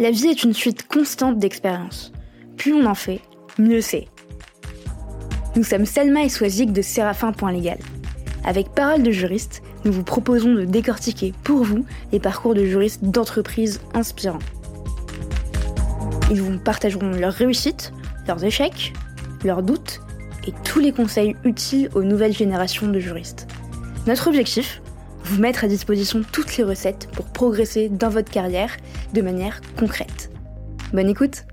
La vie est une suite constante d'expériences. Plus on en fait, mieux c'est. Nous sommes Selma et Swazik de Séraphin.légal. Avec Parole de juriste, nous vous proposons de décortiquer pour vous les parcours de juristes d'entreprises inspirants. Ils vous partageront leurs réussites, leurs échecs, leurs doutes et tous les conseils utiles aux nouvelles générations de juristes. Notre objectif Vous mettre à disposition toutes les recettes pour progresser dans votre carrière de manière concrète. Bonne écoute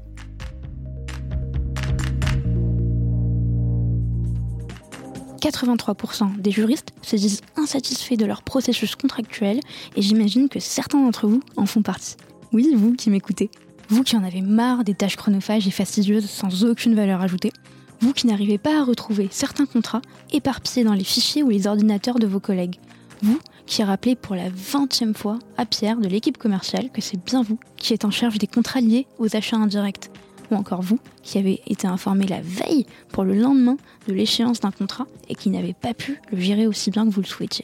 83% des juristes se disent insatisfaits de leur processus contractuel et j'imagine que certains d'entre vous en font partie. Oui, vous qui m'écoutez. Vous qui en avez marre des tâches chronophages et fastidieuses sans aucune valeur ajoutée. Vous qui n'arrivez pas à retrouver certains contrats éparpillés dans les fichiers ou les ordinateurs de vos collègues. Vous qui rappelez pour la vingtième fois à Pierre de l'équipe commerciale que c'est bien vous qui êtes en charge des contrats liés aux achats indirects ou encore vous, qui avez été informé la veille pour le lendemain de l'échéance d'un contrat et qui n'avez pas pu le gérer aussi bien que vous le souhaitiez.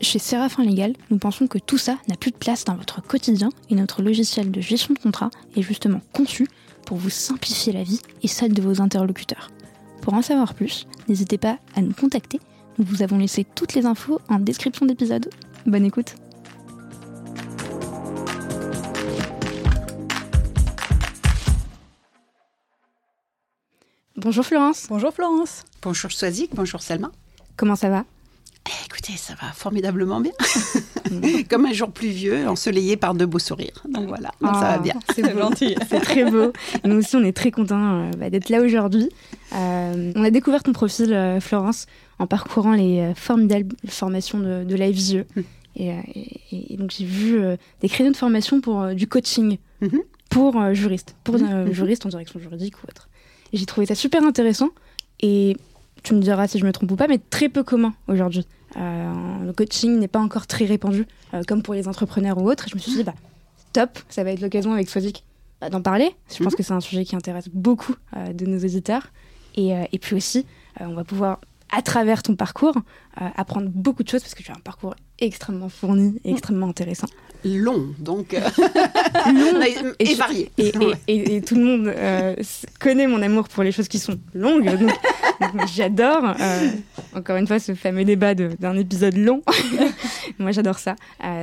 Chez Séraphin Légal, nous pensons que tout ça n'a plus de place dans votre quotidien et notre logiciel de gestion de contrat est justement conçu pour vous simplifier la vie et celle de vos interlocuteurs. Pour en savoir plus, n'hésitez pas à nous contacter. Nous vous avons laissé toutes les infos en description d'épisode. Bonne écoute Bonjour Florence. Bonjour Florence. Bonjour Swazik, bonjour Selma. Comment ça va? Eh, Écoutez, ça va formidablement bien. Comme un jour pluvieux, ensoleillé par de beaux sourires. Donc voilà, ça va ah, bien. C'est gentil. C'est très beau. Nous aussi, on est très contents euh, bah, d'être là aujourd'hui. Euh, on a découvert ton profil, euh, Florence, en parcourant les formidables formations de, de l'AFGE. Hmm. Et, donc j'ai vu des créneaux de formation pour du coaching pour juristes, pour juristes en direction juridique ou autre j'ai trouvé ça super intéressant. Et tu me diras si je me trompe ou pas, mais très peu commun aujourd'hui. Euh, le coaching n'est pas encore très répandu, euh, comme pour les entrepreneurs ou autres. Et je me suis dit, bah, top, ça va être l'occasion avec Swazik bah, d'en parler. Je pense que c'est un sujet qui intéresse beaucoup euh, de nos auditeurs. Et, et puis aussi, on va pouvoir, à travers ton parcours, apprendre beaucoup de choses parce que tu as un parcours extrêmement fourni et mm. extrêmement intéressant long, donc euh, long et, varié. Et, tout le monde euh, connaît mon amour pour les choses qui sont longues. j'adore, euh, encore une fois, ce fameux débat d'un épisode long. Moi, j'adore ça.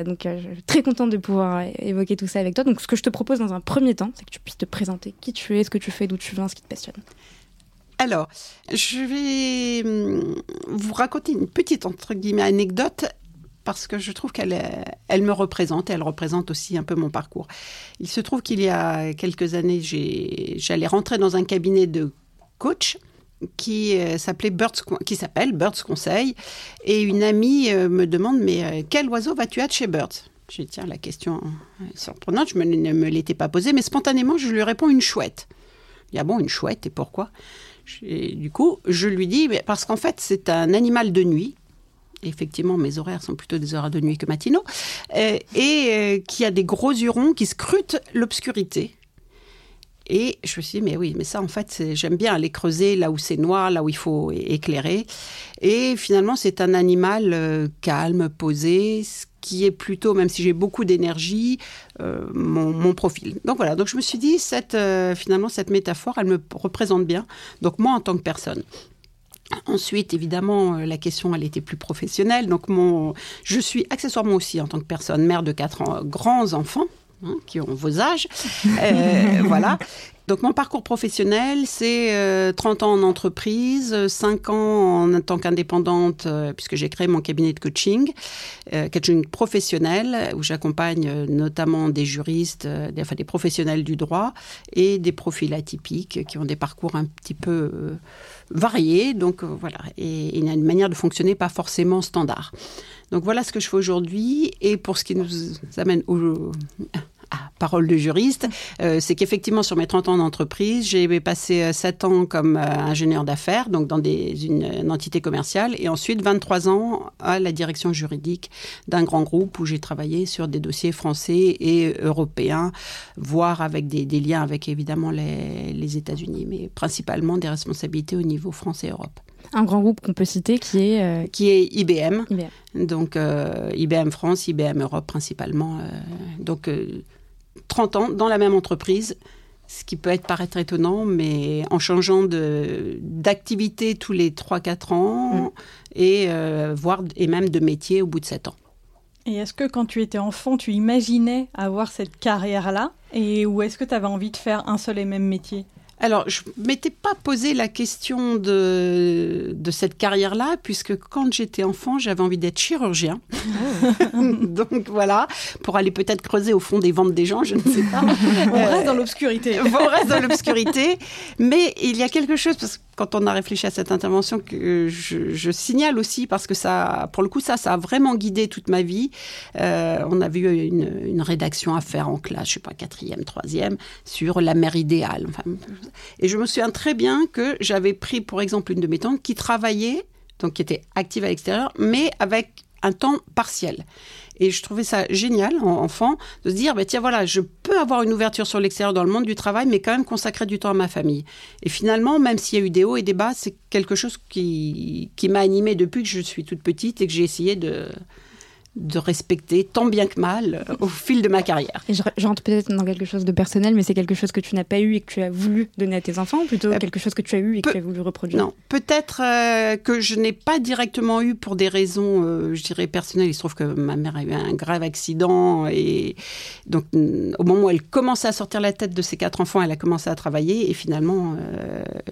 donc, je suis très contente de pouvoir évoquer tout ça avec toi. Donc, ce que je te propose dans un premier temps, c'est que tu puisses te présenter qui tu es, ce que tu fais, d'où tu viens, ce qui te passionne. Alors, je vais hum, vous raconter une petite entre guillemets anecdote parce que je trouve qu'elle elle me représente et elle représente aussi un peu mon parcours. Il se trouve qu'il y a quelques années, j'allais rentrer dans un cabinet de coach qui euh, s'appelait Birds, qui s'appelle Birds Conseil, et une amie euh, me demande mais euh, quel oiseau vas-tu être chez Birds? Je dis tiens la question est surprenante, je ne me l'étais pas posée, mais spontanément je lui réponds une chouette. Il y a bon une chouette et pourquoi? Du coup je lui dis parce qu'en fait c'est un animal de nuit effectivement mes horaires sont plutôt des horaires de nuit que matinaux, euh, et euh, qui a des gros hurons qui scrutent l'obscurité. Et je me suis dit, mais oui, mais ça, en fait, j'aime bien aller creuser là où c'est noir, là où il faut éclairer. Et finalement, c'est un animal euh, calme, posé, ce qui est plutôt, même si j'ai beaucoup d'énergie, mon, mon, profil. Donc voilà, donc je me suis dit, cette, finalement, cette métaphore, elle me représente bien. Donc moi, en tant que personne. Ensuite, évidemment, euh, la question, elle était plus professionnelle. Donc, mon, je suis accessoirement aussi, en tant que personne, mère de quatre grands enfants. Hein, qui ont vos âges. Euh, voilà. Donc mon parcours professionnel, c'est 30 euh, ans en entreprise, 5 ans en tant qu'indépendante, puisque j'ai créé mon cabinet de coaching, coaching professionnel, où j'accompagne notamment des juristes, des, enfin des professionnels du droit et des profils atypiques qui ont des parcours un petit peu variés, donc voilà, et, a une manière de fonctionner pas forcément standard. Donc voilà ce que je fais aujourd'hui, et pour ce qui nous amène au, parole de juriste, euh, c'est qu'effectivement, sur mes 30 ans d'entreprise, j'ai passé 7 euh, ans comme euh, ingénieur d'affaires, donc dans des, une, entité commerciale, et ensuite 23 ans à la direction juridique d'un grand groupe où j'ai travaillé sur des dossiers français et européens, voire avec des, liens avec évidemment les, les États-Unis, mais principalement des responsabilités au niveau France et Europe un grand groupe qu'on peut citer qui est qui est IBM, donc IBM France, IBM Europe principalement. donc 30 ans dans la même entreprise ce qui peut être paraître étonnant, mais en changeant d'activité tous les 3-4 ans mm. et, euh, voire, et même de métier au bout de 7 ans. Et est-ce que quand tu étais enfant, tu imaginais avoir cette carrière-là? Et, Ou est-ce que tu avais envie de faire un seul et même métier? Alors, je ne m'étais pas posé la question de, de cette carrière-là, puisque quand j'étais enfant, j'avais envie d'être chirurgien. Donc voilà, pour aller peut-être creuser au fond des ventes des gens, je ne sais pas. On reste dans l'obscurité. On reste dans l'obscurité. Mais il y a quelque chose, parce que quand on a réfléchi à cette intervention, que je, signale aussi, parce que ça, pour le coup, ça, ça a vraiment guidé toute ma vie. Euh, on avait eu une, une, rédaction à faire en classe, je sais pas, quatrième, troisième, sur la mère idéale. Et je me souviens très bien que j'avais pris, pour exemple, une de mes tantes qui travaillait, donc qui était active à l'extérieur, mais avec un temps partiel. Et je trouvais ça génial, en enfant, de se dire, bah, tiens, voilà, je peux avoir une ouverture sur l'extérieur dans le monde du travail, mais quand même consacrer du temps à ma famille. Et finalement, même s'il y a eu des hauts et des bas, c'est quelque chose qui, qui m'a animée depuis que je suis toute petite et que j'ai essayé de, de respecter tant bien que mal euh, au fil de ma carrière. Et je, rentre peut-être dans quelque chose de personnel, mais c'est quelque chose que tu n'as pas eu et que tu as voulu donner à tes enfants, ou plutôt euh, quelque chose que tu as eu et que tu as voulu reproduire? Non, peut-être euh, que je n'ai pas directement eu pour des raisons, je dirais, personnelles. Il se trouve que ma mère a eu un grave accident et donc mm, au moment où elle commençait à sortir la tête de ses quatre enfants, elle a commencé à travailler et finalement,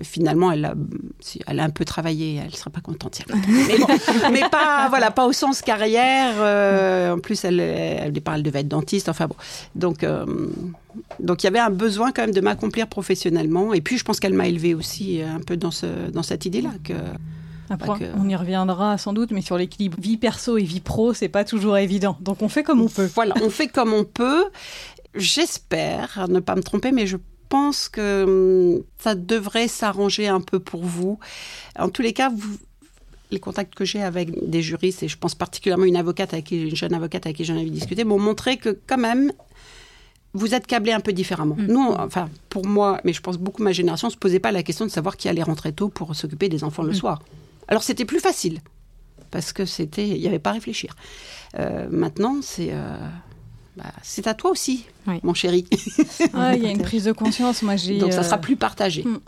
finalement, elle a, elle a un peu travaillé. Elle ne sera pas contente. mais, mais pas, voilà, pas au sens carrière. Euh, en plus, elle, elle, elle, devait être dentiste. Enfin bon. Donc, euh, donc il y avait un besoin quand même de m'accomplir professionnellement. Et puis, je pense qu'elle m'a élevé aussi un peu dans, ce, dans cette idée-là. Que, Après, on y reviendra sans doute, mais sur l'équilibre vie perso et vie pro, c'est pas toujours évident. Donc on fait comme on peut. Voilà, on fait comme on peut. J'espère ne pas me tromper, mais je pense que hum, ça devrait s'arranger un peu pour vous. En tous les cas, vous, les contacts que j'ai avec des juristes, et je pense particulièrement une avocate avec une jeune avocate avec qui j'en avais discuté, m'ont montré que quand même, vous êtes câblés un peu différemment. Mm. Nous, enfin, pour moi, mais je pense beaucoup ma génération, ne se posait pas la question de savoir qui allait rentrer tôt pour s'occuper des enfants le mm. soir. Alors c'était plus facile, parce que c'était, il n'y avait pas à réfléchir. Euh, maintenant, c'est... Euh, bah, c'est à toi aussi, mon chéri. Il y a une prise de conscience. Moi, j'ai. Donc, ça sera euh, plus partagé. Hmm. Moi,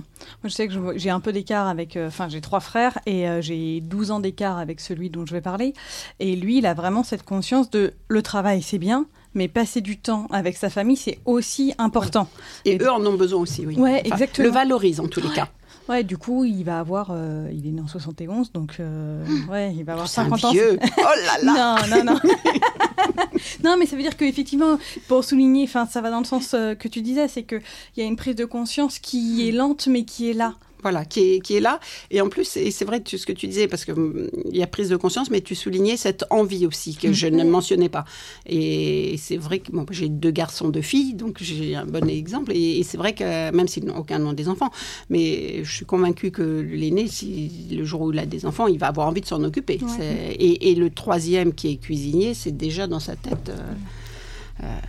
je sais que j'ai un peu d'écart avec. Euh, enfin, j'ai trois frères et euh, j'ai 12 ans d'écart avec celui dont je vais parler. Et lui, il a vraiment cette conscience de le travail, c'est bien, mais passer du temps avec sa famille, c'est aussi important. Et, eux en ont besoin aussi, oui. Ouais, exactement. Le valorise en tous les cas. Ouais, du coup, il va avoir. Euh, il est né en 71, donc. Euh, ouais, il va avoir 50 un vieux. ans. Oh là là Non, non, non. non, mais ça veut dire qu'effectivement, pour souligner, ça va dans le sens euh, que tu disais, c'est qu'il y a une prise de conscience qui est lente, mais qui est là voilà, qui est, qui est là. Et en plus, et c'est vrai ce que tu disais, parce qu'il hum, y a prise de conscience, mais tu soulignais cette envie aussi, que je ne mhm. mentionnais pas. Et c'est vrai que bon, j'ai deux garçons, deux filles, donc j'ai un bon exemple. Et, c'est vrai que, même s'ils n'ont aucun nom des enfants, mais je suis convaincue que l'aîné, si, le jour où il a des enfants, il va avoir envie de s'en occuper. Et, et, le troisième, qui est cuisinier, c'est déjà dans sa tête. Euh, euh,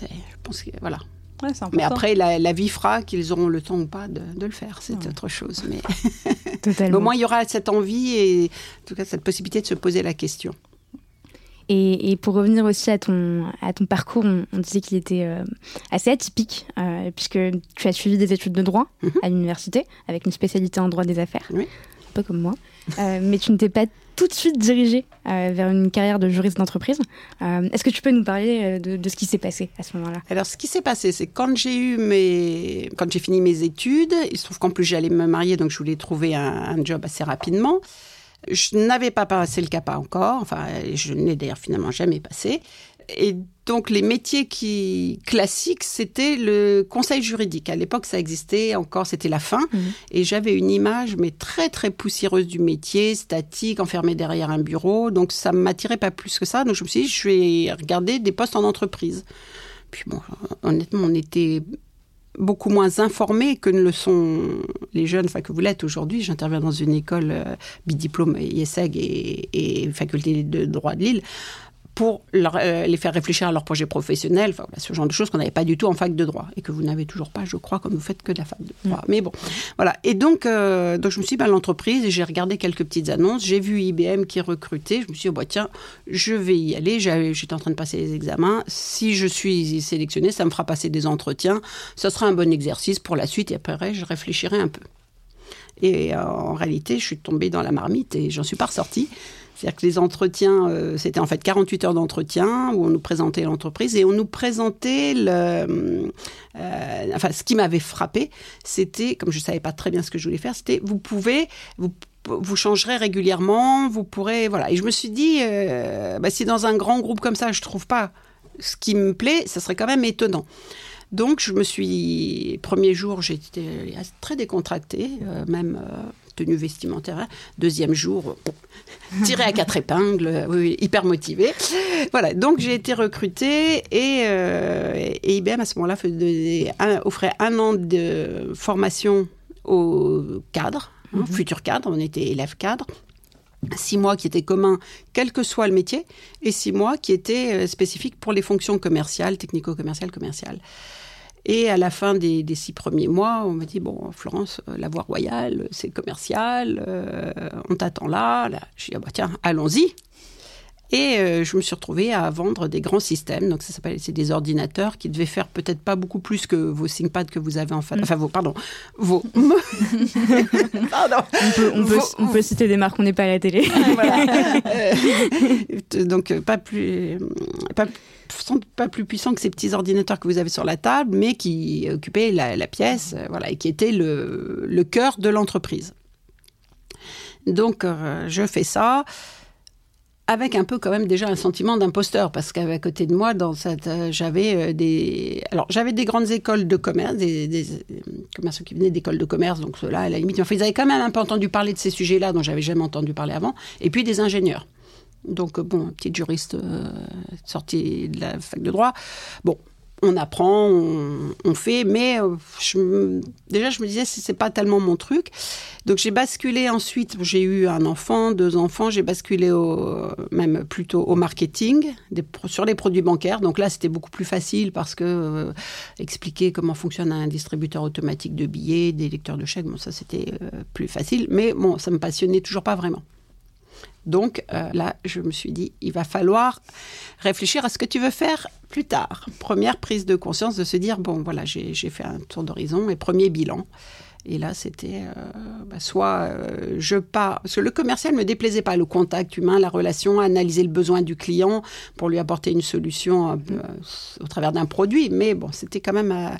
je pense que, voilà. Mais après, la, vie fera qu'ils auront le temps ou pas de, le faire. C'est autre chose. Mais... au moins, il y aura cette envie et en tout cas cette possibilité de se poser la question. Et, pour revenir aussi à ton, à ton parcours, on, disait qu'il était euh, assez atypique, euh, puisque tu as suivi des études de droit mhm. à l'université, avec une spécialité en droit des affaires, un peu comme moi. Euh, mais tu ne t'es pas tout de suite dirigé euh, vers une carrière de juriste d'entreprise. Euh, est-ce que tu peux nous parler de, ce qui s'est passé à ce moment-là? Alors, ce qui s'est passé, c'est quand j'ai eu mes, quand j'ai fini mes études, il se trouve qu'en plus j'allais me marier, donc je voulais trouver un, job assez rapidement. Je n'avais pas passé le CAPA encore, enfin, je n'ai d'ailleurs finalement jamais passé. Et donc les métiers qui classiques, c'était le conseil juridique. À l'époque, ça existait encore, c'était la fin. Mhm. Et j'avais une image, mais très très poussiéreuse du métier, statique, enfermé derrière un bureau. Donc ça ne m'attirait pas plus que ça. Donc je me suis dit, je vais regarder des postes en entreprise. Puis bon, honnêtement, on était beaucoup moins informés que ne le sont les jeunes, enfin que vous l'êtes aujourd'hui. J'interviens dans une école euh, bidiplôme IESEG et, et faculté de droit de Lille pour euh, les faire réfléchir à leur projet professionnel, enfin, ce genre de choses qu'on n'avait pas du tout en fac de droit et que vous n'avez toujours pas, je crois, comme vous faites que de la fac de droit. Mais bon, voilà. Et donc, euh, donc je me suis dit, bah, l'entreprise, et j'ai regardé quelques petites annonces, j'ai vu IBM qui recrutait, je me suis dit, oh, bah, tiens, je vais y aller, j'étais en train de passer les examens, si je suis sélectionnée, ça me fera passer des entretiens, ça sera un bon exercice pour la suite, et après, je réfléchirai un peu. Et euh, en réalité, je suis tombée dans la marmite et j'en suis pas ressortie. C'est-à-dire que les entretiens, euh, c'était en fait 48 heures d'entretien où on nous présentait l'entreprise et on nous présentait le. Euh, enfin, ce qui m'avait frappé, c'était, comme je ne savais pas très bien ce que je voulais faire, c'était vous pouvez. Vous, vous changerez régulièrement, vous pourrez. Voilà. Et je me suis dit, bah, si dans un grand groupe comme ça, je ne trouve pas ce qui me plaît, ça serait quand même étonnant. Donc, je me suis. Premier jour, j'étais très décontractée, même tenue vestimentaire. Deuxième jour, tiré à quatre épingles, oui, hyper motivé. Voilà, donc j'ai été recrutée et, euh, et IBM à ce moment-là offrait un an de formation au cadre, hein, mhm. futur cadre, on était élève cadre six mois qui étaient communs, quel que soit le métier, et six mois qui étaient euh, spécifiques pour les fonctions commerciales, technico-commerciales, commerciales. Et à la fin des, six premiers mois, on m'a dit bon, Florence, euh, la voie royale, c'est commercial, euh, on t'attend là. là. Je dit ah bah tiens, allons-y. Et euh, je me suis retrouvée à vendre des grands systèmes. Donc, ça s'appelle, c'est des ordinateurs qui devaient faire peut-être pas beaucoup plus que vos ThinkPad que vous avez en face. Mm. Enfin, vos, pardon, vos. pardon. On peut, on, peut, citer des marques, on n'est pas à la télé. voilà. donc, pas plus. Pas, pas plus puissants que ces petits ordinateurs que vous avez sur la table, mais qui occupaient la, pièce, euh, voilà, et qui étaient le, le cœur de l'entreprise. Donc, euh, je fais ça avec un peu quand même déjà un sentiment d'imposteur parce qu'à côté de moi dans cette euh, j'avais des alors j'avais des grandes écoles de commerce des, des qui venaient d'écoles de commerce donc ceux-là à la limite enfin, ils avaient quand même un peu entendu parler de ces sujets-là dont j'avais jamais entendu parler avant et puis des ingénieurs donc, euh, bon, petite juriste euh, sortie de la fac de droit. Bon, on apprend, on, fait, mais euh, déjà, je me disais, c'est pas tellement mon truc. Donc, j'ai basculé ensuite, j'ai eu un enfant, deux enfants, j'ai basculé au, même plutôt au marketing, sur les produits bancaires. Donc là, c'était beaucoup plus facile parce que expliquer comment fonctionne un distributeur automatique de billets, des lecteurs de chèques, bon, ça, c'était plus facile. Mais bon, ça me passionnait toujours pas vraiment. Donc euh, là, je me suis dit, il va falloir réfléchir à ce que tu veux faire plus tard. Première prise de conscience de se dire, bon, voilà, j'ai fait un tour d'horizon et premier bilan. Et là, c'était euh, bah, soit euh, je pars, parce que le commercial me déplaisait pas, le contact humain, la relation, analyser le besoin du client pour lui apporter une solution au travers d'un produit. Mais bon, c'était quand même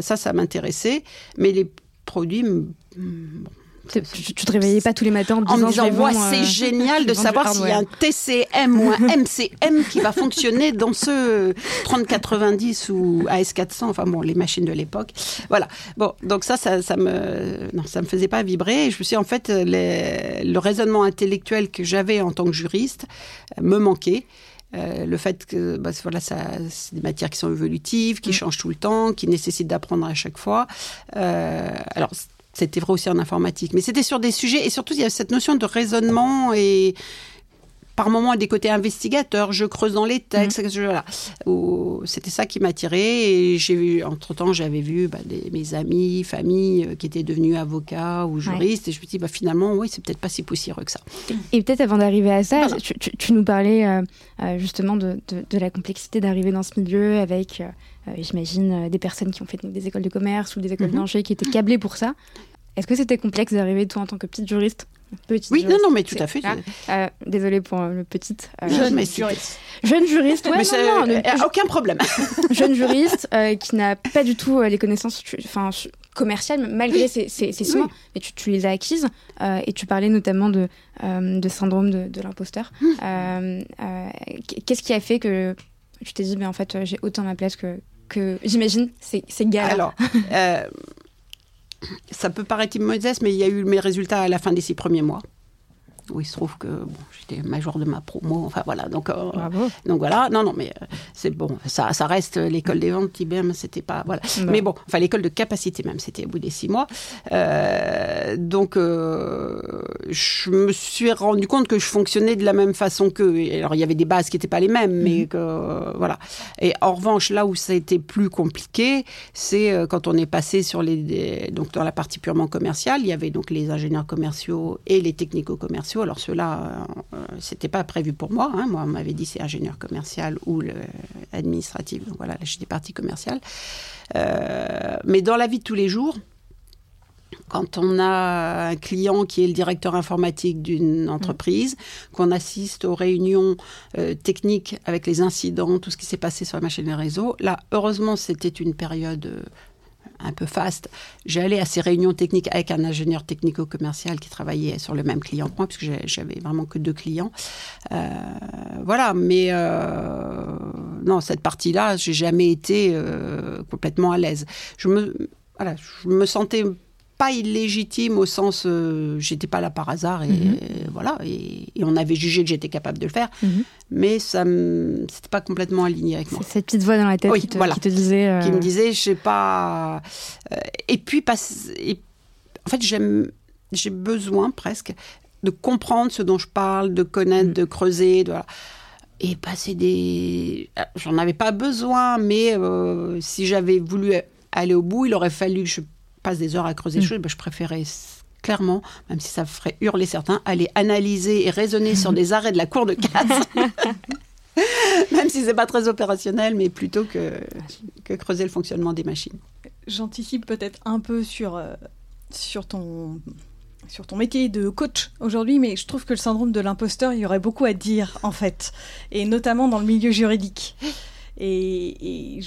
ça, ça m'intéressait. Mais les produits, bon, tu, te réveillais pas tous les matins en, en me disant, c'est euh, génial de savoir s'il y a un TCM ou un MCM qui va fonctionner dans ce 3090 ou AS400, enfin bon, les machines de l'époque. Voilà. Bon, donc ça, ça, ça me, non, ça me faisait pas vibrer. Et je me suis en fait, le raisonnement intellectuel que j'avais en tant que juriste me manquait. Euh, le fait que bah, voilà, ça, c'est des matières qui sont évolutives, qui mm. changent tout le temps, qui nécessitent d'apprendre à chaque fois. Euh, alors, c'était vrai aussi en informatique. Mais c'était sur des sujets, et surtout, il y a cette notion de raisonnement et par moments des côtés investigateurs, je creuse dans les textes, mmh. voilà. C'était ça qui m'attirait. Et j'ai vu, entre-temps, j'avais vu bah, mes amis, familles euh, qui étaient devenus avocats ou juristes. Et je me dis, bah, finalement, oui, c'est peut-être pas si poussiéreux que ça. Et peut-être avant d'arriver à ça, tu, nous parlais euh, euh, justement de, de, la complexité d'arriver dans ce milieu avec j'imagine, des personnes qui ont fait des écoles de commerce ou des écoles mmh. qui étaient câblées pour ça. Est-ce que c'était complexe d'arriver, toi, en tant que petite juriste Petite oui, non, non, mais tout à fait. Euh, désolée pour le petit. Euh, jeune juriste. Jeune juriste, ouais, non, non, euh, aucun problème. jeune juriste qui n'a pas du tout les connaissances enfin, commerciales, malgré ses, ses, mais tu, les as acquises. et tu parlais notamment de, de syndrome de, l'imposteur. Qu'est-ce qui a fait que tu t'es dit, mais en fait, j'ai autant ma place que, que j'imagine, c'est galère Alors, ça peut paraître modeste, mais il y a eu mes résultats à la fin des six premiers mois. Où il se trouve que bon, j'étais major de ma promo. Enfin voilà, donc euh, donc voilà. Non non, mais euh, c'est bon. Ça, ça reste l'école des ventes IBM, c'était pas voilà. Mais bon, enfin l'école de capacité même, c'était au bout des six mois. Euh, donc je me suis rendu compte que je fonctionnais de la même façon qu'eux. Alors il y avait des bases qui n'étaient pas les mêmes, mais que euh, voilà. Et en revanche, là où ça a été plus compliqué, c'est quand on est passé sur les donc dans la partie purement commerciale, il y avait donc les ingénieurs commerciaux et les technico-commerciaux. Alors ceux-là, euh, euh, c'était pas prévu pour moi. hein. Moi, on m'avait dit c'est ingénieur commercial ou le administratif. Donc voilà, là, j'étais partie commerciale. Euh, mais dans la vie de tous les jours, quand on a un client qui est le directeur informatique d'une entreprise, qu'on assiste aux réunions euh, techniques avec les incidents, tout ce qui s'est passé sur la machine et réseau, là, heureusement, c'était une période euh, un peu faste. J'allais à ces réunions techniques avec un ingénieur technico-commercial qui travaillait sur le même client que moi, puisque j'avais vraiment que deux clients. Euh, voilà, mais euh, non, cette partie-là, j'ai jamais été euh, complètement à l'aise. Je voilà, je me sentais pas illégitime au sens euh, j'étais pas là par hasard et, Mhm. voilà et, et on avait jugé que j'étais capable de le faire Mhm. mais ça c'était pas complètement aligné avec moi cette petite voix dans la tête Oui, qui, te, voilà. qui te disait. euh, qui me disait je sais pas euh, et puis pas et- en fait j'aime j'ai besoin presque de comprendre ce dont je parle de connaître Mm. de creuser de voilà. et passer des ah, j'en avais pas besoin mais euh, si j'avais voulu aller au bout il aurait fallu que je passe des heures à creuser Mm. des choses ben, je préférais clairement même si ça ferait hurler certains aller analyser et raisonner sur des arrêts de la cour de casse même si c'est pas très opérationnel mais plutôt que que creuser le fonctionnement des machines J'anticipe peut-être un peu sur, euh, sur, ton, sur ton métier de coach aujourd'hui, mais je trouve que le syndrome de l'imposteur, il y aurait beaucoup à dire en fait, et notamment dans le milieu juridique. Et,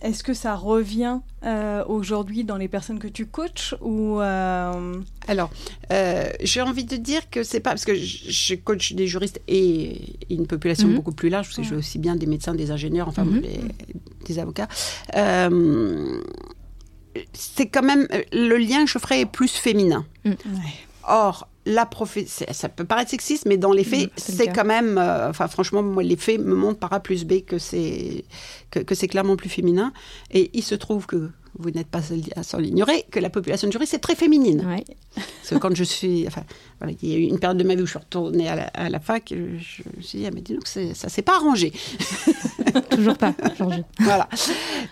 est-ce que ça revient euh, aujourd'hui dans les personnes que tu coaches ou euh, Alors, euh, j'ai envie de dire que c'est pas parce que je coach des juristes et une population Mhm. beaucoup plus large, parce que aussi bien des médecins, des ingénieurs, enfin Mhm. les- des avocats. C'est quand même le lien que je ferais est plus féminin. Or, la ça peut paraître sexiste, mais dans les faits, Mhm, c'est le quand même, euh, enfin franchement, moi, les faits me montrent par A plus B que c'est que, que c'est clairement plus féminin. Et il se trouve que vous n'êtes pas seul à s'en ignorer que la population de juristes est très féminine. Ouais. Parce que quand je suis, enfin, voilà, il y a eu une période de ma vie où je suis retournée à la, à la fac, je, je me suis dit, ah, mais dis donc, ça s'est pas arrangé. Toujours pas, Georges. voilà.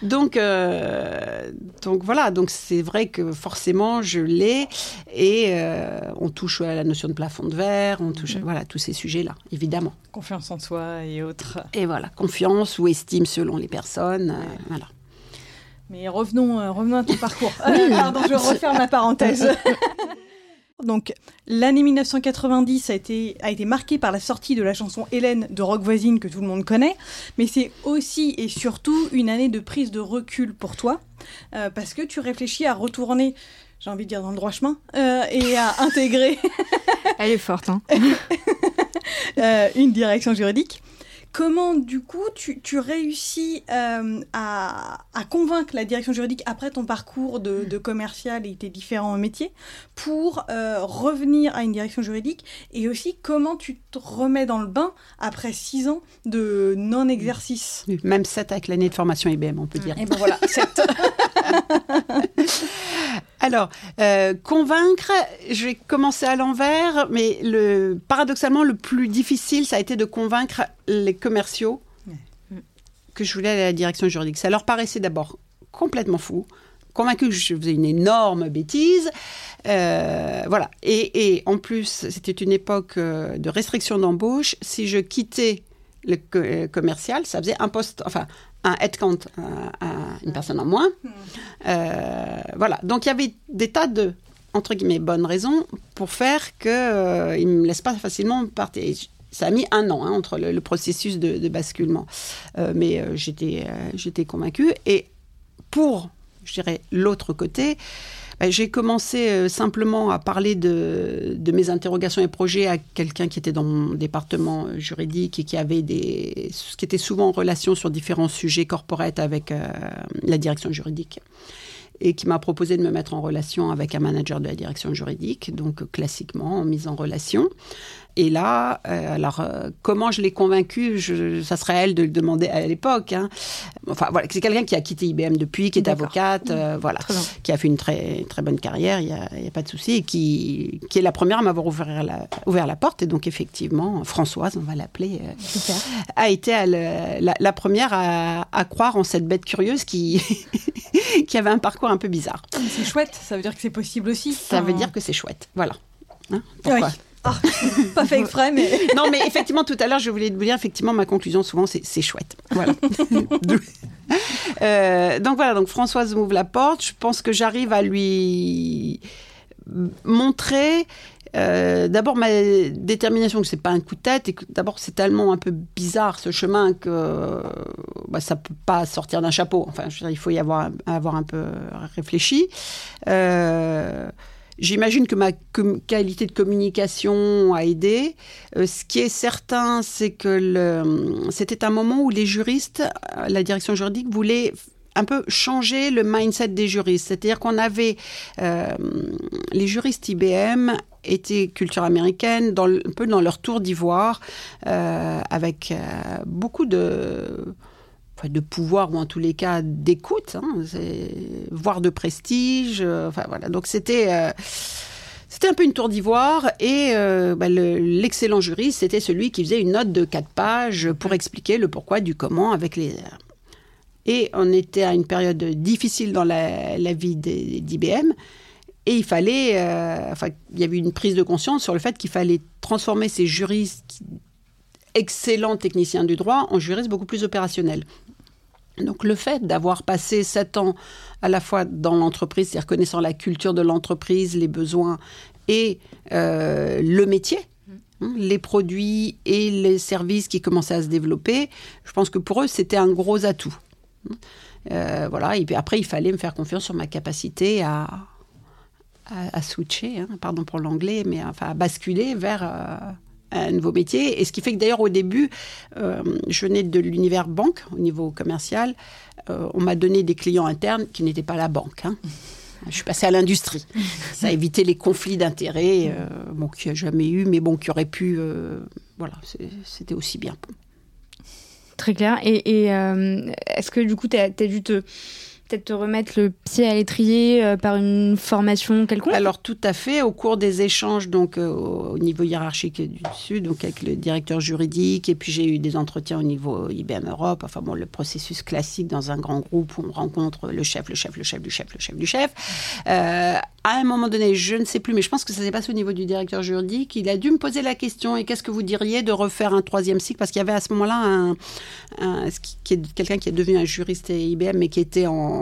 Donc, euh, donc voilà, donc c'est vrai que forcément je l'ai et euh, on touche à la notion de plafond de verre, on touche, à, Mhm. voilà, tous ces sujets-là, évidemment. confiance en soi et autres Et voilà, confiance ou estime selon les personnes, euh, voilà. Mais revenons, euh, revenons à ton parcours. Euh, pardon, je referme ma parenthèse. Donc, l'année 1990 a été, a été marquée par la sortie de la chanson Hélène de Rock Voisine que tout le monde connaît, mais c'est aussi et surtout une année de prise de recul pour toi, euh, parce que tu réfléchis à retourner, j'ai envie de dire dans le droit chemin, euh, et à intégrer Elle est forte, hein. euh, une direction juridique. Comment, du coup, tu, tu réussis euh, à, à convaincre la direction juridique après ton parcours de, de commercial et tes différents métiers pour euh, revenir à une direction juridique Et aussi, comment tu te remets dans le bain après six ans de non-exercice Même 7 avec l'année de formation IBM, on peut dire. Et ben voilà, sept. Alors, euh, convaincre, je vais commencer à l'envers, mais le, paradoxalement, le plus difficile, ça a été de convaincre les commerciaux Ouais. que je voulais aller à la direction juridique. Ça leur paraissait d'abord complètement fou, convaincu que je faisais une énorme bêtise. Euh, voilà. Et, et en plus, c'était une époque euh, de restriction d'embauche. Si je quittais le co- euh, commercial, ça faisait un poste, enfin, un headcount, un- un- une personne en moins. Euh, voilà. Donc il y avait des tas de entre guillemets bonnes raisons pour faire que euh, il me laisse pas facilement partir. Et Ça a mis un an hein, entre le, le processus de, de basculement, Euh, mais euh, j'étais euh, j'étais convaincue. Et pour, je dirais, l'autre côté, j'ai commencé euh, simplement à parler de, de mes interrogations et projets à quelqu'un qui était dans mon département euh, juridique et qui avait des, qui était souvent en relation sur différents sujets corporate avec euh, la direction juridique. et qui m'a proposé de me mettre en relation avec un manager de la direction juridique, donc classiquement en mise en relation. Et là, euh, alors euh, comment je l'ai convaincu Ça serait à elle de le demander à l'époque. Hein. Enfin voilà, c'est quelqu'un qui a quitté IBM depuis, qui est avocate, euh, voilà, qui a fait une très très bonne carrière. Il n'y a, a, pas de souci, et qui qui est la première à m'avoir ouvert la ouvert la porte. Et donc effectivement, Françoise, on va l'appeler, a été la, la, première à, à, croire en cette bête curieuse qui qui avait un parcours un peu bizarre. C'est chouette. Ça veut dire que c'est possible aussi. Ça veut dire que c'est chouette. Voilà. Hein, pourquoi ah, pas fait exprès, mais. non, mais effectivement, tout à l'heure, je voulais vous dire, effectivement, ma conclusion, souvent, c'est chouette. Voilà. euh, donc voilà, donc Françoise m'ouvre la porte. Je pense que j'arrive à lui montrer euh, d'abord ma détermination que c'est pas un coup de tête et que d'abord c'est tellement un peu bizarre ce chemin que bah, ça peut pas sortir d'un chapeau. Enfin, je veux dire, il faut y avoir, avoir un peu réfléchi. Euh, J'imagine que ma qualité de communication a aidé. Euh, ce qui est certain, c'est que c'était un moment où les juristes, la direction juridique voulait un peu changer le mindset des juristes. C'est-à-dire qu'on avait euh, les juristes IBM étaient culture américaine, un peu dans leur tour d'ivoire, euh, avec beaucoup de de pouvoir ou en tous les cas d'écoute, hein, voire de prestige. Euh, enfin voilà, donc c'était euh, c'était un peu une tour d'ivoire et euh, bah, l'excellent juriste c'était celui qui faisait une note de quatre pages pour expliquer le pourquoi du comment avec les et on était à une période difficile dans la, vie d'IBM et il fallait, enfin il y avait une prise de conscience sur le fait qu'il fallait transformer ces juristes excellents techniciens du droit en juristes beaucoup plus opérationnels. Donc le fait d'avoir passé sept ans à la fois dans l'entreprise, c'est-à-dire connaissant la culture de l'entreprise, les besoins et euh, le métier, hein, les produits et les services qui commençaient à se développer, je pense que pour eux c'était un gros atout. Euh, voilà, et puis après il fallait me faire confiance sur ma capacité à, à, switcher, hein, pardon pour l'anglais, mais enfin à basculer vers... Euh, un nouveau métier. Et ce qui fait que d'ailleurs au début, euh, je venais de l'univers banque au niveau commercial. Euh, on m'a donné des clients internes qui n'étaient pas la banque. Hein. Je suis passée à l'industrie. Ça a évité les conflits d'intérêts, euh, bon, qu'il n'y a jamais eu, mais bon, qui aurait pu. voilà, c'était aussi bien. Très clair. Et, est-ce que du coup, tu as, as, dû te peut-être te remettre le pied à l'étrier euh, par une formation quelconque Alors tout à fait, au cours des échanges donc euh, au niveau hiérarchique du dessus, donc avec le directeur juridique, et puis j'ai eu des entretiens au niveau IBM Europe, enfin bon, le processus classique dans un grand groupe où on rencontre le chef, le chef, le chef du chef, le chef du chef. Euh, à un moment donné, je ne sais plus, mais je pense que ça s'est passé au niveau du directeur juridique, il a dû me poser la question, et qu'est-ce que vous diriez de refaire un troisième cycle? Parce qu'il y avait à ce moment-là un, un, quelqu'un qui est devenu un juriste à IBM, mais qui était en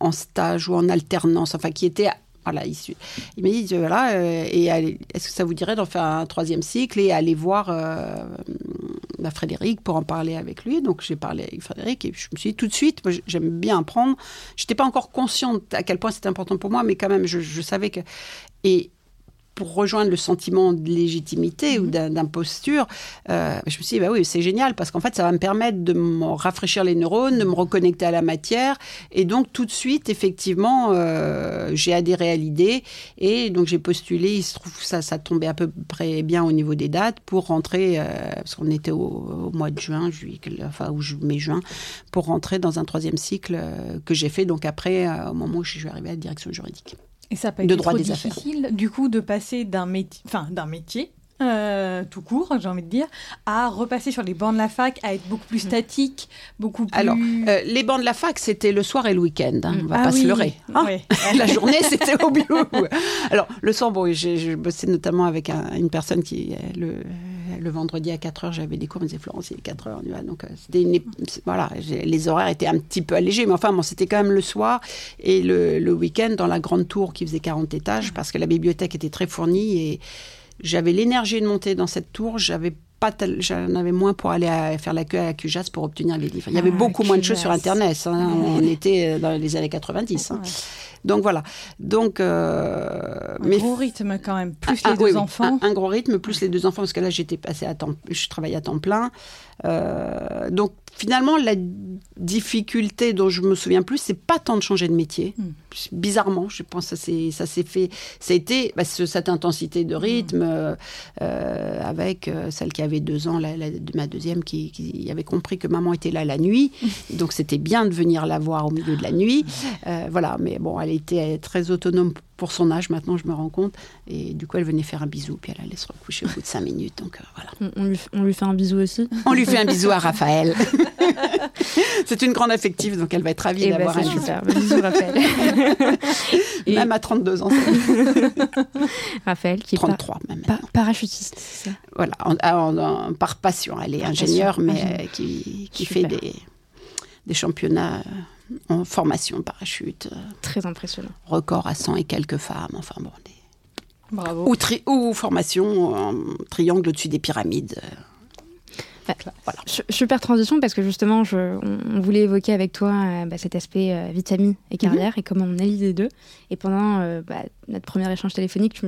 en, stage ou en alternance, enfin qui était voilà. Il m'a dit, voilà, euh, est-ce que ça vous dirait d'en faire un troisième cycle et aller voir euh, bah, Frédéric pour en parler avec lui? Donc j'ai parlé avec Frédéric et je me suis dit tout de suite, j'aime bien apprendre. Je n'étais pas encore consciente à quel point c'était important pour moi, mais quand même, je, je savais que... Et pour rejoindre le sentiment de légitimité ou mhm. d'imposture, euh, je me suis dit, bah oui, c'est génial parce qu'en fait, ça va me permettre de me rafraîchir les neurones, de me reconnecter à la matière. Et donc, tout de suite, effectivement, euh, j'ai adhéré à l'idée. Et donc, j'ai postulé. Il se trouve que ça, ça tombait à peu près bien au niveau des dates pour rentrer, euh, parce qu'on était au, mois de juin, juillet, enfin, ou mai-juin, pour rentrer dans un troisième cycle que j'ai fait donc après, au moment où je suis arrivée à la direction juridique. Et ça peut être trop difficile, du coup, de passer d'un métier, enfin, d'un métier euh, tout court, j'ai envie de dire, à repasser sur les bancs de la fac, à être beaucoup plus mm. statique, beaucoup plus... Alors, euh, les bancs de la fac, c'était le soir et le week-end, hein, on va ah pas se leurrer. Hein. la journée, c'était au bureau. Alors, le soir, bon, j'ai bossé notamment avec une personne qui, le, le vendredi à 4 heures, j'avais des cours, on me disait Florence, il est 4 heures. Donc, euh, voilà, les horaires étaient un petit peu allégés, mais enfin, bon, c'était quand même le soir et le, le week-end dans la grande tour qui faisait 40 étages parce que la bibliothèque était très fournie et j'avais l'énergie de monter dans cette tour, j'avais pas j'en avais moins pour aller faire la queue à QJAS pour obtenir les livres. Il y avait ah, beaucoup moins de choses sur Internet. Hein. On était dans les années 90. Hein. Donc voilà. Donc, un gros rythme quand même, plus ah, les deux enfants. un, gros rythme, plus les deux enfants, parce que là j'étais passée à temps, je travaillais à temps plein. Euh, donc finalement, la difficulté dont je me souviens plus, c'est pas tant de changer de métier. Hmm. Bizarrement, je pense que ça s'est fait. Ça a été bah, cette intensité de rythme hmm. euh, avec euh, celle qui avait deux ans, la, ma deuxième, qui, qui, avait compris que maman était là la nuit. donc c'était bien de venir la voir au milieu de la nuit. voilà, mais bon, elle était très autonome pour son âge, maintenant, je me rends compte. Et du coup, elle venait faire un bisou, puis elle allait se recoucher au bout de cinq minutes. Donc voilà. On, lui, on lui fait un bisou aussi? On lui fait un bisou à Raphaël. c'est une grande affective, donc elle va être ravie eh ben, d'avoir un super. Bisous, Raphaël. Même à 32 ans. Raphaël, qui est 33 même. parachutiste, c'est ça? Voilà, en, par passion. Elle est ingénieure, mais qui, qui fait des, des championnats en formation parachute. Très impressionnant. Record à 100 et quelques femmes. Enfin bon, Bravo. Ou, ou formation en triangle au-dessus des pyramides. Voilà. Super transition parce que justement, je, on, voulait évoquer avec toi euh, bah, cet aspect euh, vitamine et mhm. carrière et comment on allie les deux. Et pendant euh, bah, notre premier échange téléphonique, tu,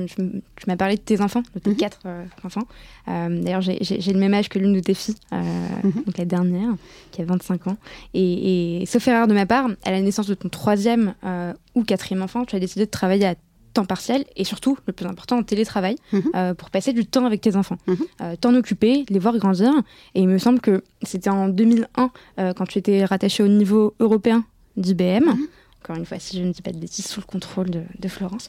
m'as parlé de tes enfants, de tes mhm. quatre enfants. D'ailleurs, j'ai le même âge que l'une de tes filles, mhm. donc la dernière, qui a 25 ans. Et, et, sauf erreur de ma part, à la naissance de ton troisième ou quatrième enfant, tu as décidé de travailler à temps partiel et surtout, le plus important, en télétravail mhm. euh, pour passer du temps avec tes enfants. Mhm. Euh, t'en occuper, les voir grandir. Et il me semble que c'était en 2001, euh, quand tu étais rattaché au niveau européen d'IBM. Mhm. Encore une fois, si je ne dis pas de bêtises, sous le contrôle de, Florence.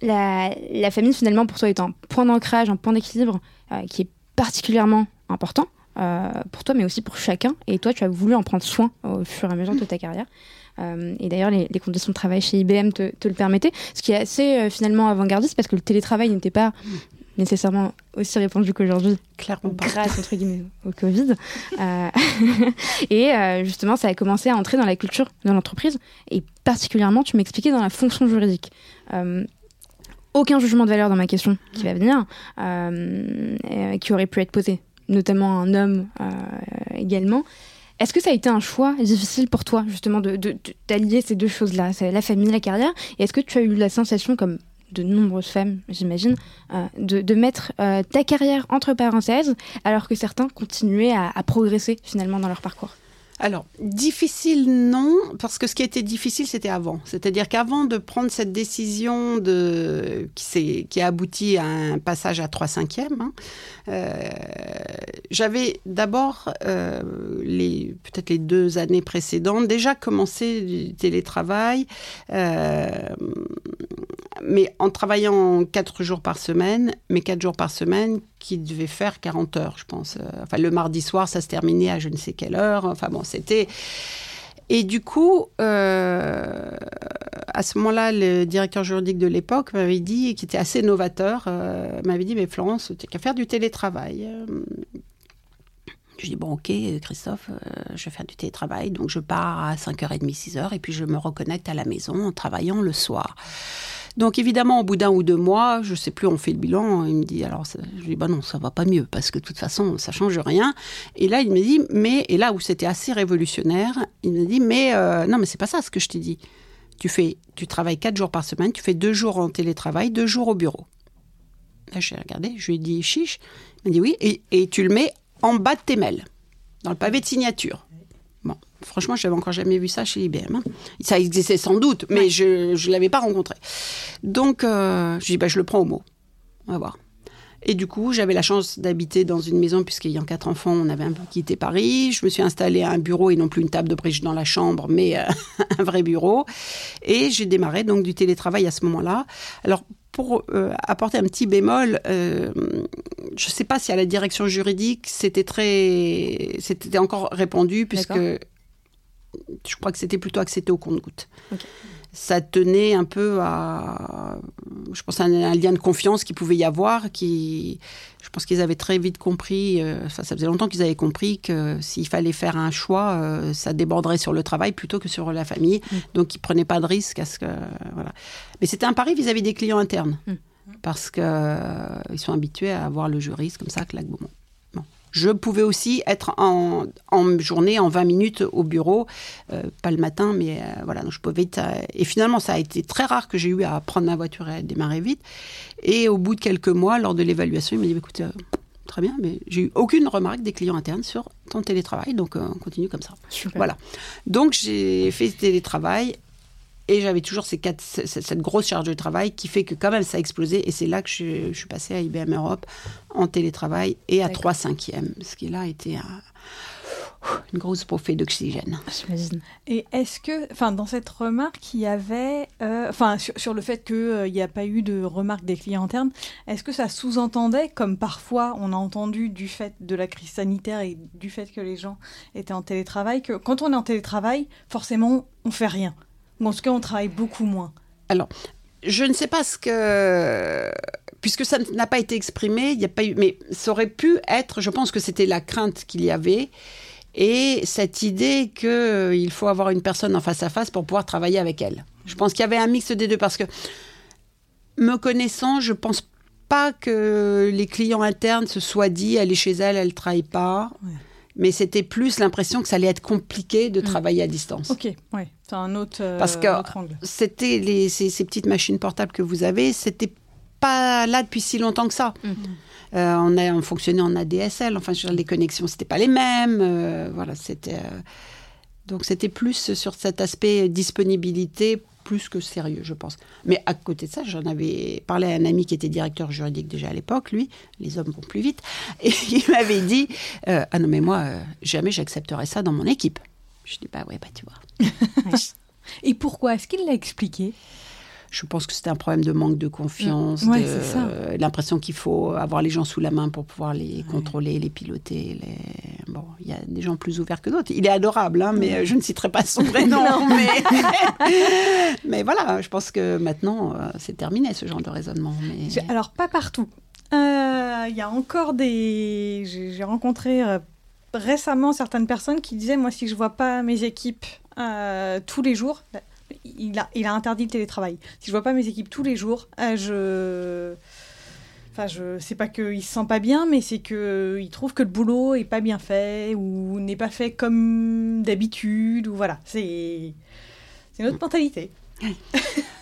La, la, famille, finalement, pour toi, est un point d'ancrage, un point d'équilibre qui est particulièrement important. pour toi, mais aussi pour chacun. Et toi, tu as voulu en prendre soin au fur et à mesure de ta carrière. Euh, et d'ailleurs, les, conditions de travail chez IBM te, le permettaient, ce qui est assez euh, finalement avant-gardiste parce que le télétravail n'était pas nécessairement aussi répandu qu'aujourd'hui, clairement grâce entre guillemets au Covid. Euh, et justement, ça a commencé à entrer dans la culture de l'entreprise et particulièrement, tu m'expliquais dans la fonction juridique. aucun jugement de valeur dans ma question qui va venir, qui aurait pu être posé, notamment un homme également. Est-ce que ça a été un choix difficile pour toi, justement, d'allier de, ces deux choses-là, la famille, la carrière Et est-ce que tu as eu la sensation, comme de nombreuses femmes, j'imagine, euh, de, mettre euh, ta carrière entre parenthèses, alors que certains continuaient à progresser finalement dans leur parcours? Alors, difficile, non, parce que ce qui était difficile, c'était avant. C'est-à-dire qu'avant de prendre cette décision de, qui, qui a abouti à un passage à 3 cinquièmes, hein, euh, j'avais d'abord, euh, les, peut-être les deux années précédentes, déjà commencé du télétravail, euh, mais en travaillant 4 jours par semaine, mais 4 jours par semaine qui devait faire 40 heures, je pense. Euh, enfin, le mardi soir, ça se terminait à je ne sais quelle heure. Enfin bon, c'était... Et du coup, euh, à ce moment-là, le directeur juridique de l'époque m'avait dit, qui était assez novateur, euh, m'avait dit, mais Florence, tu n'as qu'à faire du télétravail. Je dis, bon, ok, Christophe, je vais faire du télétravail. Donc, je pars à 5h30, 6h, et puis je me reconnecte à la maison en travaillant le soir. Donc évidemment, au bout d'un ou deux mois, je sais plus, on fait le bilan. Il me dit alors, je lui dis bah non, ça va pas mieux parce que de toute façon, ça change rien. Et là, il me dit mais et là où c'était assez révolutionnaire, il me dit mais euh, non mais c'est pas ça ce que je t'ai dit. Tu fais, tu travailles quatre jours par semaine, tu fais deux jours en télétravail, deux jours au bureau. Là, j'ai regardé, je lui ai dit chiche. Il m'a dit oui, et, et tu le mets en bas de tes mails, dans le pavé de signature. Franchement, je n'avais encore jamais vu ça chez IBM. Hein. Ça existait sans doute, mais je ne l'avais pas rencontré. Donc, euh, je dis, bah, je le prends au mot. On va voir. Et du coup, j'avais la chance d'habiter dans une maison, puisqu'ayant quatre enfants, on avait un peu quitté Paris. Je me suis installée à un bureau et non plus une table de bridge dans la chambre, mais euh, un vrai bureau. Et j'ai démarré donc du télétravail à ce moment-là. Alors, pour euh, apporter un petit bémol, je ne sais pas si à la direction juridique, c'était très, c'était encore répandu, puisque je crois que c'était plutôt accepté au compte-goutte. Ça tenait un peu à, je pense, à un, lien de confiance qui pouvait y avoir, qui, je pense qu'ils avaient très vite compris, euh, ça faisait longtemps qu'ils avaient compris que s'il fallait faire un choix, euh, ça déborderait sur le travail plutôt que sur la famille. Mm. Donc ils prenaient pas de risque à ce que, voilà. Mais c'était un pari vis-à-vis des clients internes, mm. parce que euh, sont habitués à avoir le juriste comme ça, claque bon. Je pouvais aussi être en, en journée, en 20 minutes au bureau, euh, pas le matin, mais euh, voilà, donc je pouvais. et finalement, ça a été très rare que j'ai eu à prendre ma voiture et à démarrer vite. Et au bout de quelques mois, lors de l'évaluation, il m'a dit écoute, euh, très bien, mais j'ai eu aucune remarque des clients internes sur ton télétravail, donc on continue comme ça. Voilà. Donc j'ai fait télétravail et j'avais toujours ces quatre, cette grosse charge de travail qui fait que quand même ça a explosé. Et c'est là que je, suis passée à IBM Europe en télétravail et à 3 cinquièmes, ce qui là a été une grosse bouffée d'oxygène. Et est-ce que, enfin, dans cette remarque, il y avait, euh, enfin, sur, le fait qu'il euh, n'y a pas eu de remarque des clients internes, est-ce que ça sous-entendait, comme parfois on a entendu du fait de la crise sanitaire et du fait que les gens étaient en télétravail, que quand on est en télétravail, forcément, on fait rien? En tout cas, on travaille beaucoup moins. Alors, je ne sais pas ce que. Puisque ça n'a pas été exprimé, il n'y a pas eu. Mais ça aurait pu être, je pense que c'était la crainte qu'il y avait. Et cette idée qu'il euh, faut avoir une personne en face à face pour pouvoir travailler avec elle. Je pense qu'il y avait un mix des deux parce que, me connaissant, je pense pas que les clients internes se soient dit elle est chez elle, elle ne travaille pas mais c'était plus l'impression que ça allait être compliqué de mm. travailler à distance. Ok, oui, c'est un autre, euh, Parce que c'était les, ces, petites machines portables que vous avez, c'était pas là depuis si longtemps que ça. Mm. Euh, on, a, on fonctionnait en ADSL, enfin, les connexions, c'était pas les mêmes. Euh, voilà, c'était. donc, c'était plus sur cet aspect disponibilité plus que sérieux, je pense. Mais à côté de ça, j'en avais parlé à un ami qui était directeur juridique déjà à l'époque, lui, les hommes vont plus vite, et il m'avait dit euh, Ah non, mais moi, euh, jamais j'accepterais ça dans mon équipe. Je dis Bah ouais, bah tu vois. et pourquoi? Est-ce qu'il l'a expliqué? Je pense que c'était un problème de manque de confiance, de l'impression qu'il faut avoir les gens sous la main pour pouvoir les contrôler, les piloter. Les... Bon, il y a des gens plus ouverts que d'autres. Il est adorable, hein, mais je ne citerai pas son prénom. mais... mais voilà, je pense que maintenant, euh, c'est terminé ce genre de raisonnement. Mais... Alors, pas partout. Euh, il y a encore des... J'ai rencontré euh, récemment certaines personnes qui disaient, moi, si je vois pas mes équipes tous les jours, il a, il a interdit le télétravail. Si je vois pas mes équipes tous les jours, euh, je. Enfin, je sais pas qu'il se sent pas bien, mais c'est qu'il trouve que le boulot est pas bien fait ou n'est pas fait comme d'habitude ou voilà. C'est c'est notre mentalité.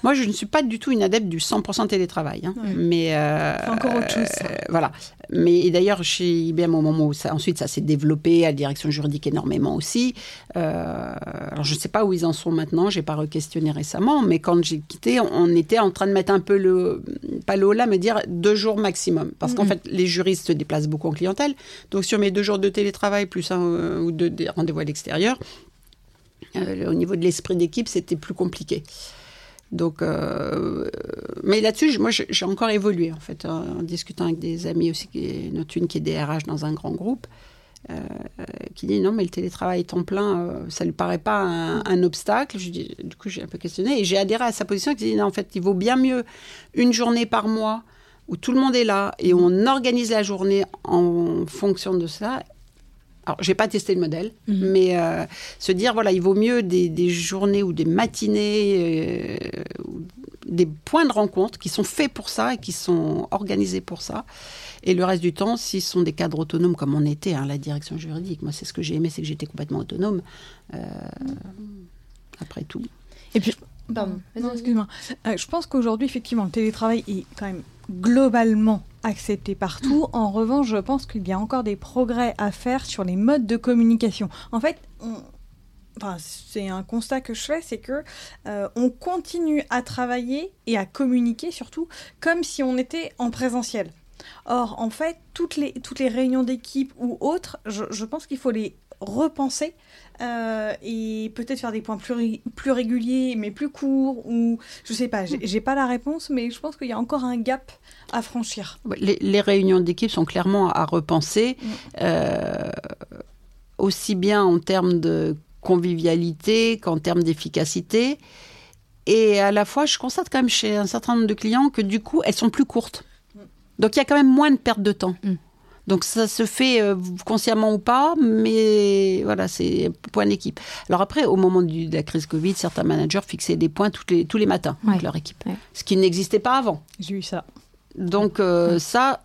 Moi, je ne suis pas du tout une adepte du 100% télétravail. Hein. Mais euh, encore autre chose. voilà. Mais d'ailleurs, chez IBM, au moment où ça, ensuite ça s'est développé à la direction juridique énormément aussi. Euh, alors, je ne sais pas où ils en sont maintenant. J'ai pas re-questionné récemment, mais quand j'ai quitté, on était en train de mettre un peu le pas le haut là, mais dire deux jours maximum, parce qu'en fait, les juristes se déplacent beaucoup en clientèle. Donc, sur mes deux jours de télétravail plus un euh, ou deux rendez-vous à l'extérieur, euh, au niveau de l'esprit d'équipe, c'était plus compliqué. Donc, euh, mais là-dessus, moi, j'ai encore évolué en fait, en, discutant avec des amis aussi, note une qui est DRH dans un grand groupe, euh, qui dit non, mais le télétravail temps plein, ça ne lui paraît pas un, obstacle. Du coup, j'ai un peu questionné et j'ai adhéré à sa position qui dit non, en fait, il vaut bien mieux une journée par mois où tout le monde est là et on organise la journée en fonction de ça alors, j'ai pas testé le modèle, mhm. mais euh, se dire, voilà, il vaut mieux des, journées ou des matinées, euh, des points de rencontre qui sont faits pour ça et qui sont organisés pour ça. Et le reste du temps, s'ils sont des cadres autonomes comme on était, hein, la direction juridique, moi, c'est ce que j'ai aimé, c'est que j'étais complètement autonome. Euh, après tout. Et puis, pardon, excuse-moi. je pense qu'aujourd'hui, effectivement, le télétravail est quand même globalement accepté partout. En revanche, je pense qu'il y a encore des progrès à faire sur les modes de communication. En fait, Enfin, c'est un constat que je fais, c'est que euh, on continue à travailler et à communiquer surtout comme si on était en présentiel. Or, en fait, toutes les, toutes les réunions d'équipe ou autres, je pense qu'il faut les repenser euh, et peut-être faire des points plus, plus réguliers mais plus courts ou je sais pas j'ai pas la réponse mais je pense qu'il y a encore un gap à franchir les, réunions d'équipe sont clairement à repenser mm. euh, aussi bien en termes de convivialité qu'en termes d'efficacité et à la fois je constate quand même chez un certain nombre de clients que du coup elles sont plus courtes mm. donc il y a quand même moins de perte de temps mm. Donc ça se fait euh, consciemment ou pas, mais voilà, c'est point d'équipe. Alors après, au moment de la crise Covid, certains managers fixaient des points tous les, tous les matins avec leur équipe, ce qui n'existait pas avant. J'ai eu ça. Donc euh, ça,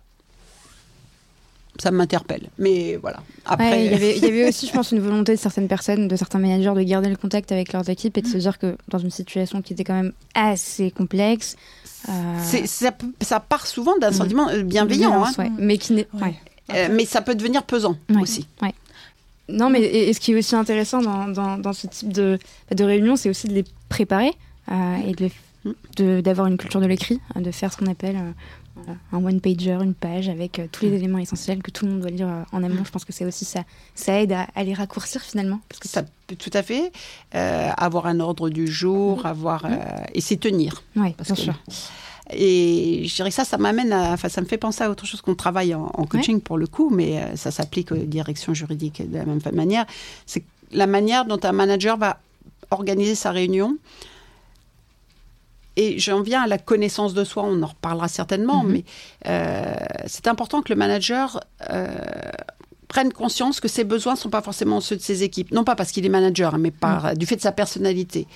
ça m'interpelle. Mais voilà. Après, il, y avait, il y avait aussi, je pense, une volonté de certaines personnes, de certains managers, de garder le contact avec leurs équipes et de se dire que dans une situation qui était quand même assez complexe, euh, ça, part souvent d'un Mm. sentiment bienveillant, hein. ouais, mais qui n'est. Ouais. Euh, mais ça peut devenir pesant Ouais. aussi. Non, mais et, et ce qui est aussi intéressant dans, dans, dans ce type de, de réunion, c'est aussi de les préparer euh, et de Mm. de- d'avoir une culture de l'écrit, euh, de faire ce qu'on appelle euh, un one-pager, une page avec tous les éléments essentiels que tout le monde doit lire en amont. Je pense que c'est aussi ça, ça aide à, à les raccourcir finalement. Parce que Ça peut tout à fait avoir un ordre du jour, avoir et s'y tenir. Parce bien que- sûr. Et je dirais que ça, ça m'amène à, enfin, ça me fait penser à autre chose qu'on travaille en, en coaching pour le coup, mais euh, ça s'applique aux directions juridiques de la même manière. C'est la manière dont un manager va organiser sa réunion. Et j'en viens à la connaissance de soi, on en reparlera certainement, Mhm. mais euh, c'est important que le manager euh, prenne conscience que ses besoins ne sont pas forcément ceux de ses équipes. Non pas parce qu'il est manager, hein, mais par, du fait de sa personnalité.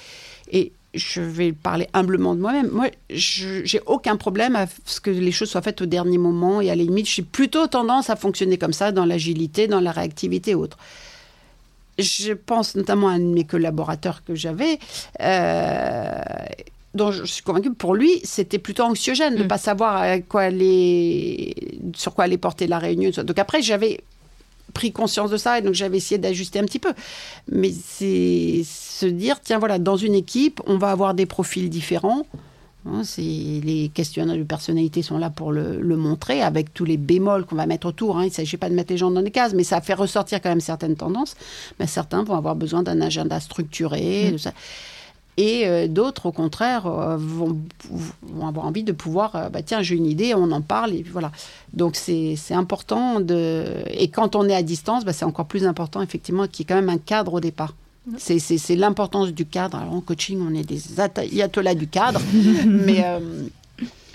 Et je vais parler humblement de moi-même. Moi, je j'ai aucun problème à ce que les choses soient faites au dernier moment et à la limite, j'ai plutôt tendance à fonctionner comme ça dans l'agilité, dans la réactivité et autres. Je pense notamment à un de mes collaborateurs que j'avais, euh, dont je suis convaincue, pour lui, c'était plutôt anxiogène de ne Mm. pas savoir à quoi aller, sur quoi allait porter la réunion. Donc après, j'avais pris conscience de ça et donc j'avais essayé d'ajuster un petit peu. Mais c'est se dire, tiens voilà, dans une équipe, on va avoir des profils différents. Hein, c'est- les questionnaires de personnalité sont là pour le, le montrer, avec tous les bémols qu'on va mettre autour. hein. Il ne s'agit pas de mettre les gens dans des cases, mais ça fait ressortir quand même certaines tendances. Mais certains vont avoir besoin d'un agenda structuré. de ça. Et euh, d'autres, au contraire, euh, vont, vont avoir envie de pouvoir, euh, bah, tiens, j'ai une idée, on en parle, et voilà. Donc c'est important de... Et quand on est à distance, bah, c'est encore plus important, effectivement, qu'il y ait quand même un cadre au départ. C'est- C'est l'importance du cadre. Alors en coaching, on est des ayatollahs du cadre, mais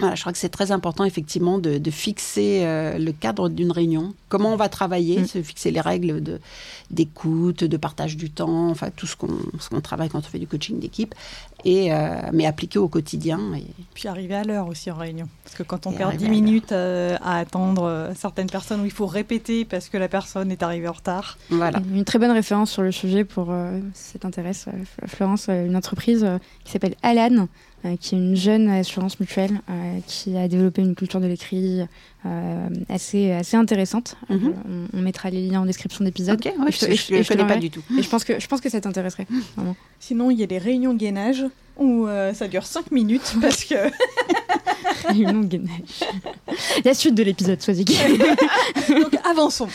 voilà, je crois que c'est très important effectivement de, de fixer euh, le cadre d'une réunion. Comment on va travailler, Mm. se fixer les règles de d'écoute, de partage du temps, enfin tout ce qu'on ce qu'on travaille quand on fait du coaching d'équipe, et euh, mais appliqué au quotidien. Et, Puis arriver à l'heure aussi en réunion. Parce que quand on Et perd arriver 10 à l'heure. minutes euh, à attendre certaines personnes où il faut répéter parce que la personne est arrivée en retard. voilà. Une très bonne référence sur le sujet pour, euh, si ça t'intéresse, euh, Florence, une entreprise euh, qui s'appelle Alan, qui est une jeune assurance mutuelle euh, qui a développé une culture de l'écrit euh, assez, assez intéressante. Mhm. Euh, on, on mettra les liens en description d'épisode. Ok, ouais, je ne connais pas du tout. Et je pense que, je pense que ça t'intéresserait. Vraiment. Sinon, il y a les réunions de gainage où euh, ça dure 5 minutes parce que Réunion de gainage. La suite de l'épisode, sois-y. Donc avançons.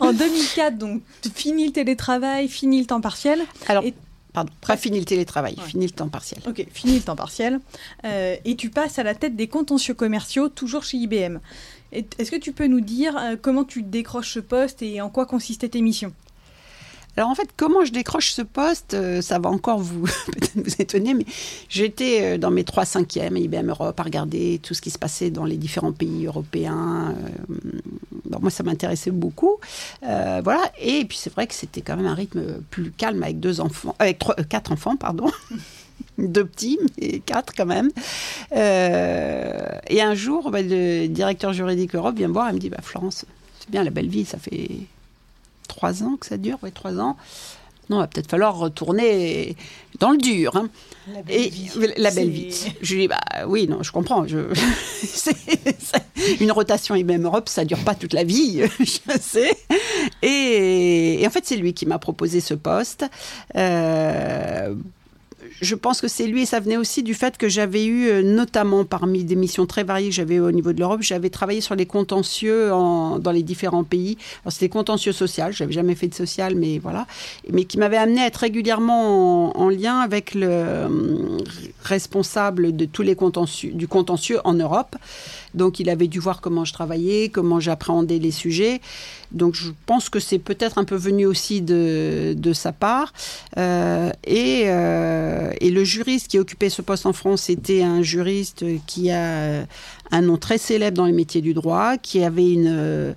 en 2004, donc fini le télétravail, fini le temps partiel. Alors, Et- pardon, pas fini le télétravail, Ouais. fini le temps partiel. Ok, fini le temps partiel. Euh, et tu passes à la tête des contentieux commerciaux, toujours chez IBM. Est-ce que tu peux nous dire euh, comment tu décroches ce poste et en quoi consistait tes missions? Alors en fait, comment je décroche ce poste, euh, ça va encore vous vous étonner, mais j'étais euh, dans mes trois cinquièmes à IBM Europe à regarder tout ce qui se passait dans les différents pays européens. euh, moi, ça m'intéressait beaucoup, voilà. Et puis c'est vrai que c'était quand même un rythme plus calme avec deux enfants, avec quatre enfants, pardon. Deux petits, mais quatre quand même. Et un jour, bah, le directeur juridique Europe vient me voir et me dit bah, Florence, c'est bien la belle vie, ça fait trois ans que ça dure, ouais, trois ans. Non, il va peut-être falloir retourner dans le dur. hein. La Et la belle vie. Je lui dis, bah oui, non, je comprends. Je... une rotation IBM Europe, ça dure pas toute la vie, je sais. Et, et en fait, c'est lui qui m'a proposé ce poste. Euh, je pense que c'est lui et ça venait aussi du fait que j'avais eu, euh, notamment parmi des missions très variées que j'avais au niveau de l'Europe, j'avais travaillé sur les contentieux en- dans les différents pays. C'était contentieux social, j'avais jamais fait de social, mais voilà, mais qui m'avait amené à être régulièrement en, en lien avec le euh, responsable de tous les contentieux, du contentieux en Europe. Donc il avait dû voir comment je travaillais, comment j'appréhendais les sujets. Donc je pense que c'est peut-être un peu venu aussi de, sa part. Euh, et, euh, et le juriste qui occupait ce poste en France était un juriste qui a un nom très célèbre dans les métiers du droit, qui avait une,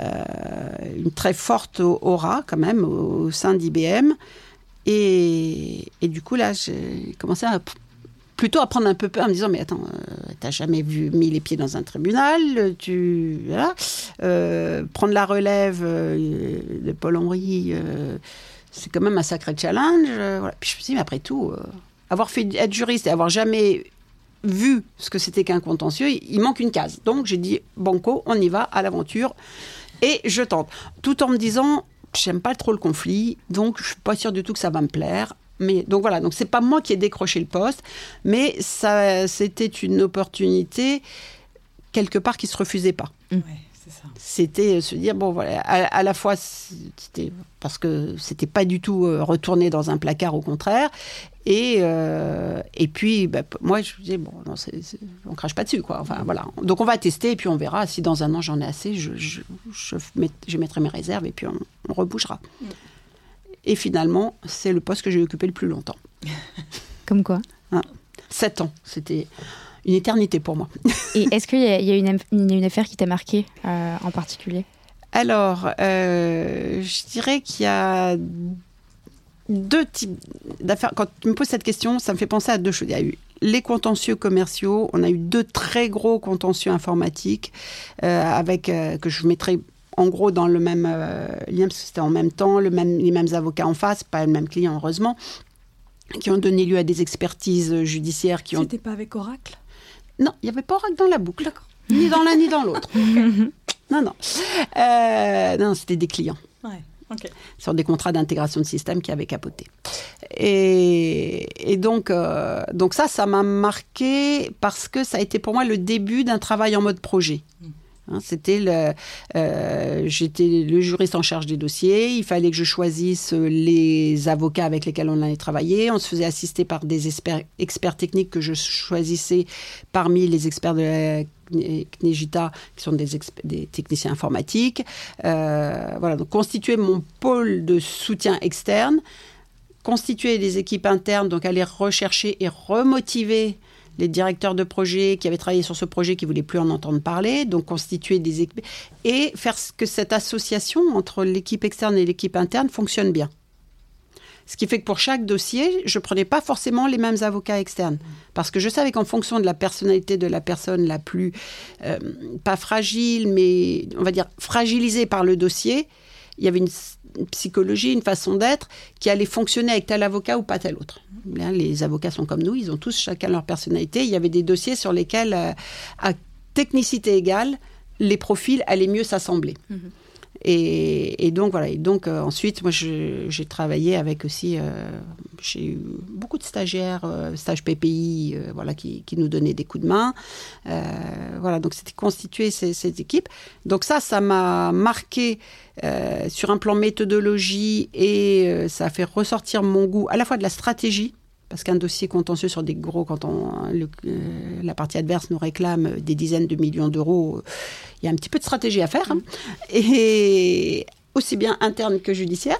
euh, très forte aura quand même au, sein d'IBM. Et, et, du coup là, j'ai commencé à plutôt à prendre un peu peur en me disant mais attends, tu t'as jamais vu mis les pieds dans un tribunal, tu voilà, prendre la relève de Paul Henry, c'est quand même un sacré challenge. Puis je me dit mais après tout, avoir fait être juriste et avoir jamais vu ce que c'était qu'un contentieux, il manque une case. Donc j'ai dit banco, on y va à l'aventure et je tente, tout en me disant j'aime pas trop le conflit, donc je suis pas sûre du tout que ça va me plaire. Mais donc voilà, donc c'est pas moi qui ai décroché le poste, mais ça c'était une opportunité quelque part qui se refusait pas. C'était se dire bon voilà, à, la fois c'était parce que c'était pas du tout euh, retourné dans un placard au contraire, et, euh, et puis, bah, moi, je me disais, bon, non, on crache pas dessus, quoi. Enfin, voilà. Donc, on va tester, et puis on verra. Si dans un an, j'en ai assez, je, je, je, mettrai mes réserves, et puis on, rebougera. Et finalement, c'est le poste que j'ai occupé le plus longtemps. Comme quoi hein Sept ans. C'était une éternité pour moi. et est-ce qu'il y, y, a une, affaire qui t'a marqué euh, en particulier? Alors, euh, je dirais qu'il y a deux types d'affaires. Quand tu me poses cette question, ça me fait penser à deux choses. Il y a eu les contentieux commerciaux. On a eu deux très gros contentieux informatiques euh, avec que je mettrai en gros dans le même euh, lien parce que c'était en même temps, le même, les mêmes avocats en face, pas le même client heureusement, qui ont donné lieu à des expertises judiciaires qui ont. C'était pas avec Oracle? Non, il n'y avait pas Oracle dans la boucle. Ni dans l'un ni dans l'autre. non, non. non, c'était des clients. Ouais sur des contrats d'intégration de système qui avaient capoté. Et, donc, euh, donc ça, ça m'a marqué parce que ça a été pour moi le début d'un travail en mode projet. Hein, c'était euh, j'étais le juriste en charge des dossiers. Il fallait que je choisisse les avocats avec lesquels on allait travailler. On se faisait assister par des experts, techniques que je choisissais parmi les experts de la CNEGITA, qui sont des, des techniciens informatiques. Euh, voilà, donc constituer mon pôle de soutien externe, constituer des équipes internes, donc aller rechercher et remotiver les directeurs de projet qui avaient travaillé sur ce projet qui voulaient plus en entendre parler, donc constituer des équipes et faire que cette association entre l'équipe externe et l'équipe interne fonctionne bien. Ce qui fait que pour chaque dossier, je prenais pas forcément les mêmes avocats externes. Parce que je savais qu'en fonction de la personnalité de la personne la plus, euh, pas fragile, mais on va dire fragilisée par le dossier, il y avait une, psychologie, une façon d'être qui allait fonctionner avec tel avocat ou pas tel autre. Les avocats sont comme nous, ils ont tous chacun leur personnalité. Il y avait des dossiers sur lesquels, euh, à technicité égale, les profils allaient mieux s'assembler. Mhm. Et, donc voilà. Et donc euh, ensuite, moi, j'ai travaillé avec aussi. Euh, j'ai eu beaucoup de stagiaires, euh, stage PPI, voilà, qui, nous donnaient des coups de main. voilà. Donc c'était constitué cette équipe. Donc ça, ça m'a marqué sur un plan méthodologie et ça a fait ressortir mon goût à la fois de la stratégie parce qu'un dossier contentieux sur des gros, quand la partie adverse nous réclame des dizaines de millions d'euros, il y a un petit peu de stratégie à faire, hein. et aussi bien interne que judiciaire.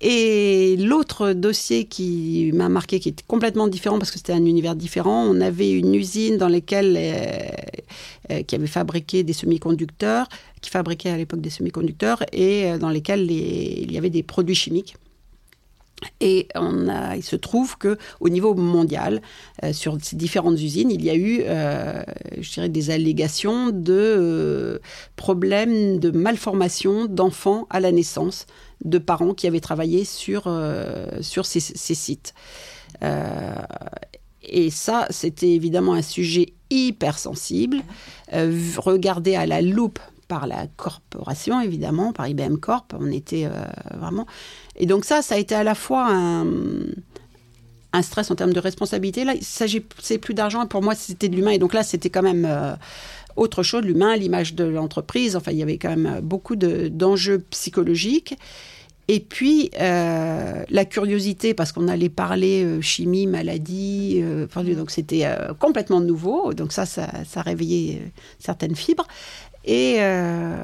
Et l'autre dossier qui m'a marqué, qui était complètement différent parce que c'était un univers différent, on avait une usine dans laquelle euh, euh, qui avait fabriqué des semi-conducteurs, qui fabriquait à l'époque des semi-conducteurs et euh, dans lesquels il y avait des produits chimiques. Et on a, il se trouve que au niveau mondial, euh, sur ces différentes usines, il y a eu, euh, je dirais, des allégations de euh, problèmes de malformation d'enfants à la naissance, de parents qui avaient travaillé sur sur ces, ces sites. et ça, c'était évidemment un sujet hyper sensible, regardé à la loupe par la corporation, évidemment, par IBM Corp. On était vraiment et donc ça, ça a été à la fois un, un stress en termes de responsabilité. Là, il s'agissait plus d'argent. Pour moi, c'était de l'humain. Et donc là, c'était quand même euh, autre chose, l'humain, l'image de l'entreprise. Enfin, il y avait quand même beaucoup d'enjeux psychologiques. Et puis, euh, la curiosité, parce qu'on allait parler euh, chimie, maladie, donc c'était complètement nouveau. Donc ça, ça, ça réveillait certaines fibres. Et, euh,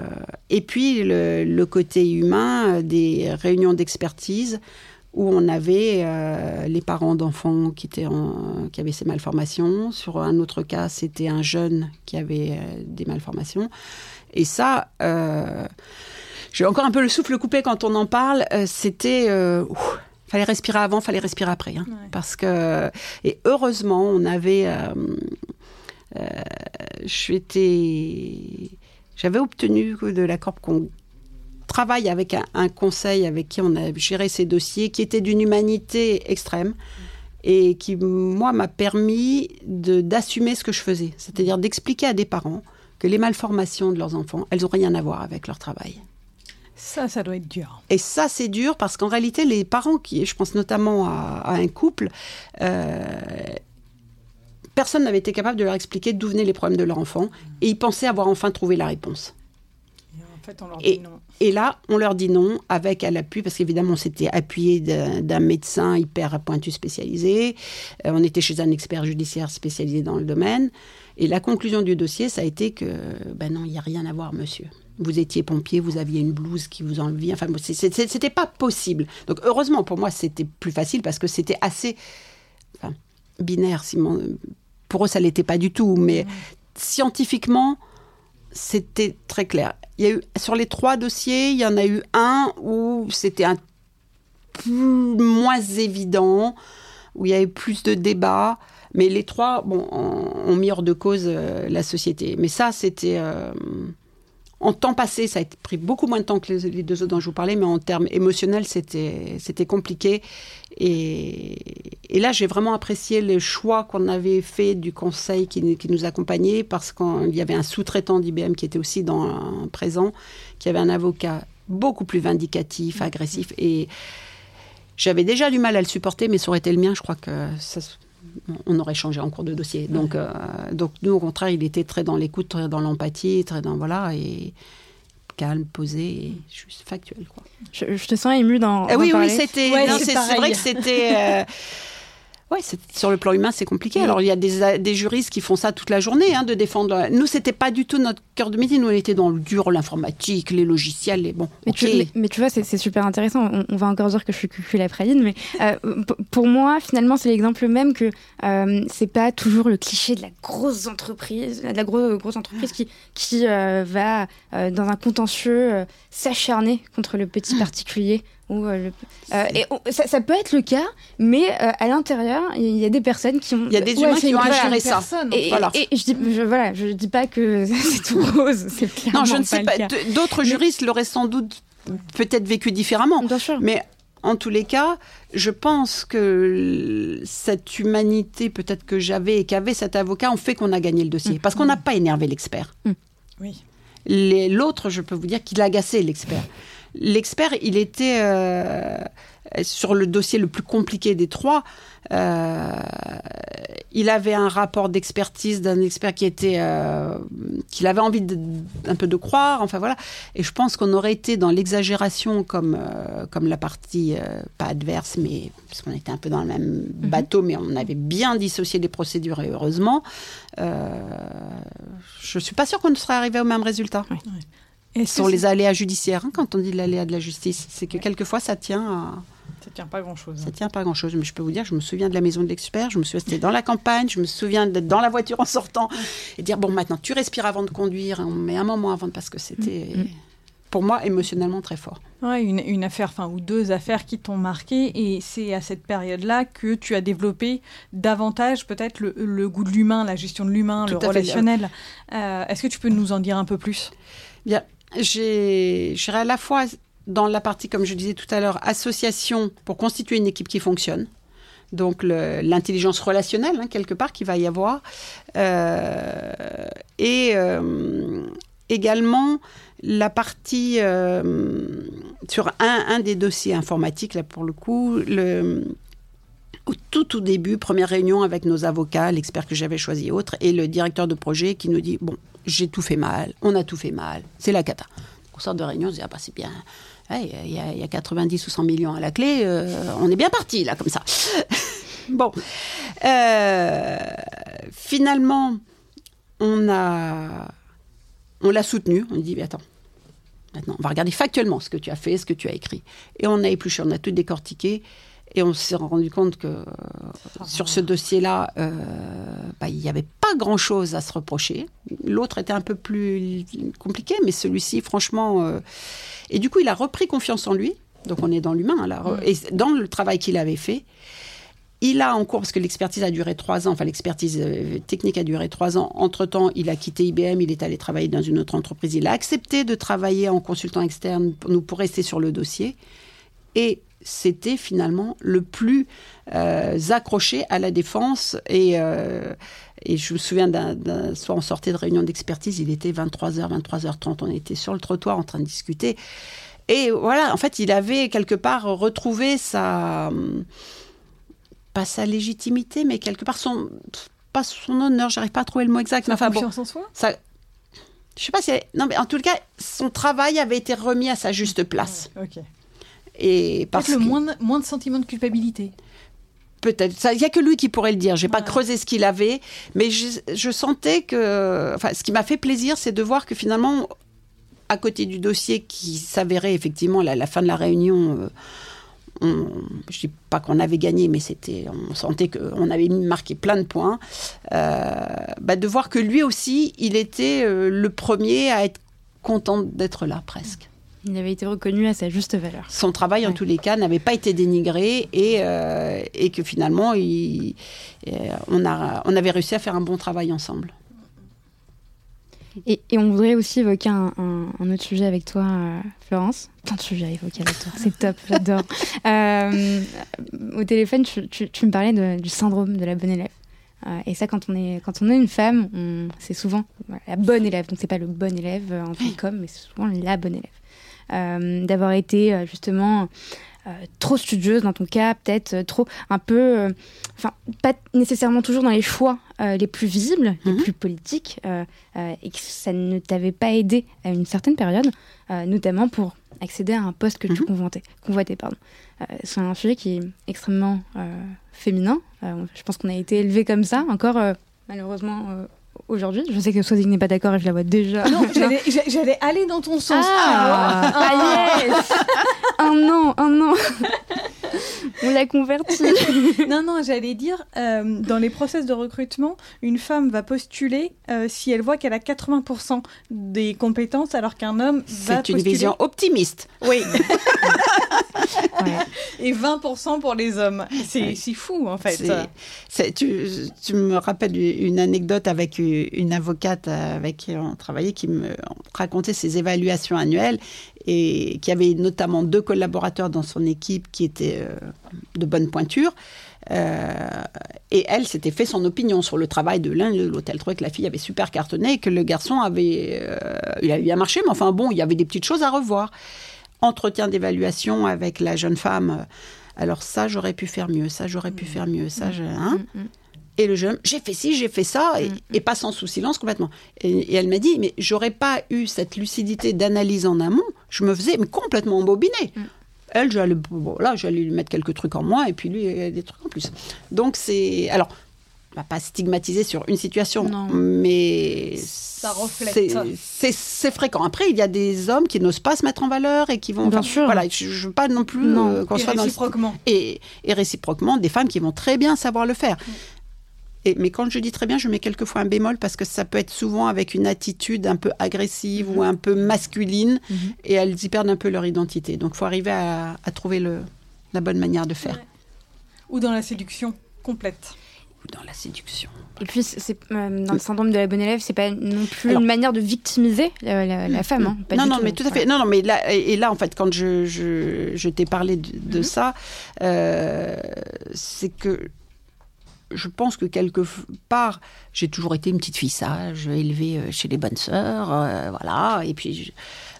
et puis le, côté humain des réunions d'expertise où on avait euh, les parents d'enfants qui, étaient qui avaient ces malformations. Sur un autre cas, c'était un jeune qui avait euh, des malformations. Et ça, j'ai encore un peu le souffle coupé quand on en parle. c'était Fallait respirer avant, fallait respirer après. Hein. Parce que. Et heureusement, on avait. Euh, euh, j'avais obtenu de la Corp qu'on travaille avec un, conseil avec qui on a géré ces dossiers, qui était d'une humanité extrême et qui, moi, m'a permis d'assumer ce que je faisais. C'est-à-dire d'expliquer à des parents que les malformations de leurs enfants, elles n'ont rien à voir avec leur travail. Ça, ça doit être dur. Et ça, c'est dur parce qu'en réalité, les parents, qui, je pense notamment à, un couple, euh, personne n'avait été capable de leur expliquer d'où venaient les problèmes de leur enfant et ils pensaient avoir enfin trouvé la réponse. Et en fait, on leur dit non. Et là, on leur dit non, avec à l'appui, parce qu'évidemment, on s'était appuyé d'un médecin hyper pointu spécialisé. Euh, on était chez un expert judiciaire spécialisé dans le domaine. Et la conclusion du dossier, ça a été que, ben non, il n'y a rien à voir, monsieur. Vous étiez pompier, vous aviez une blouse qui vous enlevait. Enfin, c'était pas possible. Donc, heureusement, pour moi, c'était plus facile parce que c'était assez binaire. Pour eux, ça l'était pas du tout. Mais scientifiquement, c'était très clair. Il y a eu, sur les trois dossiers, il y en a eu un où c'était un peu moins évident, où il y avait plus de débats. Mais les trois bon, ont, mis hors de cause euh, la société. Mais ça, c'était. Euh, en temps passé, ça a pris beaucoup moins de temps que les, deux autres dont je vous parlais, mais en termes émotionnels, c'était compliqué. Et, là, j'ai vraiment apprécié le choix qu'on avait fait du conseil qui, qui nous accompagnait, parce qu'il y avait un sous-traitant d'IBM qui était aussi dans, présent, qui avait un avocat beaucoup plus vindicatif, agressif. Et j'avais déjà du mal à le supporter, mais ça aurait été le mien, je crois que ça on aurait changé en cours de dossier. Donc, euh, donc nous, au contraire, il était très dans l'écoute, très dans l'empathie, très dans voilà et calme, posé, et juste factuel. Quoi. Je, te sens ému dans. Eh oui, oui, c'était. c'est vrai que c'était. Euh, Oui, sur le plan humain, c'est compliqué. Alors, il y a des, des, juristes qui font ça toute la journée, hein, de défendre. Nous, c'était pas du tout notre cœur de métier. Nous, on était dans le dur, l'informatique, les logiciels, les bon. Mais, tu, mais, tu, vois, c'est super intéressant. On, va encore dire que je suis cucul la praline, mais euh, pour moi, finalement, c'est l'exemple même que euh, c'est pas toujours le cliché de la grosse entreprise, de la grosse, grosse entreprise qui, qui euh, va euh, dans un contentieux s'acharner contre le petit particulier. Euh, euh, et ça, peut être le cas, mais euh, à l'intérieur, il y a des personnes qui ont. Il y a des humains qui ont à ça. Et, voilà. et, je dis, je, voilà, je dis pas que c'est tout rose. non, je ne sais pas. D'autres juristes l'auraient sans doute peut-être vécu différemment. Bien sûr. Mais en tous les cas, je pense que cette humanité peut-être que j'avais et qu'avait cet avocat ont fait qu'on a gagné le dossier. Mm. Parce qu'on n'a pas énervé l'expert. Mm. Oui. L'autre, je peux vous dire qu'il a agacé l'expert. L'expert, il était euh, sur le dossier le plus compliqué des trois. Euh, il avait un rapport d'expertise d'un expert qui était euh, qu'il avait envie d'un peu de croire. Enfin voilà. Et je pense qu'on aurait été dans l'exagération comme comme la partie pas adverse, mais parce qu'on était un peu dans le même mhm. bateau, mais on avait bien dissocié les procédures et heureusement. je suis pas sûre qu'on serait arrivé au même résultat. Et sur les aléas judiciaires, hein, quand on dit l'aléa de la justice, c'est que quelquefois ça tient à... Ça tient pas grand-chose. Ça tient pas grand-chose, mais je peux vous dire, je me souviens de la maison de l'expert, je me suis restée dans la campagne, je me souviens d'être dans la voiture en sortant et dire bon maintenant tu respires avant de conduire, on met un moment avant parce que c'était mm, mm. pour moi émotionnellement très fort. Ouais, une, une affaire, enfin ou deux affaires qui t'ont marqué et c'est à cette période-là que tu as développé davantage peut-être le, goût de l'humain, la gestion de l'humain, le relationnel. Euh, est-ce que tu peux nous en dire un peu plus? Bien, j'ai à la fois dans la partie, comme je disais tout à l'heure, association pour constituer une équipe qui fonctionne. Donc l'intelligence relationnelle, hein, quelque part, qui va y avoir. Euh, et euh, également la partie euh, sur un, des dossiers informatiques, là pour le coup, le, au tout début, première réunion avec nos avocats, l'expert que j'avais choisi autre, et le directeur de projet qui nous dit, bon, j'ai tout fait mal, on a tout fait mal, c'est la cata. On sort de réunion, on se dit, ah bah c'est bien, il y, a 90 ou 100 millions à la clé, euh, on est bien parti là, comme ça. bon, euh, finalement, on a, on l'a soutenu, on dit, mais attends, maintenant, on va regarder factuellement ce que tu as fait, ce que tu as écrit. Et on a épluché, on a tout décortiqué. Et on s'est rendu compte que sur ce dossier-là, euh, bah, il n'y avait pas grand-chose à se reprocher. L'autre était un peu plus compliqué, mais celui-ci, franchement... Euh, et du coup, il a repris confiance en lui. Donc on est dans l'humain. là. Mm. Et dans le travail qu'il avait fait, il a en cours, parce que l'expertise a duré trois ans, enfin l'expertise euh, technique a duré trois ans. Entre-temps, il a quitté IBM, il est allé travailler dans une autre entreprise. Il a accepté de travailler en consultant externe pour, nous, pour rester sur le dossier. Et c'était finalement le plus euh, accroché à la défense. Et, euh, et je me souviens d'un soir, on sortait de réunion d'expertise, il était 23h, 23h30, on était sur le trottoir en train de discuter. Et voilà, en fait, il avait quelque part retrouvé sa. pas sa légitimité, mais quelque part son. pas son honneur, j'arrive pas à trouver le mot exact. mais enfin, bon, Confiance en soi? Ça. Je sais pas si. elle- Non, mais en tout cas, son travail avait été remis à sa juste place. Ok. Et parce Peut-être le que- moins, de- moins de sentiment de culpabilité. Peut-être. Il n'y a que lui qui pourrait le dire. J'ai pas Ouais. creusé ce qu'il avait, mais je, je sentais que. Enfin, ce qui m'a fait plaisir, c'est de voir que finalement, à côté du dossier qui s'avérait effectivement à la fin de la réunion, euh, on, je dis pas qu'on avait gagné, mais c'était, on sentait qu'on avait marqué plein de points. euh, bah, de voir que lui aussi, il était euh, le premier à être content d'être là presque. Il avait été reconnu à sa juste valeur. Son travail, en tous les cas, n'avait pas été dénigré et, euh, et que finalement, il- euh, on, a, on avait réussi à faire un bon travail ensemble. Et, et on voudrait aussi évoquer un, un- un autre sujet avec toi, euh, Florence. Plein de sujets à évoquer avec toi, c'est top, j'adore. Euh, au téléphone, tu, tu- tu me parlais de- du syndrome de la bonne élève. Et ça, quand on est, quand on est une femme, c'est souvent la bonne élève. Donc, c'est pas le bon élève en tant com, mais c'est souvent la bonne élève. Euh, D'avoir été euh, justement euh, trop studieuse dans ton cas, peut-être trop, un peu, enfin, pas nécessairement toujours dans les choix les plus visibles, les Mhm. plus politiques, et que ça ne t'avait pas aidé à une certaine période, notamment pour accéder à un poste que tu Mhm. convoitais. convoitais pardon. Euh, c'est un sujet qui est extrêmement euh, féminin. Euh, je pense qu'on a été élevé comme ça, encore malheureusement aujourd'hui. Je sais que Swazik n'est pas d'accord et je la vois déjà. Non, j'allais- j'a- j'allais aller dans ton sens. Ah, ah yes Un an, un an On l'a converti. Non, non, j'allais dire, euh, dans les process de recrutement, une femme va postuler euh, si elle voit qu'elle a 80% des compétences, alors qu'un homme va C'est une postuler... vision optimiste. Oui, Ouais. et 20% pour les hommes. C'est Ouais. fou, en fait. Tu me rappelles une anecdote avec une avocate avec qui on travaillait qui me racontait ses évaluations annuelles et qui avait notamment deux collaborateurs dans son équipe qui étaient euh, de bonne pointure. Euh, et elle s'était fait son opinion sur le travail de l'un et de l'autre. Elle trouvait que la fille avait super cartonné et que le garçon avait, euh, il avait bien marché, mais enfin bon, il y avait des petites choses à revoir. Entretien d'évaluation avec la jeune femme. Alors ça, j'aurais pu faire mieux. Ça, j'aurais pu faire mieux. Ça, je- hein Mm, mm. Et le jeune, j'ai fait ci, j'ai fait ça, et, Mm. et passe sous silence complètement. Et, et elle m'a dit, mais j'aurais pas eu cette lucidité d'analyse en amont, je me faisais mais complètement embobiner. Mm. Elle, j'allais, bon, là, j'allais lui mettre quelques trucs en moins, et puis lui, il y a des trucs en plus. Donc c'est, alors, on va pas stigmatiser sur une situation, Non. mais Ça reflète. c'est- C'est c'est fréquent. Après, il y a des hommes qui n'osent pas se mettre en valeur et qui vont. Bien enfin, sûr. Voilà, je, je veux pas non plus Non. euh, qu'on Et soit dans le réciproquement. et, et réciproquement des femmes qui vont très bien savoir le faire. Et, mais quand je dis très bien, je mets quelquefois un bémol parce que ça peut être souvent avec une attitude un peu agressive ou un peu masculine Mhm. et elles y perdent un peu leur identité. Donc il faut arriver à, à trouver le, la bonne manière de faire. Ouais. Ou dans la séduction complète. Ou dans la séduction. Et puis, c'est euh, dans le syndrome de la bonne élève, c'est pas non plus Alors- une manière de victimiser la, la- la femme. hein, pas non, non, tout. mais tout à fait. Non, non, mais là, et là, en fait, quand je, je, je t'ai parlé de, de Mhm. ça, euh, c'est que je pense que quelque part, j'ai toujours été une petite fille sage, élevée euh, chez les bonnes sœurs, euh, voilà. Et puis, je-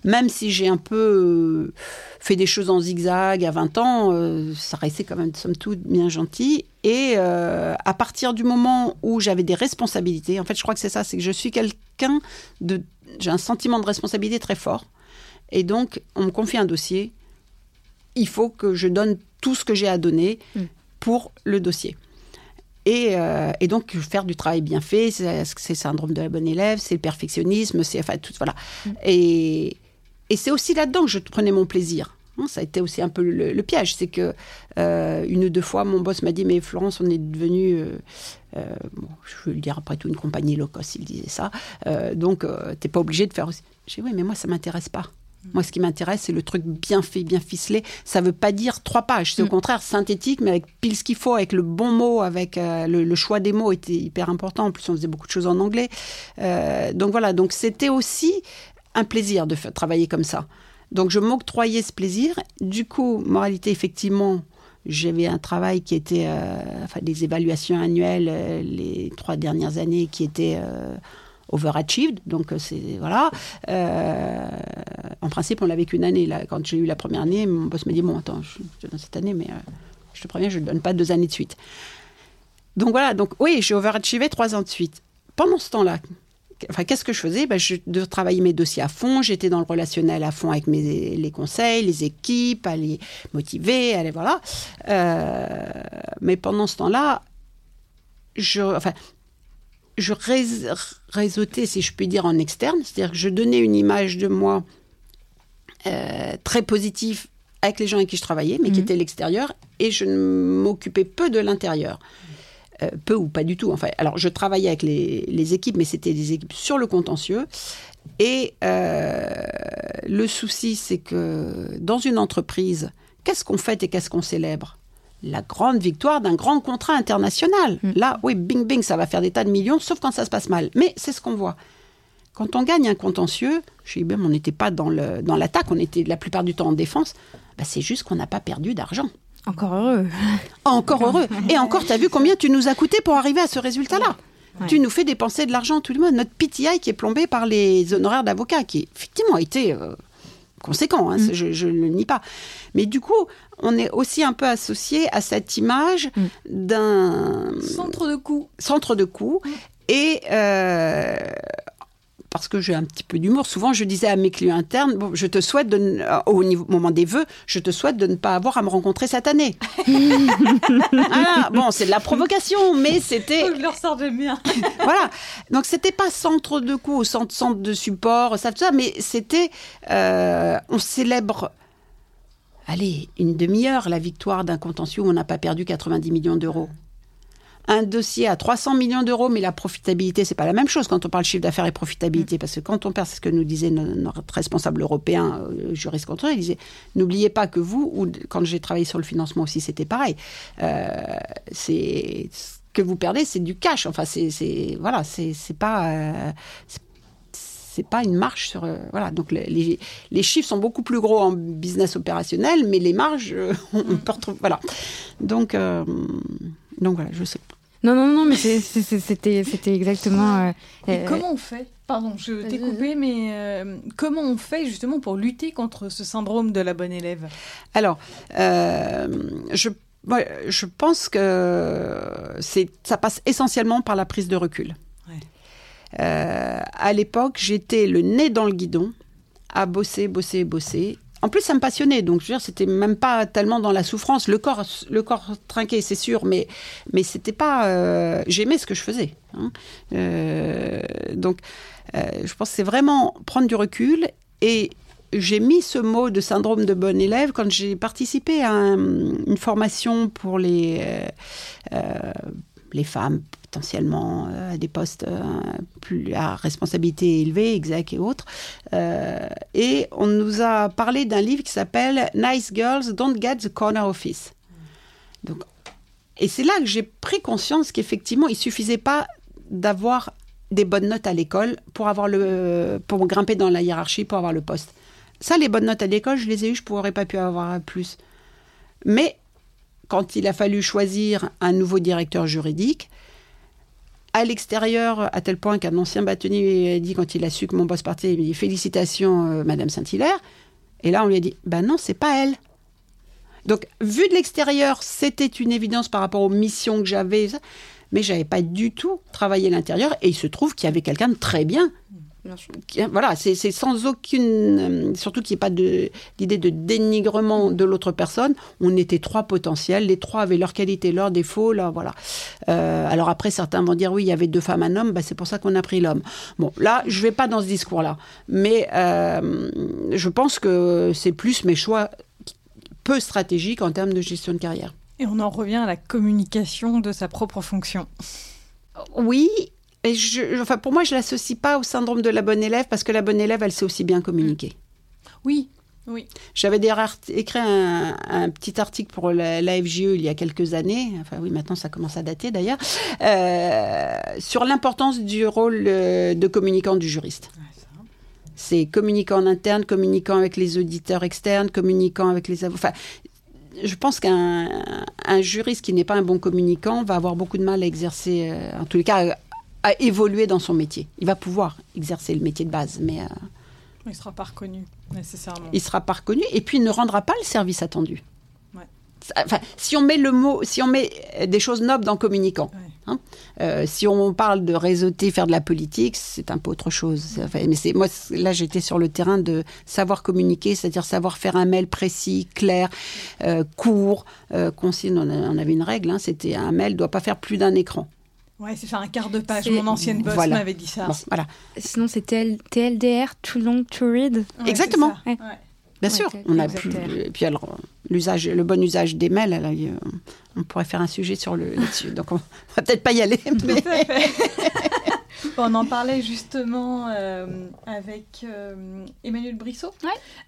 même si j'ai un peu euh, fait des choses en zigzag à 20 ans, euh, ça restait quand même, somme toute, bien gentil. Et euh, à partir du moment où j'avais des responsabilités, en fait, je crois que c'est ça, c'est que je suis quelqu'un de. J'ai un sentiment de responsabilité très fort. Et donc, on me confie un dossier. Il faut que je donne tout ce que j'ai à donner Mm. pour le dossier. Et, euh, et donc, faire du travail bien fait, c'est le syndrome de la bonne élève, c'est le perfectionnisme, c'est enfin tout, voilà. Mm. Et, et c'est aussi là-dedans que je prenais mon plaisir. Hein, ça a été aussi un peu le, le piège, c'est que euh, une ou deux fois, mon boss m'a dit mais Florence, on est devenu, euh, euh, bon, je veux le dire après tout, une compagnie low cost, il disait ça. Donc, t'es pas obligé de faire aussi. J'ai dit oui, mais moi ça m'intéresse pas. Moi, ce qui m'intéresse, c'est le truc bien fait, bien ficelé. Ça veut pas dire trois pages. C'est au Mm. contraire synthétique, mais avec pile ce qu'il faut, avec le bon mot, avec euh, le, le choix des mots était hyper important. En plus, on faisait beaucoup de choses en anglais. Euh, donc voilà. Donc c'était aussi un plaisir de fa- travailler comme ça. Donc je m'octroyais ce plaisir. Du coup, moralité, effectivement, j'avais un travail qui était, euh, enfin, des évaluations annuelles les trois dernières années qui étaient overachieved. Donc euh, c'est voilà. Euh, en principe, on l'avait qu'une année. Là, quand j'ai eu la première année, mon boss m'a dit bon, attends, je te donne cette année, mais euh, je te préviens, je ne donne pas deux années de suite. Donc voilà. Donc oui, j'ai overachievé trois ans de suite. Pendant ce temps-là. Enfin, qu'est-ce que je faisais? Ben, Je de travailler mes dossiers à fond. J'étais dans le relationnel à fond avec mes, les conseils, les équipes, à les motiver, à les voilà. Mais pendant ce temps-là, je, enfin, je rés- réseautais, si je puis dire, en externe. C'est-à-dire que je donnais une image de moi euh, très positive avec les gens avec qui je travaillais, mais qui Mhm. étaient l'extérieur, et je ne m'occupais peu de l'intérieur. Euh, peu ou pas du tout. Enfin, alors, je travaillais avec les, les équipes, mais c'était des équipes sur le contentieux. Et euh, le souci, c'est que dans une entreprise, qu'est-ce qu'on fête et qu'est-ce qu'on célèbre? La grande victoire d'un grand contrat international. Mm. Là, oui, bing bing, ça va faire des tas de millions, sauf quand ça se passe mal. Mais c'est ce qu'on voit. Quand on gagne un contentieux, chez IBM, on n'était pas dans le- dans l'attaque, on était la plupart du temps en défense. Bah, c'est juste qu'on n'a pas perdu d'argent. Encore heureux. Encore heureux. Et encore, tu as vu combien tu nous as coûté pour arriver à ce résultat-là? Ouais. Tu nous fais dépenser de l'argent tout le monde. Notre PTI qui est plombé par les honoraires d'avocats, qui effectivement a été euh, conséquent, hein, Mm. je, je ne le nie pas. Mais du coup, on est aussi un peu associé à cette image Mm. d'un Centre de coût. centre de coût. Et euh, parce que j'ai un petit peu d'humour, souvent je disais à mes clients internes, bon, je te souhaite, de, ne- euh, au niveau, moment des vœux, je te souhaite de ne pas avoir à me rencontrer cette année. Voilà, bon, c'est de la provocation, mais c'était je leur sors de bien. voilà. Donc c'était pas centre de coût, centre, centre de support, ça, tout ça, mais c'était, euh, on célèbre, allez, une demi-heure la victoire d'un contentieux où on n'a pas perdu 90 millions d'euros. Un dossier à 300 millions d'euros, mais la profitabilité, c'est pas la même chose quand on parle chiffre d'affaires et profitabilité, parce que quand on perd, c'est ce que nous disait no- notre responsable européen, euh, juriste contrôle, il disait, n'oubliez pas que vous, ou quand j'ai travaillé sur le financement aussi, c'était pareil. Euh, c'est ce que vous perdez, c'est du cash. Enfin, c'est, voilà, c'est, pas, euh, c'est, pas une marge sur, euh, voilà. Donc les, les, chiffres sont beaucoup plus gros en business opérationnel, mais les marges, euh, on, peut retrouver, voilà. Donc, donc voilà, je sais. pas. Non, non, non, mais c'était exactement. euh, Et euh, comment on fait? Pardon, je t'ai coupé, mais euh, comment on fait justement pour lutter contre ce syndrome de la bonne élève? Alors, euh, je, moi, je pense que ça passe essentiellement par la prise de recul. Ouais. Euh, à l'époque, j'étais le nez dans le guidon, à bosser, bosser, bosser. En plus, ça me passionnait, donc je veux dire, c'était même pas tellement dans la souffrance. Le corps, le corps trinqué, c'est sûr, mais mais c'était pas. euh, J'aimais ce que je faisais. hein. Euh, donc, euh, je pense que c'est vraiment prendre du recul et j'ai mis ce mot de syndrome de bon élève quand j'ai participé à un- une formation pour les, les femmes potentiellement euh, à des postes euh, plus à responsabilité élevée, exec et autres. Euh, et on nous a parlé d'un livre qui s'appelle Nice Girls Don't Get the Corner Office. Donc, et c'est là que j'ai pris conscience qu'effectivement, il suffisait pas d'avoir des bonnes notes à l'école pour avoir le pour grimper dans la hiérarchie pour avoir le poste. Ça, les bonnes notes à l'école, je les ai eues, je pourrais pas pu avoir plus. Mais quand il a fallu choisir un nouveau directeur juridique, à l'extérieur, à tel point qu'un ancien bâtonnier a dit quand il a su que mon boss partait, il m'a dit félicitations, euh, Madame Saint-Hilaire. Et là, on lui a dit, ben non, c'est pas elle. Donc, vu de l'extérieur, c'était une évidence par rapport aux missions que j'avais, mais j'avais pas du tout travaillé l'intérieur. Et il se trouve qu'il y avait quelqu'un de très bien. Voilà, c'est sans aucune. euh, surtout qu'il n'y ait pas de- d'idée de dénigrement de l'autre personne. On était trois potentiels. Les trois avaient leurs qualités, leurs défauts. Là, voilà. Euh, alors après, certains vont dire oui, il y avait deux femmes, un homme. Bah, c'est pour ça qu'on a pris l'homme. Bon, là, je vais pas dans ce discours-là. Mais euh, je pense que c'est plus mes choix peu stratégiques en termes de gestion de carrière. Et on en revient à la communication de sa propre fonction. Oui. Et je, enfin, pour moi, je l'associe pas au syndrome de la bonne élève parce que la bonne élève, elle sait aussi bien communiquer. Oui, oui. J'avais écrit un, un, petit article pour la, la, FGE il y a quelques années, enfin oui, maintenant ça commence à dater d'ailleurs, euh, sur l'importance du rôle euh, de communicant du juriste. C'est communicant en interne, communicant avec les auditeurs externes, communicant avec les avocats. Enfin, je pense qu'un un juriste qui n'est pas un bon communicant va avoir beaucoup de mal à exercer, euh, en tous les cas, à, évoluer dans son métier. Il va pouvoir exercer le métier de base, mais... Euh, il ne sera pas reconnu, nécessairement. Il ne sera pas reconnu et puis il ne rendra pas le service attendu. Ouais. Enfin, si on met le mot, si on met des choses nobles dans communicant, ouais. hein, euh, si on parle de réseauter, faire de la politique, c'est un peu autre chose. Enfin, mais c'est moi là, j'étais sur le terrain de savoir communiquer, c'est-à-dire savoir faire un mail précis, clair, euh, court, euh, concis. On, on, avait une règle, hein, c'était un mail doit pas faire plus d'un écran. Ouais, c'est faire un quart de page. Mon ancienne boss voilà. m'avait dit ça. Bon, voilà. Sinon, c'est TL, TLDR, too long to read. Ouais, Exactement. Ouais. Bien sûr, on a plus. Et puis alors, l'usage, le bon usage des mails, là, on pourrait faire un sujet sur le là-dessus. Donc, on va peut-être pas y aller. Mais... on en parlait justement euh, avec euh, Emmanuel Brissot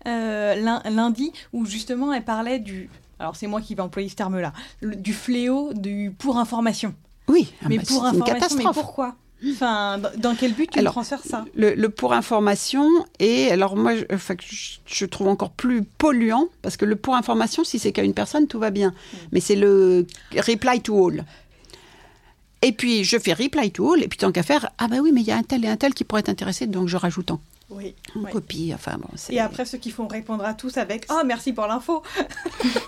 euh, lundi, où justement elle parlait du. Alors, c'est moi qui vais employer ce terme-là, du fléau du pour information. Oui, mais bah, pour information, mais pourquoi Enfin, dans quel but tu alors, transfères ça le, le, pour information et alors moi, je, enfin, je, je, trouve encore plus polluant parce que le pour information, si c'est qu'à une personne, tout va bien. Mm. Mais c'est le reply to all. Et puis je fais reply to all et puis tant qu'à faire, ah bah oui, mais il y a un tel et un tel qui pourrait être intéressé, donc je rajoute en oui, copie. Enfin bon. Et après ceux qui font répondre à tous avec oh merci pour l'info.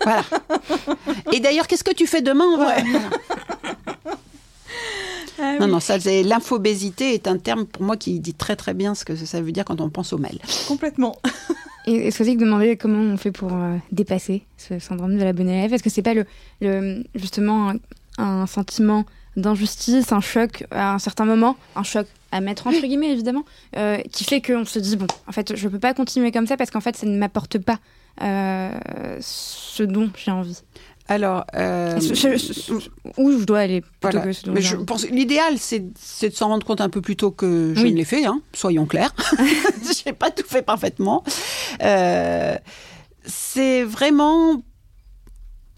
voilà. Et d'ailleurs, qu'est-ce que tu fais demain ouais. voilà. Ah, non, oui. non, ça, l'infobésité est un terme pour moi qui dit très très bien ce que ça veut dire quand on pense au mail. Complètement. Et c'est que demander comment on fait pour euh, dépasser ce syndrome de la bonne élève Est-ce que c'est pas le, le, justement un, un sentiment d'injustice, un choc à un certain moment, un choc à mettre entre guillemets évidemment, euh, qui fait qu'on se dit bon, en fait, je peux pas continuer comme ça parce qu'en fait, ça ne m'apporte pas euh, ce dont j'ai envie. Alors, euh, je, je, je, où je dois aller plutôt voilà. que je pense l'idéal, c'est de s'en rendre compte un peu plus tôt que je Oui. ne l'ai fait. Hein, soyons clairs, je n'ai pas tout fait parfaitement. Euh, c'est vraiment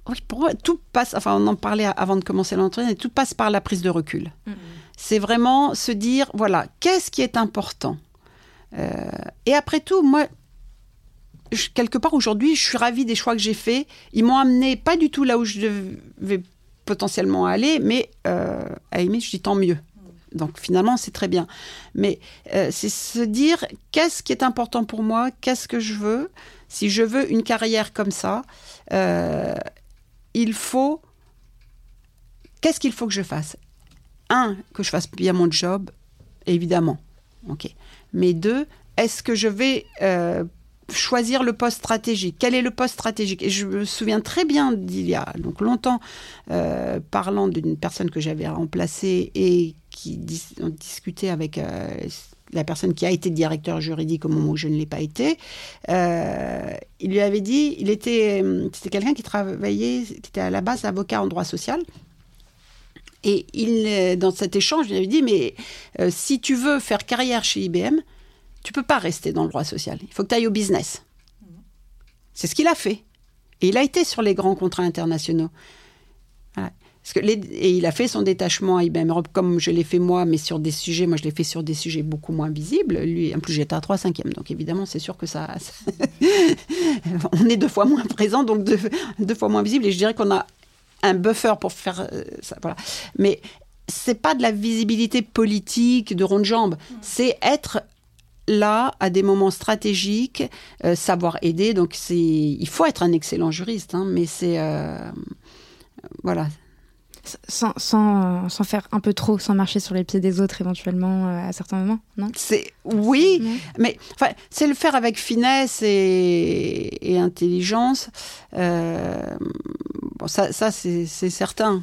oui, pour moi, tout passe. Enfin, on en parlait avant de commencer l'entretien. et Tout passe par la prise de recul. Mm. C'est vraiment se dire voilà, qu'est-ce qui est important? Euh, et après tout, moi, quelque part aujourd'hui, je suis ravie des choix que j'ai faits. Ils m'ont amené pas du tout là où je devais potentiellement aller, mais euh, à limite, je dis tant mieux. Donc finalement, c'est très bien. Mais euh, c'est se dire qu'est-ce qui est important pour moi, qu'est-ce que je veux. Si je veux une carrière comme ça, euh, il faut. Qu'est-ce qu'il faut que je fasse? Un, que je fasse bien mon job, évidemment. Ok. Mais deux, est-ce que je vais euh, choisir le poste stratégique Quel est le poste stratégique Et je me souviens très bien d'il y a donc longtemps, euh, parlant d'une personne que j'avais remplacée et qui discutait avec euh, la personne qui a été directeur juridique au moment où je ne l'ai pas été. Euh, il lui avait dit, il était, c'était quelqu'un qui travaillait, qui était à la base avocat en droit social. Et il, dans cet échange, il lui avait dit, mais si tu veux faire carrière chez IBM, tu peux pas rester dans le droit social. Il faut que tu ailles au business. C'est ce qu'il a fait. Et il a été sur les grands contrats internationaux. Voilà. Parce que les, et il a fait son détachement à IBM Europe comme je l'ai fait moi, mais sur des sujets, moi je l'ai fait sur des sujets beaucoup moins visibles. Lui, en plus j'étais à 3 cinquièmes, donc évidemment c'est sûr que ça, ça on est deux fois moins présent, donc deux, deux fois moins visible. Et je dirais qu'on a un buffer pour faire euh, ça. Voilà. Mais c'est pas de la visibilité politique de ronde jambe, mmh. c'est être là à des moments stratégiques, euh, savoir aider. Donc c'est, il faut être un excellent juriste, hein, mais c'est euh, voilà. Sans, sans, sans, faire un peu trop, sans marcher sur les pieds des autres éventuellement euh, à certains moments, non? C'est oui, mmh. mais enfin c'est le faire avec finesse et, et intelligence. Bon, ça, ça c'est certain,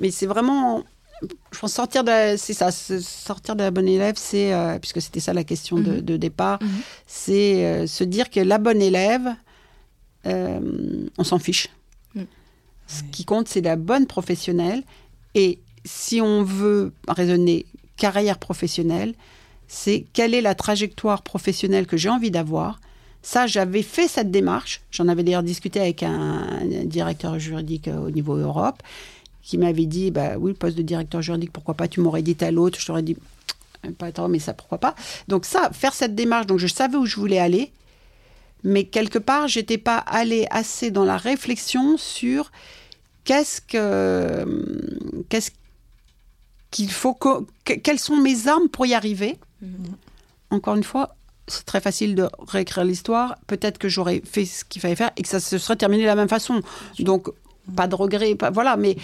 mais c'est vraiment je pense sortir de c'est ça sortir de la bonne élève c'est euh, puisque c'était ça la question mmh. de, de, départ mmh. c'est euh, se dire que la bonne élève euh, on s'en fiche mmh. ce qui compte c'est la bonne professionnelle et si on veut raisonner carrière professionnelle c'est quelle est la trajectoire professionnelle que j'ai envie d'avoir Ça, j'avais fait cette démarche. J'en avais d'ailleurs discuté avec un, directeur juridique au niveau Europe qui m'avait dit bah oui, le poste de directeur juridique, pourquoi pas Tu m'aurais dit à l'autre. Je t'aurais dit pas trop, mais ça, pourquoi pas Donc, ça, faire cette démarche, donc je savais où je voulais aller, mais quelque part, j'étais pas allée assez dans la réflexion sur qu'est-ce que qu'est-ce qu'il faut quelles sont mes armes pour y arriver. Mm-hmm. Encore une fois, c'est très facile de réécrire l'histoire. Peut-être que j'aurais fait ce qu'il fallait faire et que ça se serait terminé de la même façon. Donc, pas de regret, pas, voilà. Mais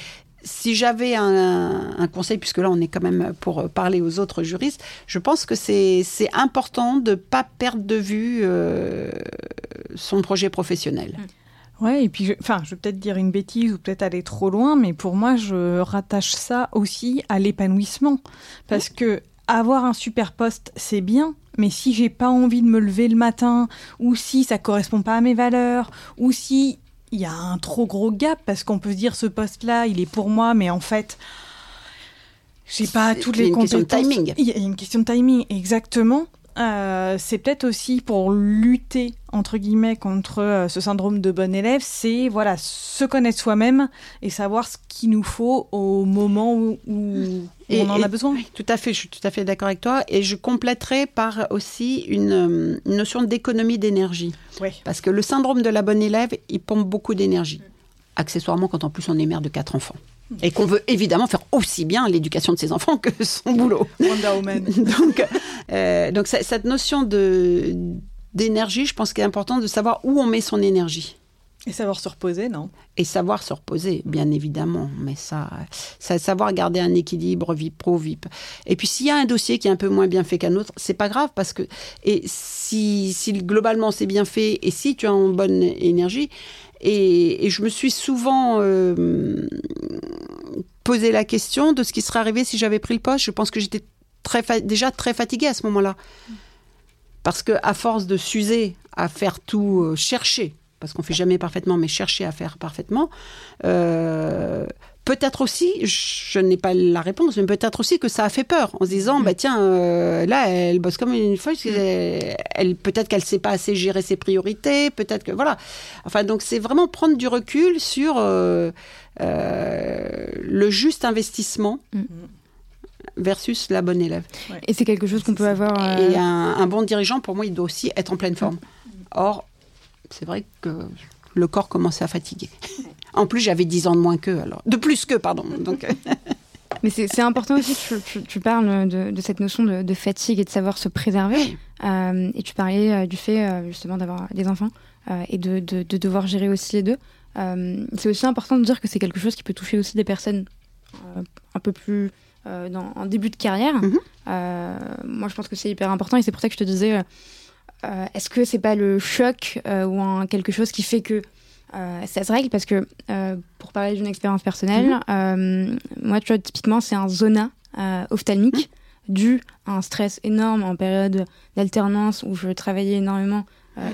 si j'avais un, conseil, puisque là on est quand même pour parler aux autres juristes, je pense que c'est important de ne pas perdre de vue euh, son projet professionnel. Ouais, et puis, je, enfin, je vais peut-être dire une bêtise ou peut-être aller trop loin, mais pour moi, je rattache ça aussi à l'épanouissement, parce que avoir un super poste, c'est bien, mais si j'ai pas envie de me lever le matin, ou si ça correspond pas à mes valeurs, ou si il y a un trop gros gap, parce qu'on peut se dire ce poste-là, il est pour moi, mais en fait, j'ai pas toutes les compétences. Il y a une question de timing, exactement. Euh, c'est peut-être aussi pour lutter entre guillemets contre euh, ce syndrome de bon élève, c'est voilà se connaître soi-même et savoir ce qu'il nous faut au moment où, on en a besoin. tout à fait, je suis tout à fait d'accord avec toi et je compléterai par aussi une, euh, notion d'économie d'énergie. Parce que le syndrome de la bonne élève, il pompe beaucoup d'énergie. Accessoirement, quand en plus on est mère de quatre enfants et qu'on veut évidemment faire aussi bien l'éducation de ses enfants que son boulot. donc, euh, donc cette notion de d'énergie, je pense qu'il est important de savoir où on met son énergie. Et savoir se reposer, non? Et savoir se reposer, bien évidemment. Mais ça, ça, savoir garder un équilibre vie pro, vie. Et puis s'il y a un dossier qui est un peu moins bien fait qu'un autre, c'est pas grave parce que et si, si globalement c'est bien fait et si tu as une bonne énergie, et, je me suis souvent euh, posé la question de ce qui serait arrivé si j'avais pris le poste. Je pense que j'étais déjà très fatiguée à ce moment-là. Parce que à force de s'user à faire tout, euh, chercher, parce qu'on fait jamais parfaitement, mais chercher à faire parfaitement, euh, Peut-être aussi, je n'ai pas la réponse, mais peut-être aussi que ça a fait peur en se disant, bah tiens, euh, là, elle bosse comme une folle. Elle, peut-être qu'elle ne sait pas assez gérer ses priorités, peut-être que voilà. Enfin, donc c'est vraiment prendre du recul sur euh, euh, le juste investissement. Mm. versus la bonne élève. Et c'est quelque chose qu'on peut avoir. Et un, un, bon dirigeant, pour moi, il doit aussi être en pleine forme. Or, c'est vrai que le corps commençait à fatiguer. En plus, j'avais 10 ans de moins qu'eux, alors. De plus qu'eux, pardon. Donc. Euh. Mais c'est important aussi que tu, parles de, cette notion de, fatigue et de savoir se préserver. Euh, et tu parlais euh, du fait justement d'avoir des enfants et de, devoir gérer aussi les deux. c'est aussi important de dire que c'est quelque chose qui peut toucher aussi des personnes un peu plus dans, en début de carrière. Mm-hmm. moi, je pense que c'est hyper important et c'est pour ça que je te disais, est-ce que c'est pas le choc ou quelque chose qui fait que euh, ça se règle parce que, euh, pour parler d'une expérience personnelle, mhm. euh, moi, tu vois, typiquement, c'est un zona ophtalmique mhm. dû à un stress énorme en période d'alternance où je travaillais énormément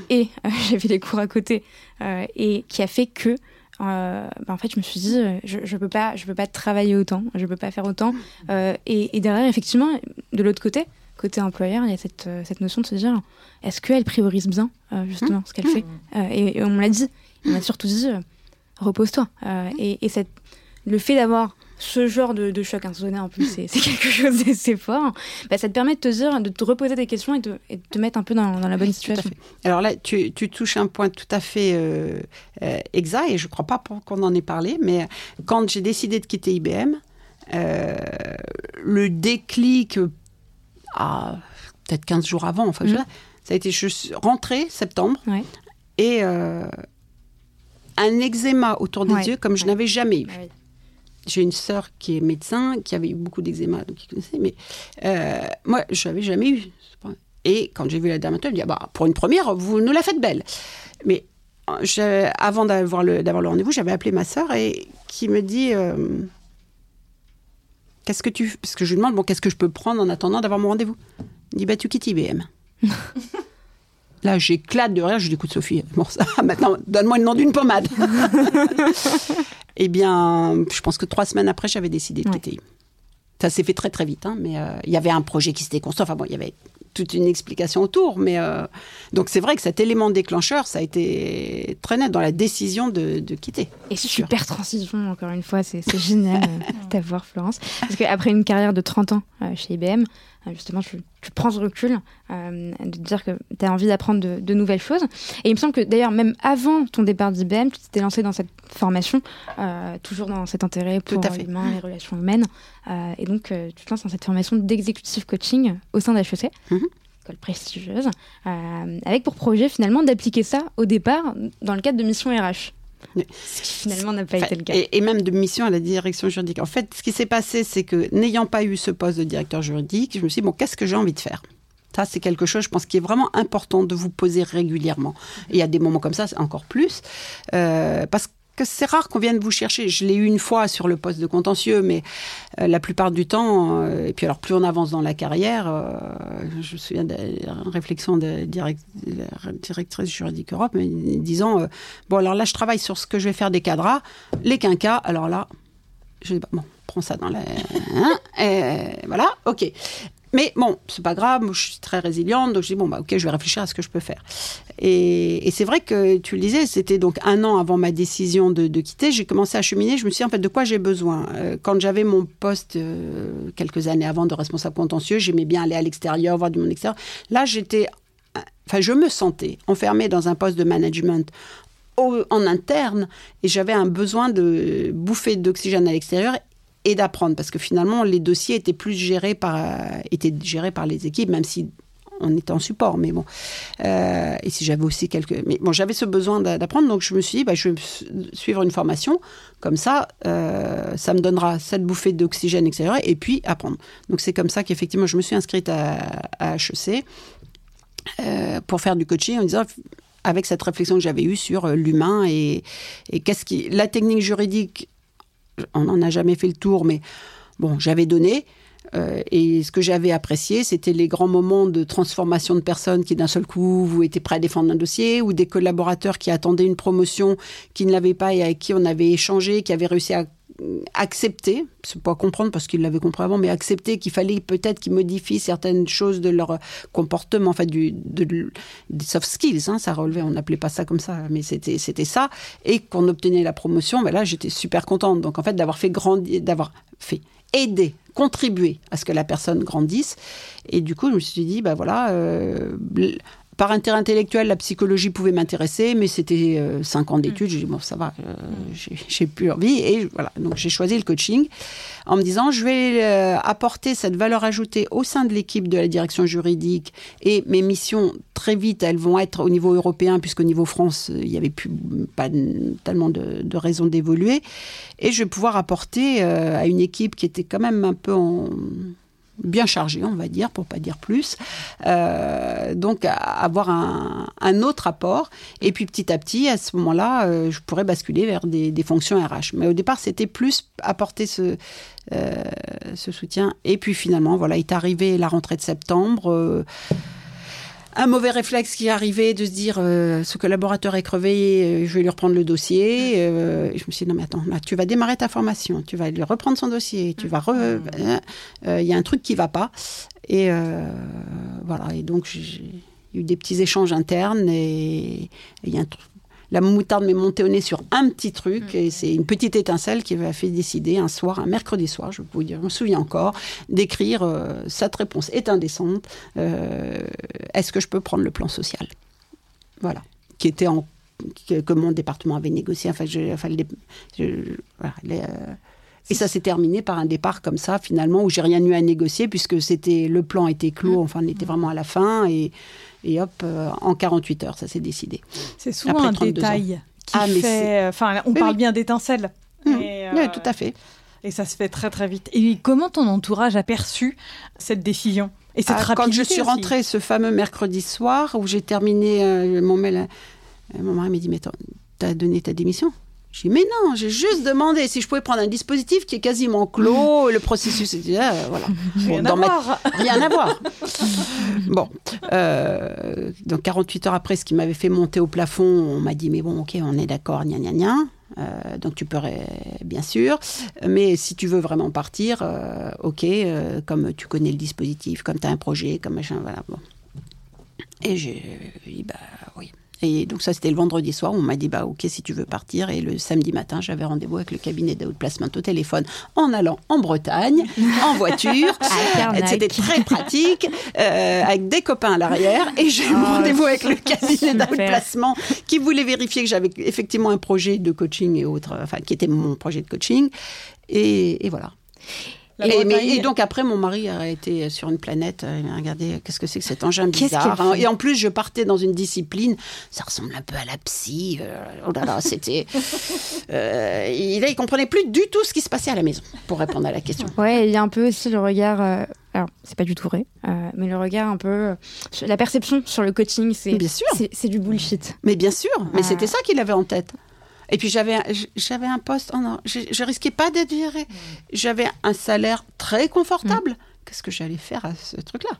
et j'avais des cours à côté et qui a fait que bah, en fait, je me suis dit, je, je peux pas, je peux pas travailler autant, je peux pas faire autant. Mhm. et, derrière, effectivement, de l'autre côté, côté employeur, il y a cette, cette notion de se dire, est-ce qu'elle priorise bien justement ce qu'elle fait? Et, on me l'a dit, on m'a surtout dit euh, repose-toi. Euh, et, cette, le fait d'avoir ce genre de, choc insonné en plus, c'est quelque chose d'assez fort. Bah, ça te permet de te dire, de te reposer des questions et de, te mettre un peu dans, la bonne situation. Alors là, tu, touches un point tout à fait euh, exact et je ne crois pas qu'on en ait parlé, mais quand j'ai décidé de quitter IBM, le déclic à peut-être 15 jours avant, enfin, mm. ça a été je suis rentrée septembre et un eczéma autour des yeux comme je n'avais jamais eu. Ah J'ai une sœur qui est médecin, qui avait eu beaucoup d'eczéma, donc qui connaissait, mais euh, moi, je n'avais jamais eu. Et quand j'ai vu la dermatologue, elle dit ah bah, pour une première, vous nous la faites belle. Mais euh, avant d'avoir le, le rendez-vous, j'avais appelé ma sœur et qui me dit euh, Qu'est-ce que tu. Parce que je lui demande bon, qu'est-ce que je peux prendre en attendant d'avoir mon rendez-vous? Il dit Bah, tu quittes IBM. Là, j'éclate de rire. Je dis, écoute, Sophie, bon, ça, maintenant, donne-moi le nom d'une pommade. eh bien, je pense que trois semaines après, j'avais décidé de quitter. Ça s'est fait très, très vite. Hein, mais euh, il y avait un projet qui s'était construit. Enfin bon, il y avait toute une explication autour. Mais euh, donc c'est vrai que cet élément déclencheur, ça a été très net dans la décision de, quitter. Et super transition, encore une fois, c'est génial d'avoir Florence. Parce qu'après une carrière de 30 ans chez IBM, euh, justement, tu, prends ce recul euh, de dire que tu as envie d'apprendre de, nouvelles choses. Et il me semble que d'ailleurs, même avant ton départ d'IBM, tu t'es lancé dans cette formation, euh, toujours dans cet intérêt pour l'humain, les relations humaines. et donc, tu te lances dans cette formation d'executive coaching au sein d'HEC. Mm école prestigieuse, avec pour projet finalement d'appliquer ça au départ dans le cadre de mission RH. Ce qui finalement n'a pas été le cas. Et, même de mission à la direction juridique. En fait, ce qui s'est passé, c'est que n'ayant pas eu ce poste de directeur juridique, je me suis dit, bon, qu'est-ce que j'ai envie de faire? Ça, c'est quelque chose, je pense, qui est vraiment important de vous poser régulièrement. Et a des moments comme ça, encore plus. Euh, parce que c'est rare qu'on vienne vous chercher. Je l'ai eu une fois sur le poste de contentieux, mais euh, la plupart du temps, euh, et puis alors plus on avance dans la carrière, euh, je me souviens d'une réflexion de directrice juridique Europe, disant bon alors là je travaille sur ce que je vais faire des cadras, les quinquas, alors là, je dis bon, prends ça dans la, hein, voilà, ok. Mais bon, c'est pas grave, je suis très résiliente, donc je dis bon bah ok, je vais réfléchir à ce que je peux faire. Et, c'est vrai que tu le disais, c'était donc un an avant ma décision de, quitter, j'ai commencé à cheminer. Je me suis dit en fait de quoi j'ai besoin? Euh, quand j'avais mon poste euh, quelques années avant de responsable contentieux, j'aimais bien aller à l'extérieur, voir du monde extérieur. Là, j'étais, enfin, je me sentais enfermée dans un poste de management en interne et j'avais un besoin de bouffer d'oxygène à l'extérieur et d'apprendre. Parce que finalement les dossiers étaient plus gérés par étaient gérés par les équipes même si on était en support mais bon. Euh, et si j'avais aussi quelques mais bon j'avais ce besoin d'apprendre. Donc je me suis dit bah, je vais suivre une formation. Comme ça euh, ça me donnera cette bouffée d'oxygène etc et puis apprendre. Donc c'est comme ça qu'effectivement je me suis inscrite à, à HEC euh, pour faire du coaching en disant avec cette réflexion que j'avais eue sur l'humain et, et qu'est-ce qui la technique juridique on n'en a jamais fait le tour, mais bon, j'avais donné. Euh, et ce que j'avais apprécié, c'était les grands moments de transformation de personnes qui d'un seul coup vous étaient prêts à défendre un dossier, ou des collaborateurs qui attendaient une promotion, qui ne l'avaient pas et avec qui on avait échangé, qui avaient réussi à accepter, c'est pas comprendre parce qu'ils l'avaient compris avant, mais accepter qu'il fallait peut-être qu'ils modifient certaines choses de leur comportement, en fait, du, des soft skills, hein, ça relevait, on n'appelait pas ça comme ça, mais c'était, c'était ça, et qu'on obtenait la promotion, ben là, j'étais super contente. Donc, en fait, d'avoir fait grandir, d'avoir fait aider, contribuer à ce que la personne grandisse. Et du coup, je me suis dit, ben voilà, euh, par intérêt intellectuel, la psychologie pouvait m'intéresser, mais c'était euh, cinq ans d'études. J'ai dit, bon, ça va, euh, j'ai plus envie. Et voilà, donc j'ai choisi le coaching en me disant, je vais euh, apporter cette valeur ajoutée au sein de l'équipe de la direction juridique. Et mes missions, très vite, elles vont être au niveau européen, puisqu'au niveau France, il n'y avait plus pas tellement de, de raisons d'évoluer. Et je vais pouvoir apporter à une équipe qui était quand même un peu en bien chargé, on va dire, pour pas dire plus. Euh, donc avoir un, autre apport. Et puis petit à petit, à ce moment-là, euh, je pourrais basculer vers des, fonctions RH. Mais au départ, c'était plus apporter ce, euh, ce soutien. Et puis finalement, voilà, est arrivé la rentrée de septembre un mauvais réflexe qui arrivé de se dire euh, ce collaborateur est crevé, euh, je vais lui reprendre le dossier. Euh, je me suis dit non mais attends, tu vas démarrer ta formation, tu vas lui reprendre son dossier, tu vas il y a un truc qui va pas et voilà et donc j'ai eu des petits échanges internes et il y a un truc la moutarde m'est montée au nez sur un petit truc, mm. et c'est une petite étincelle qui m'a fait décider un soir, un mercredi soir, je peux vous dire, je me souviens encore, d'écrire euh, cette réponse est indécente. Euh, est-ce que je peux prendre le plan social? Voilà, qui était en que, mon département avait négocié. Enfin, je, enfin, voilà, euh, et ça s'est terminé par un départ comme ça, finalement, où j'ai rien eu à négocier, puisque c'était le plan était clos, mm. enfin, on était vraiment à la fin, et et hop, euh, en 48 heures, ça s'est décidé. C'est souvent un détail qui ah, fait. Enfin, on parle bien d'étincelles. Mmh. oui, euh, tout à fait. Et ça se fait très très vite. Et comment ton entourage a perçu cette décision et cette ah, Quand je suis rentrée ce fameux mercredi soir où j'ai terminé euh, mon mail, mon mari m'a dit mais t'as donné ta démission? J'ai dit, mais non, j'ai juste demandé si je pouvais prendre un dispositif qui est quasiment clos, le processus était là, voilà. Rien, à voir. rien à voir. bon, euh, donc 48 heures après, ce qui m'avait fait monter au plafond, on m'a dit, mais bon, ok, on est d'accord, gna gna gna. Euh, donc tu peux, bien sûr, mais si tu veux vraiment partir, euh, ok, euh, comme tu connais le dispositif, comme tu as un projet, comme machin, voilà. Bon. Et j'ai dit, bah. Et donc ça, c'était le vendredi soir. On m'a dit, bah ok, si tu veux partir. Et le samedi matin, j'avais rendez-vous avec le cabinet de placement au téléphone en allant en Bretagne, en voiture. c'était très pratique, euh, avec des copains à l'arrière. Et j'ai eu oh, rendez-vous avec le cabinet de placement qui voulait vérifier que j'avais effectivement un projet de coaching et autres, enfin, qui était mon projet de coaching. et, et voilà. Et, donc après, mon mari a été sur une planète. Euh, il m'a regardé, qu'est-ce que c'est que cet engin bizarre hein. Et en plus, je partais dans une discipline, ça ressemble un peu à la psy. Euh, oh là là, c'était. euh, il, il comprenait plus du tout ce qui se passait à la maison, pour répondre à la question. Ouais, il y a un peu aussi le regard. Euh, alors, c'est pas du tout vrai, mais le regard un peu. la perception sur le coaching, c'est. Bien sûr. C'est du bullshit. Mais bien sûr, mais c'était ça qu'il avait en tête. Et puis j'avais j'avais un poste, oh non, je, je risquais pas d'être virée. J'avais un salaire très confortable. Mm. Qu'est-ce que j'allais faire à ce truc-là?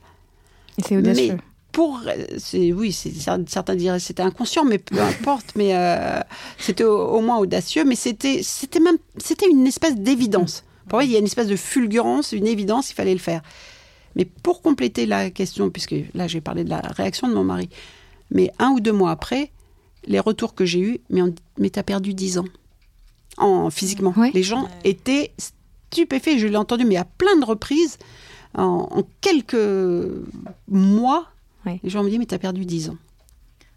C'est audacieux. Mais pour, c'est oui, certains diraient c'était inconscient, mais peu importe. mais euh, c'était au, moins audacieux. Mais c'était c'était même c'était une espèce d'évidence. Pour moi, il y a une espèce de fulgurance, une évidence, il fallait le faire. Mais pour compléter la question, puisque là j'ai parlé de la réaction de mon mari, mais un ou deux mois après, les retours que j'ai eus, mais, on, mais t'as perdu 10 ans. En, physiquement. Les gens étaient stupéfaits, je l'ai entendu, mais à plein de reprises, en, quelques mois, les gens me disent, mais t'as perdu 10 ans.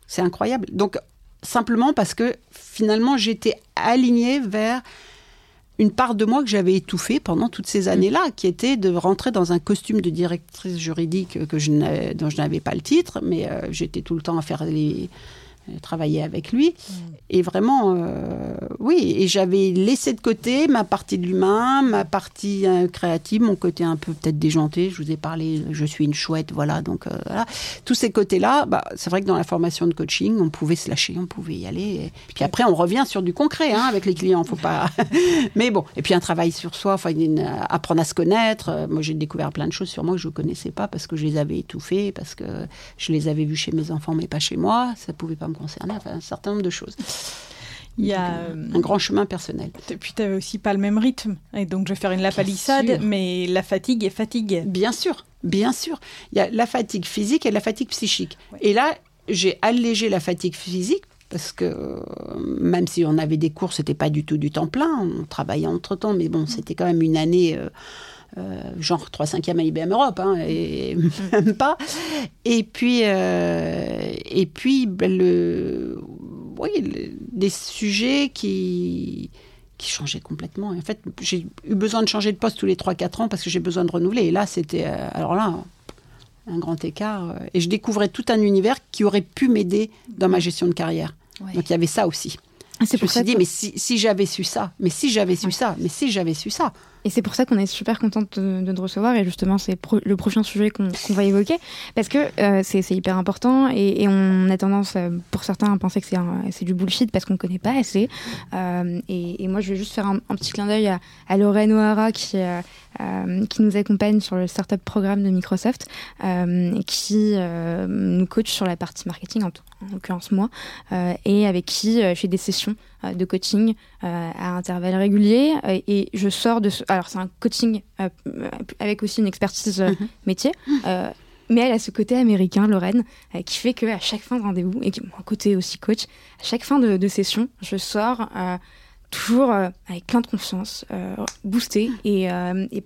C'est incroyable. Donc, simplement parce que finalement, j'étais alignée vers une part de moi que j'avais étouffée pendant toutes ces années-là, qui était de rentrer dans un costume de directrice juridique que je dont je n'avais pas le titre, mais euh, j'étais tout le temps à faire les, travailler avec lui. Et vraiment, euh, oui, et j'avais laissé de côté ma partie de l'humain, ma partie euh, créative, mon côté un peu peut-être déjanté. Je vous ai parlé, je suis une chouette, voilà. Donc euh, tous ces côtés-là, bah, c'est vrai que dans la formation de coaching, on pouvait se lâcher, on pouvait y aller. Et puis après, on revient sur du concret hein, avec les clients. Faut pas. Mais bon, et puis un travail sur soi, enfin, apprendre à se connaître. Moi, j'ai découvert plein de choses sur moi que je ne connaissais pas parce que je les avais étouffées, parce que je les avais vues chez mes enfants, mais pas chez moi. Ça pouvait pas me concerné, enfin, un certain nombre de choses. Il y a euh, un grand chemin personnel. Et puis tu n'avais aussi pas le même rythme. Et donc je vais faire une lapalissade, mais la fatigue est fatigue. Bien sûr, bien sûr. Il y a la fatigue physique et la fatigue psychique. Et là, j'ai allégé la fatigue physique parce que euh, même si on avait des cours, c'était pas du tout du temps plein. On travaillait entre temps, mais bon, mm. c'était quand même une année. Euh, euh, genre 3 5 à IBM Europe, hein, et même pas. Et puis, euh, et puis ben, le, oui, des sujets qui, qui changeaient complètement. en fait, j'ai eu besoin de changer de poste tous les 3-4 ans parce que j'ai besoin de renouveler. Et là, c'était, euh, alors là, un grand écart. et je découvrais tout un univers qui aurait pu m'aider dans ma gestion de carrière. Donc il y avait ça aussi. Ah, je me suis dit, mais si, si j'avais su ça, mais si j'avais su ça, mais si j'avais su ça. Et c'est pour ça qu'on est super contente de, te recevoir. Et justement, c'est le prochain sujet qu'on va évoquer. Parce que euh, c'est hyper important. Et, on a tendance, euh, pour certains, à penser que c'est du bullshit parce qu'on ne connaît pas assez. Euh, et, moi, je vais juste faire un, petit clin d'œil à, à, Lorraine O'Hara qui, qui nous accompagne sur le startup programme de Microsoft, qui nous coach sur la partie marketing, en, en l'occurrence moi, et avec qui je fais des sessions de coaching à intervalles réguliers. et je sors de alors c'est un coaching euh, avec aussi une expertise euh, mhm. métier. Euh, mais elle a ce côté américain, Lorraine, qui fait qu'à chaque fin de rendez-vous, et qui un côté aussi coach, à chaque fin de, session, je sors toujours avec plein de confiance, boostée et,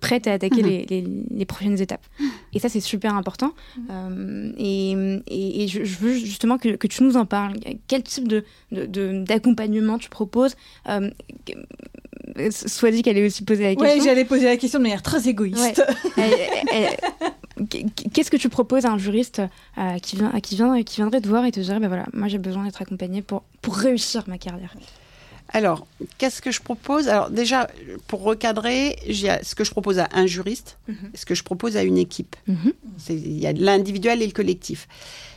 prête à attaquer mhm. les, prochaines étapes. Et ça, c'est super important. Mhm. et, je, veux justement que, tu nous en parles. Quel type d'accompagnement de, tu proposes? Soit dit qu'elle ait aussi posé la question. Oui, j'allais poser la question de manière très égoïste. Qu'est-ce que tu proposes à un juriste euh, qui, vient, qui, vient, qui viendrait te voir et te dirait, ben voilà, moi j'ai besoin d'être accompagné pour, pour réussir ma carrière? Alors, qu'est-ce que je propose? Alors déjà, pour recadrer, ce que je propose à un juriste, mhm. ce que je propose à une équipe. Mhm. Il y a l'individuel et le collectif.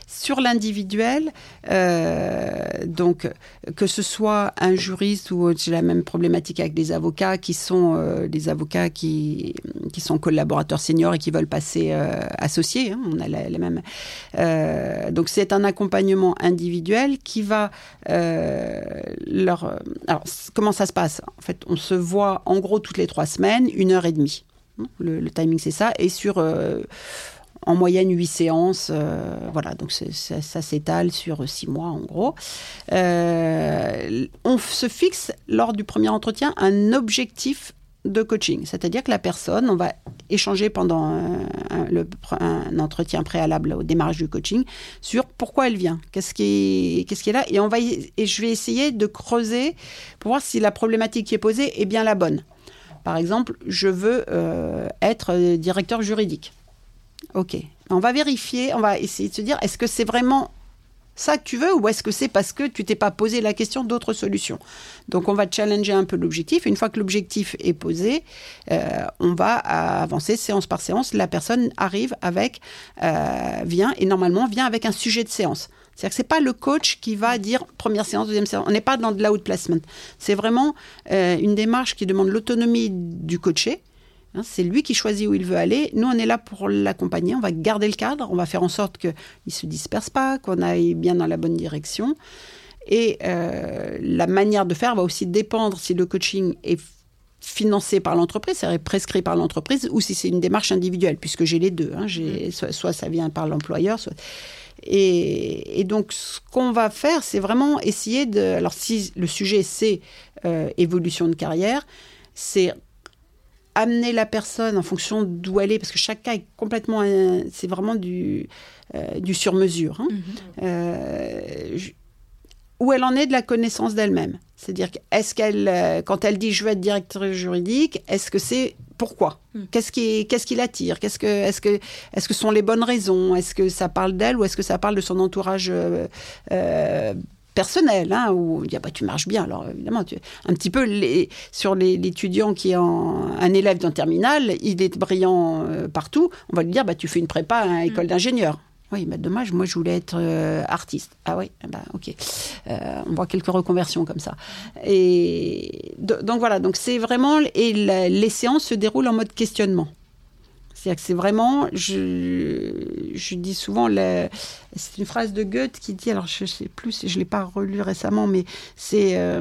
Sur l'individuel, euh, donc que ce soit un juriste ou j'ai la même problématique avec des avocats qui sont euh, des avocats qui, qui sont collaborateurs seniors et qui veulent passer euh, associés. hein, on a la- mêmes. Euh, donc c'est un accompagnement individuel qui va euh, leur. Alors comment ça se passe? En fait, on se voit en gros toutes les trois semaines, une heure et demie. Le, le timing c'est ça et sur euh, en moyenne huit séances, euh, voilà, donc ça, s'étale sur six mois en gros. Euh, on se fixe lors du premier entretien un objectif de coaching, c'est-à-dire que la personne, on va échanger pendant un, entretien préalable au démarrage du coaching sur pourquoi elle vient, qu'est-ce qui est, là, et on va et je vais essayer de creuser pour voir si la problématique qui est posée est bien la bonne. Par exemple, je veux euh, être directeur juridique. Ok. On va vérifier, on va essayer de se dire, est-ce que c'est vraiment ça que tu veux ou est-ce que c'est parce que tu t'es pas posé la question d'autres solutions? Donc on va challenger un peu l'objectif. Une fois que l'objectif est posé, euh, on va avancer séance par séance. La personne arrive avec, euh, vient et normalement vient avec un sujet de séance. C'est-à-dire que c'est pas le coach qui va dire première séance, deuxième séance. On n'est pas dans de l'outplacement. C'est vraiment euh, une démarche qui demande l'autonomie du coaché. Hein, c'est lui qui choisit où il veut aller. Nous, on est là pour l'accompagner. On va garder le cadre. On va faire en sorte qu'il ne se disperse pas, qu'on aille bien dans la bonne direction. Et euh, la manière de faire va aussi dépendre si le coaching est financé par l'entreprise, c'est-à-dire prescrit par l'entreprise, ou si c'est une démarche individuelle, puisque j'ai les deux. Hein. J'ai, soit, soit ça vient par l'employeur, soit... Et, et donc, ce qu'on va faire, c'est vraiment essayer de... Alors, si le sujet, c'est euh, évolution de carrière, c'est amener la personne en fonction d'où elle est, parce que chaque cas est complètement... euh, c'est vraiment du, euh, du sur-mesure. hein. Euh, je- où elle en est de la connaissance d'elle-même. C'est-à-dire, est-ce qu'elle, euh, quand elle dit je veux être directrice juridique, est-ce que c'est pourquoi? Qu'est-ce qui, qu'est-ce qui l'attire? Qu'est-ce que, est-ce que, est-ce que ce sont les bonnes raisons? Est-ce que ça parle d'elle ou est-ce que ça parle de son entourage euh, euh, personnel hein, Où on dit ah bah tu marches bien. Alors évidemment, tu, un petit peu les, sur les- l'étudiant qui est en, un élève d'un terminal, il est brillant euh, partout. On va lui dire bah tu fais une prépa à une école d'ingénieur. Oui, mais dommage, moi je voulais être euh, artiste. Ah oui, bah, ok. Euh, on voit quelques reconversions comme ça. Et do- donc voilà, donc c'est vraiment et la- les séances se déroulent en mode questionnement. C'est-à-dire que c'est vraiment, je, je dis souvent, c'est une phrase de Goethe qui dit, alors je ne sais plus, si je ne l'ai pas relu récemment, mais c'est euh,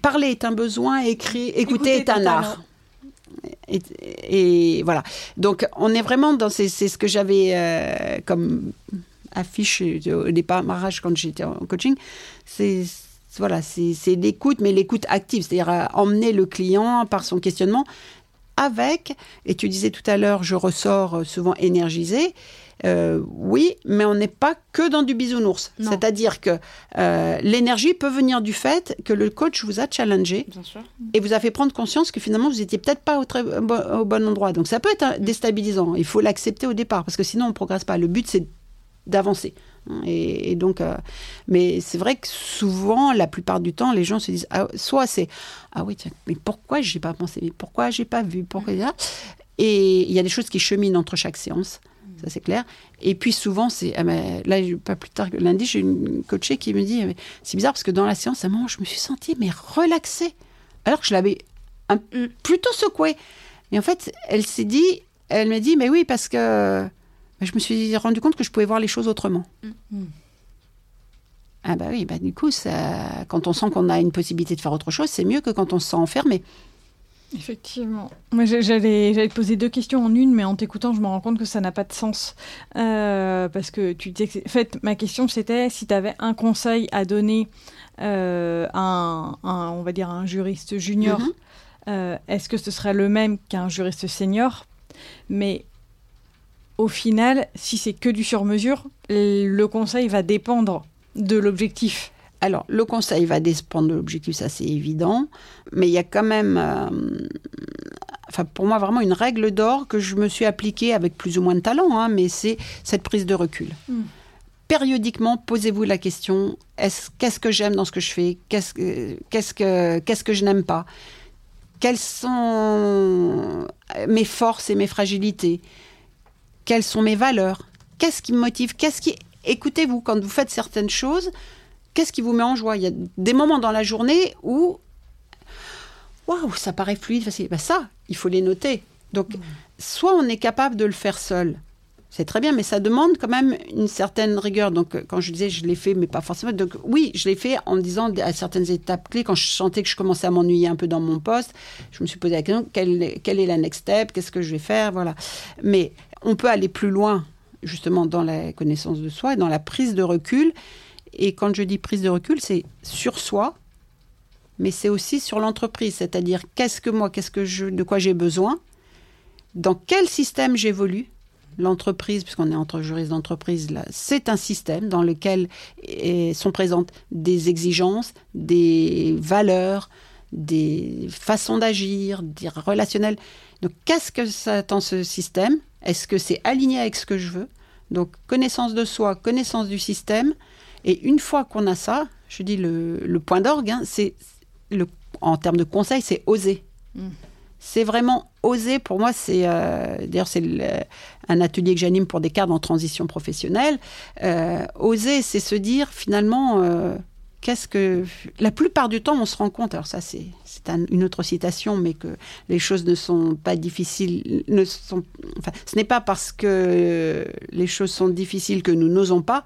parler est un besoin, écrire, écouter, est un art. Et, et voilà. Donc, on est vraiment dans. C'est ce que j'avais euh, comme affiche au démarrage quand j'étais en coaching. C'est. Voilà, c'est c'est l'écoute, mais l'écoute active, c'est-à-dire euh, emmener le client par son questionnement avec, et tu disais tout à l'heure, je ressors euh, souvent énergisé. Euh, oui, mais on n'est pas que dans du bisounours. C'est-à-dire que euh, l'énergie peut venir du fait que le coach vous a challengé et vous a fait prendre conscience que finalement vous étiez peut-être pas au, très, au bon endroit. Donc ça peut être un- déstabilisant. Il faut l'accepter au départ parce que sinon on progresse pas. Le but c'est d'avancer. Et, et donc, euh, mais c'est vrai que souvent, la plupart du temps, les gens se disent, ah, soit c'est, ah oui, tiens, mais pourquoi j'ai pas pensé, mais pourquoi j'ai pas vu, pourquoi Et il y a des choses qui cheminent entre chaque séance, ça c'est clair. Et puis souvent, c'est, ah, mais là, pas plus tard que lundi, j'ai une coachée qui me dit, mais c'est bizarre parce que dans la séance, à un moment, je me suis sentie mais relaxée, alors que je l'avais un- Mm. plutôt secouée. Mais en fait, elle s'est dit, elle m'a dit, mais oui, parce que bah, je me suis rendu compte que je pouvais voir les choses autrement. Mm. Ah bah oui, bah du coup, ça, quand on sent qu'on a une possibilité de faire autre chose, c'est mieux que quand on se sent enfermé. Effectivement. Moi, j'allais j'allais te poser deux questions en une, mais en t'écoutant, je me rends compte que ça n'a pas de sens. Euh, parce que tu disais que... c'est- En fait, ma question, c'était si tu avais un conseil à donner euh, à un, un- on va dire, un juriste junior, Mhm. euh, est-ce que ce serait le même qu'un juriste senior? Mais au final, si c'est que du sur-mesure, le conseil va dépendre de l'objectif. Alors, le conseil va dépendre de l'objectif, ça c'est évident, mais il y a quand même, euh, enfin pour moi vraiment une règle d'or que je me suis appliquée avec plus ou moins de talent, hein, mais c'est cette prise de recul. Mm. Périodiquement, posez-vous la question est-ce qu'est-ce que j'aime dans ce que je fais? Qu'est-ce que qu'est-ce que qu'est-ce que je n'aime pas? Quelles sont mes forces et mes fragilités? Quelles sont mes valeurs qu'est-ce qui me motive? Qu'est-ce qui écoutez-vous quand vous faites certaines choses Qu'est-ce qui vous met en joie? Il y a des moments dans la journée où waouh, ça paraît fluide, facile. Ben ça, il faut les noter. Donc, soit on est capable de le faire seul, c'est très bien, mais ça demande quand même une certaine rigueur. Donc, quand je disais je l'ai fait, mais pas forcément. Donc, oui, je l'ai fait en disant à certaines étapes clés, quand je sentais que je commençais à m'ennuyer un peu dans mon poste, je me suis posé la question quelle est la next step? Qu'est-ce que je vais faire? Voilà. Mais on peut aller plus loin, justement, dans la connaissance de soi et dans la prise de recul. Et quand je dis prise de recul, c'est sur soi, mais c'est aussi sur l'entreprise, c'est-à-dire qu'est-ce que moi, qu'est-ce que je, de quoi j'ai besoin, dans quel système j'évolue? L'entreprise, puisqu'on est entre juristes d'entreprise, c'est un système dans lequel sont présentes des exigences, des valeurs, des façons d'agir, des relationnels. Donc, qu'est-ce que ça attend ce système? Est-ce que c'est aligné avec ce que je veux? Donc, connaissance de soi, connaissance du système. Et une fois qu'on a ça, je dis le, point d'orgue, hein, c'est en termes de conseil, c'est oser. Mm. C'est vraiment oser. Pour moi, c'est euh, d'ailleurs c'est un atelier que j'anime pour des cadres en transition professionnelle. Euh, oser, c'est se dire finalement. Euh, qu'est-ce que la plupart du temps on se rend compte alors ça c'est une autre citation mais que les choses ne sont pas difficiles ne sont enfin ce n'est pas parce que les choses sont difficiles que nous n'osons pas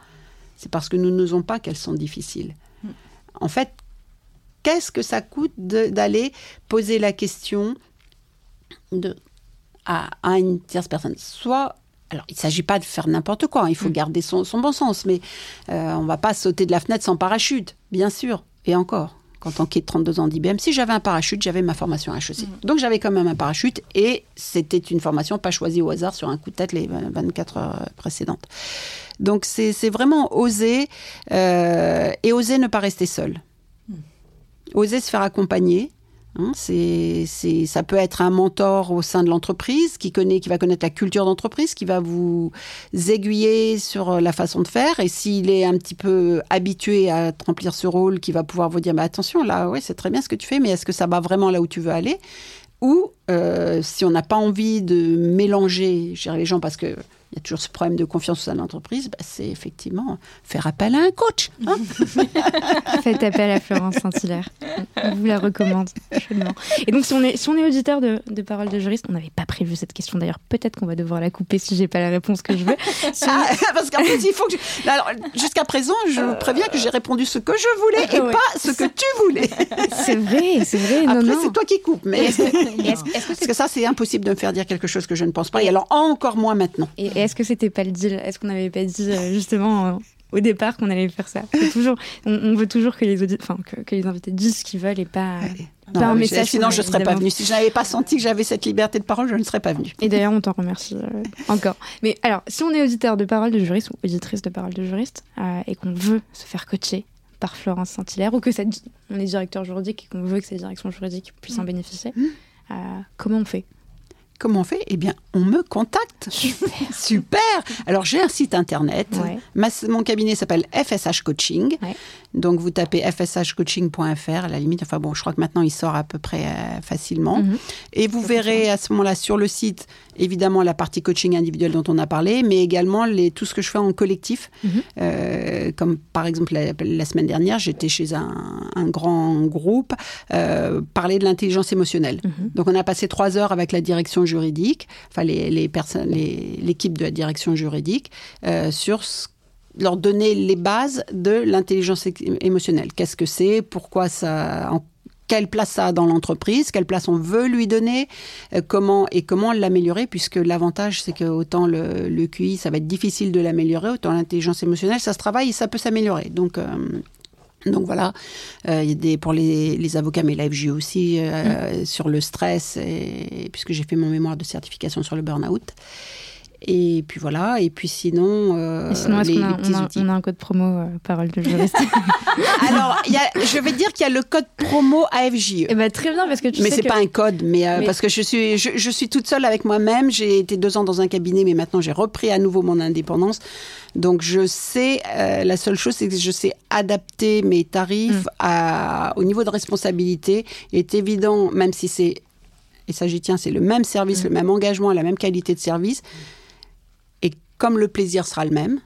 c'est parce que nous n'osons pas qu'elles sont difficiles mm. en fait qu'est-ce que ça coûte d'aller poser la question de, à, une tierce personne? Soit alors, il ne s'agit pas de faire n'importe quoi, il faut mm. garder son, bon sens, mais euh, on ne va pas sauter de la fenêtre sans parachute, bien sûr. Et encore, quand on quitte 32 ans d'IBM, si j'avais un parachute, j'avais ma formation HEC. Mm. Donc j'avais quand même un parachute et c'était une formation pas choisie au hasard sur un coup de tête les 24 heures précédentes. Donc c'est vraiment oser euh, et oser ne pas rester seul oser se faire accompagner. Hein, c'est, ça peut être un mentor au sein de l'entreprise qui connaît, qui va connaître la culture d'entreprise, qui va vous aiguiller sur la façon de faire. Et s'il est un petit peu habitué à remplir ce rôle, qui va pouvoir vous dire, mais attention, là, oui, c'est très bien ce que tu fais, mais est-ce que ça va vraiment là où tu veux aller? Ou euh, si on n'a pas envie de mélanger, les gens, parce que il y a toujours ce problème de confiance au sein de l'entreprise, bah, c'est effectivement faire appel à un coach. Hein. Faites appel à Florence Saint-Hilaire. On vous la recommande chaudement. Et donc, si on est, si on est auditeur de, de Paroles de juriste, on n'avait pas prévu cette question d'ailleurs. Peut-être qu'on va devoir la couper si j'ai pas la réponse que je veux. Ah, parce qu'en fait, il faut que. Jusqu'à présent, je vous préviens que j'ai répondu ce que je voulais et pas ce que tu voulais. c'est vrai, c'est vrai. Après, c'est toi qui coupes. Mais est-ce que, parce que ça, c'est impossible de me faire dire quelque chose que je ne pense pas. Et alors, encore moins maintenant. Et est-ce que c'était pas le deal? Est-ce qu'on n'avait pas dit euh, justement euh, au départ qu'on allait faire ça? Toujours, on, veut toujours que les, enfin, que, les invités disent ce qu'ils veulent et pas, un message. Sinon, je ne serais pas venue. Si je n'avais pas senti que j'avais cette liberté de parole, je ne serais pas venue. Et d'ailleurs, on t'en remercie euh, encore. Mais alors, si on est auditeur de parole de juriste ou auditrice de parole de juriste et qu'on veut se faire coacher par Florence Saint-Hilaire ou que on est directeur juridique et qu'on veut que cette direction juridique puisse en mmh. bénéficier, mmh. comment on fait? Comment on fait? Eh bien, on me contacte. Super. Alors, j'ai un site internet. mon cabinet s'appelle FSH Coaching. Donc, vous tapez fshcoaching.fr à la limite. Enfin, bon, je crois que maintenant, il sort à peu près euh, facilement. Mhm. Et vous verrez à ce moment-là sur le site, évidemment, la partie coaching individuel dont on a parlé, mais également les, tout ce que je fais en collectif. Mhm. Euh, comme par exemple, la, semaine dernière, j'étais chez un, grand groupe euh, parler de l'intelligence émotionnelle. Mhm. Donc, on a passé trois heures avec la direction juridique, enfin, les, les personnes, l'équipe de la direction juridique, euh, sur leur donner les bases de l'intelligence émotionnelle. Qu'est-ce que c'est? Pourquoi ça en quelle place ça a dans l'entreprise, quelle place on veut lui donner, euh, comment et comment l'améliorer, puisque l'avantage c'est que autant le, QI ça va être difficile de l'améliorer, autant l'intelligence émotionnelle ça se travaille et ça peut s'améliorer. Donc euh, donc voilà, euh, il y a des, pour les, avocats, mais la FJ aussi, mm. sur le stress, et, puisque j'ai fait mon mémoire de certification sur le burn-out. Et puis voilà, et puis sinon. Euh, sinon, est-ce qu'on a, on a, un code promo euh, parole de juriste Alors, y a, je vais dire qu'il y a le code promo AFJE. Eh ben, très bien, parce que tu mais sais. Mais c'est pas un code, mais, euh, parce que je suis, je, je, suis toute seule avec moi-même. J'ai été deux ans dans un cabinet, mais maintenant j'ai repris à nouveau mon indépendance. Donc je sais, la seule chose, c'est que je sais adapter mes tarifs mm. à, au niveau de responsabilité. Il est évident, même si c'est et ça j'y tiens, c'est le même service, mm. le même engagement, la même qualité de service comme le plaisir sera le même,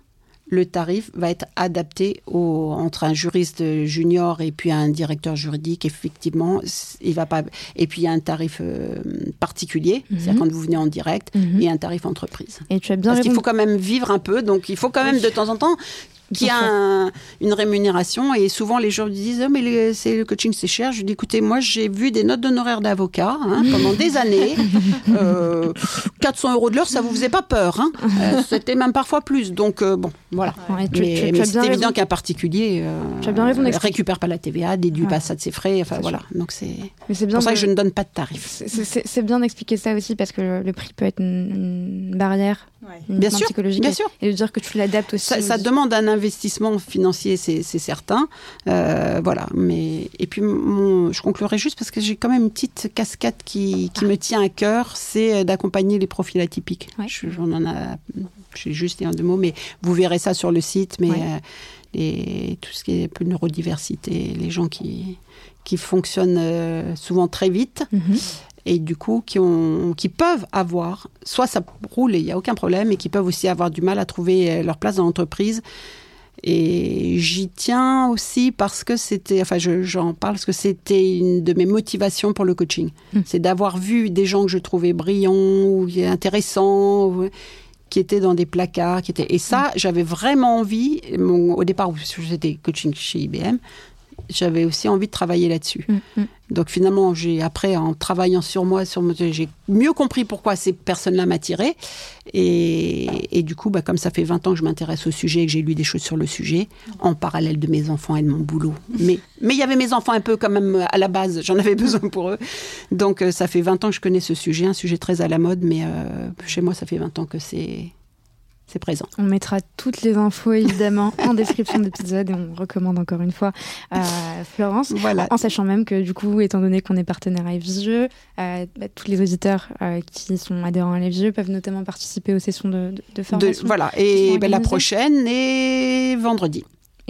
le tarif va être adapté au, entre un juriste junior et puis un directeur juridique. Effectivement, il va pas. Et puis il y a un tarif euh, particulier, Mhm. c'est-à-dire quand vous venez en direct, Mhm. et un tarif entreprise. Et tu as bien Parce qu'il faut quand même vivre un peu, donc il faut quand même de temps en temps ait un- une rémunération. Et souvent les gens disent oh, mais les- le coaching c'est cher. Je dis écoutez moi j'ai vu des notes d'honoraires d'avocat hein, pendant des années. Euh, 400 euros de l'heure ça vous faisait pas peur. hein. Euh, C'était même parfois plus. Donc euh, bon voilà. Ouais, tu- mais c'est évident qu'un particulier euh, bien raison récupère pas la TVA, déduit Ouais. pas ça de ses frais. Enfin C'est voilà. Donc c'est Mais c'est bien pour ça que je ne donne pas de tarif. C'est- bien d'expliquer ça aussi parce que le, le prix peut être une, une barrière Ouais. uniquement Bien sûr, psychologique bien et- sûr. et de dire que tu l'adaptes aussi. Ça, aux- ça demande un investissement financier, c'est certain. Euh, voilà. Mais et puis mon, je conclurai juste parce que j'ai quand même une petite casquette qui, qui me tient à cœur, c'est d'accompagner les profils atypiques. Ouais. Je- J'en en a, j'ai juste dit en deux mots, mais vous verrez ça sur le site. Mais euh, les- tout ce qui est un peu neurodiversité, les gens qui qui fonctionnent euh, souvent très vite Mhm. et du coup qui, ont, qui peuvent avoir, soit ça roule et il n'y a aucun problème, et qui peuvent aussi avoir du mal à trouver euh, leur place dans l'entreprise. Et j'y tiens aussi parce que c'était, enfin je- j'en parle parce que c'était une de mes motivations pour le coaching. Mm. C'est d'avoir vu des gens que je trouvais brillants ou intéressants. ou- qui étaient dans des placards, qui étaient... Et ça, j'avais vraiment envie, au départ j'étais coaching chez IBM, j'avais aussi envie de travailler là-dessus. Mm, mm. Donc finalement, j'ai après en travaillant sur moi, sur j'ai mieux compris pourquoi ces personnes-là m'attiraient. Et, et du coup, bah, comme ça fait 20 ans que je m'intéresse au sujet et que j'ai lu des choses sur le sujet, en parallèle de mes enfants et de mon boulot. Mais mais il y avait mes enfants un peu quand même à la base, j'en avais besoin pour eux. Donc euh, ça fait 20 ans que je connais ce sujet, un sujet très à la mode, mais euh, chez moi, ça fait 20 ans que c'est c'est présent. On mettra toutes les infos évidemment en description de l'épisode et on recommande encore une fois euh, Florence. Voilà. En sachant même que du coup, étant donné qu'on est partenaire à FJE, euh, bah, tous les auditeurs euh, qui sont adhérents à FJE peuvent notamment participer aux sessions de, de, de De- formation. voilà. Et ben, la prochaine est vendredi.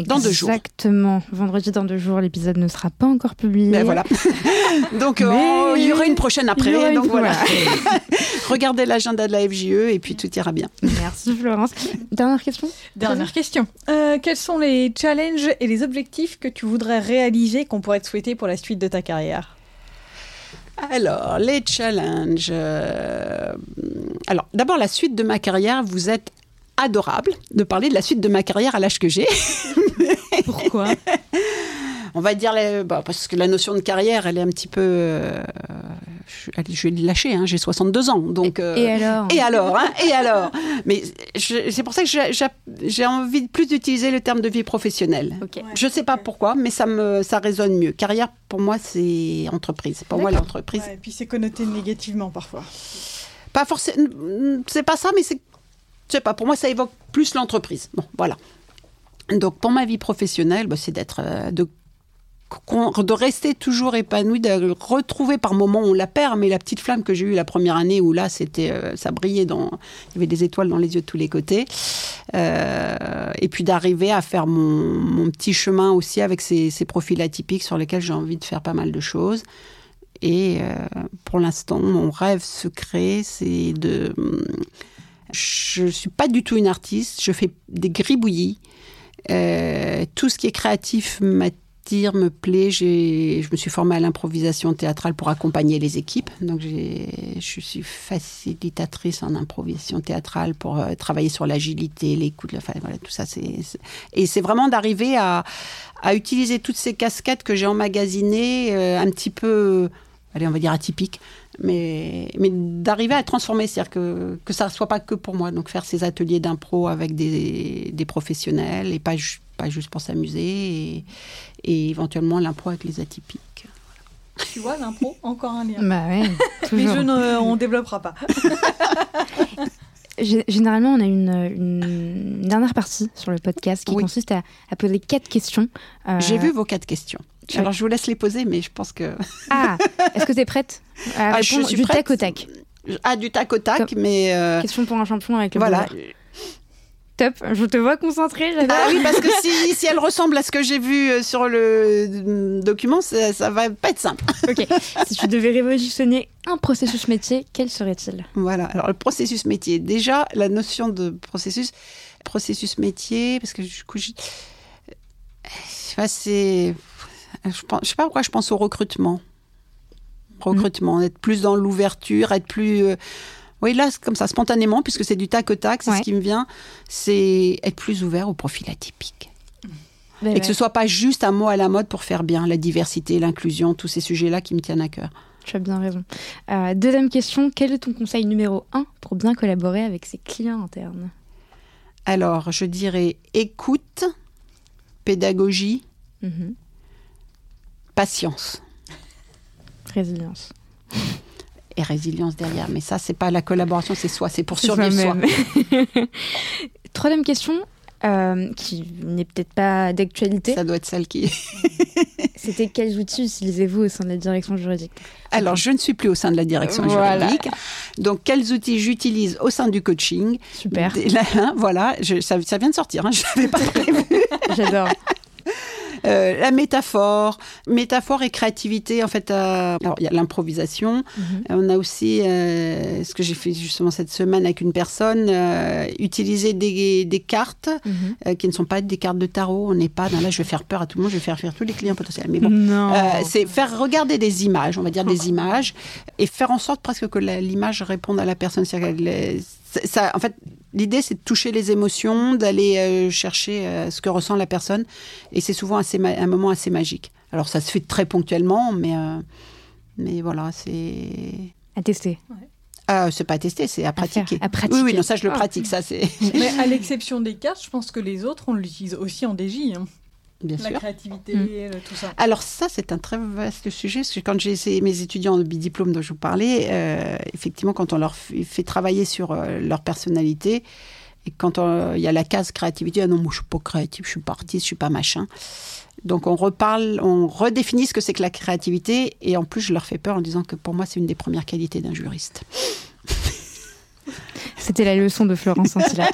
Dans deux jours. Exactement. Vendredi dans deux jours, l'épisode ne sera pas encore publié. Ben voilà. donc, euh, Mais- il y aura une prochaine après. une- donc voilà. voilà. Regardez l'agenda de la FJE et puis tout ira bien. Merci Florence. Dernière question Dernière question. Euh, quels sont les challenges et les objectifs que tu voudrais réaliser qu'on pourrait te souhaiter pour la suite de ta carrière? Alors, les challenges. euh, Alors, d'abord, la suite de ma carrière, vous êtes adorable de parler de la suite de ma carrière à l'âge que j'ai. Pourquoi? On va dire, les- bah, parce que la notion de carrière, elle est un petit peu. euh, je, vais le lâcher, hein, j'ai 62 ans. Donc, euh, Et alors? Et alors, hein Et alors? Mais je- c'est pour ça que j'ai- envie de plus d'utiliser le terme de vie professionnelle. Je ne sais pas pourquoi, mais ça me ça résonne mieux. Carrière, pour moi, c'est entreprise. Pour moi, l'entreprise, Ouais, Et puis c'est connoté négativement parfois. pas forcément. C'est pas ça, mais c'est. Sais pas. Pour moi, ça évoque plus l'entreprise. Bon, voilà. Donc, pour ma vie professionnelle, bah, c'est d'être euh, de rester toujours épanoui, de retrouver par moments on la perd, mais la petite flamme que j'ai eue la première année où là c'était euh, ça brillait dans il y avait des étoiles dans les yeux de tous les côtés, Euh, et puis d'arriver à faire mon, petit chemin aussi avec ces, profils atypiques sur lesquels j'ai envie de faire pas mal de choses. Et pour l'instant, mon rêve secret, c'est de. Je suis pas du tout une artiste. Je fais des gribouillis. Euh, tout ce qui est créatif m'attire, me plaît. Je me suis formée à l'improvisation théâtrale pour accompagner les équipes. Donc, je suis facilitatrice en improvisation théâtrale pour euh, travailler sur l'agilité, l'écoute, enfin, voilà, tout ça. Et c'est vraiment d'arriver à, à utiliser toutes ces casquettes que j'ai emmagasinées, euh, un petit peu, allez, on va dire atypiques, mais, mais d'arriver à transformer, c'est-à-dire que, que ça ne soit pas que pour moi. Donc faire ces ateliers d'impro avec des, des professionnels et pas, ju- pas juste pour s'amuser et, et éventuellement l'impro avec les atypiques. Tu vois, l'impro, encore un lien. Bah ouais, Mais toujours. je ne, on développera pas. Gé- Généralement, on a une, une dernière partie sur le podcast qui Oui. consiste à, à poser quatre questions. Euh, J'ai vu vos quatre questions. Alors je vous laisse les poser, mais je pense que... Ah, est-ce que tu es prête à Ah, je suis du prête. tac au tac Ah, du tac au tac, mais... euh, Question pour un champion avec le voilà. Top, je te vois concentrée. Ah oui, parce que si, si elle ressemble à ce que j'ai vu euh, sur le euh, document, ça, ça va pas être simple. Ok, si tu devais révolutionner un processus métier, quel serait-il? Voilà, alors le processus métier. Déjà, la notion de processus, processus métier, parce que du coup, je, sais pas, c'est. Je, pense, je sais pas pourquoi je pense au recrutement. Recrutement, être plus dans l'ouverture, être plus. euh, oui, là, c'est comme ça, spontanément, puisque c'est du tac au tac, c'est Ouais. ce qui me vient, c'est être plus ouvert au profil atypique. Ben Et que ce soit pas juste un mot à la mode pour faire bien, la diversité, l'inclusion, tous ces sujets-là qui me tiennent à cœur. Tu as bien raison. Euh, deuxième question, quel est ton conseil numéro un pour bien collaborer avec ses clients internes? Alors, je dirais écoute, pédagogie, Mhm. Patience Résilience. et résilience derrière. Mais ça, c'est pas la collaboration, c'est soi, c'est pour survivre soi. Troisième question, euh, qui n'est peut-être pas d'actualité. Ça doit être celle qui. C'était quels outils utilisez-vous au sein de la direction juridique? Alors, je ne suis plus au sein de la direction Voilà. juridique. Donc, quels outils j'utilise au sein du coaching? Super, là, hein, Voilà, je- ça, ça vient de sortir. hein, je l'avais pas prévu. j'adore. Euh, la métaphore, métaphore et créativité. En fait, euh, alors il y a l'improvisation. Mhm. On a aussi euh, ce que j'ai fait justement cette semaine avec une personne, euh, utiliser des, des cartes euh, qui ne sont pas des cartes de tarot. On n'est pas dans là, je vais faire peur à tout le monde, je vais faire faire tous les clients potentiels. Mais bon, Non. euh, c'est faire regarder des images, on va dire des images, et faire en sorte presque que l'image réponde à la personne. Ça, en fait, l'idée c'est de toucher les émotions, d'aller euh, chercher euh, ce que ressent la personne, et c'est souvent assez un moment assez magique. Alors ça se fait très ponctuellement, mais euh, mais voilà, c'est À tester. ah, c'est pas à tester, c'est à pratiquer. à pratiquer. Oui, oui, non, ça je le Ah. pratique, ça c'est Mais à l'exception des cartes, je pense que les autres, on l'utilise aussi en DJ. hein. Bien La sûr. créativité, Mm. le- tout ça. Alors ça, c'est un très vaste sujet, parce que quand j'ai mes étudiants de bidiplôme dont je vous parlais, euh, effectivement, quand on leur fait travailler sur euh, leur personnalité, et quand il y a la case créativité, ah non, moi je suis pas créatif, je suis pas artiste, je suis pas machin. Donc on reparle, on redéfinit ce que c'est que la créativité, et en plus je leur fais peur en disant que pour moi c'est une des premières qualités d'un juriste. C'était la leçon de Florence Antilla.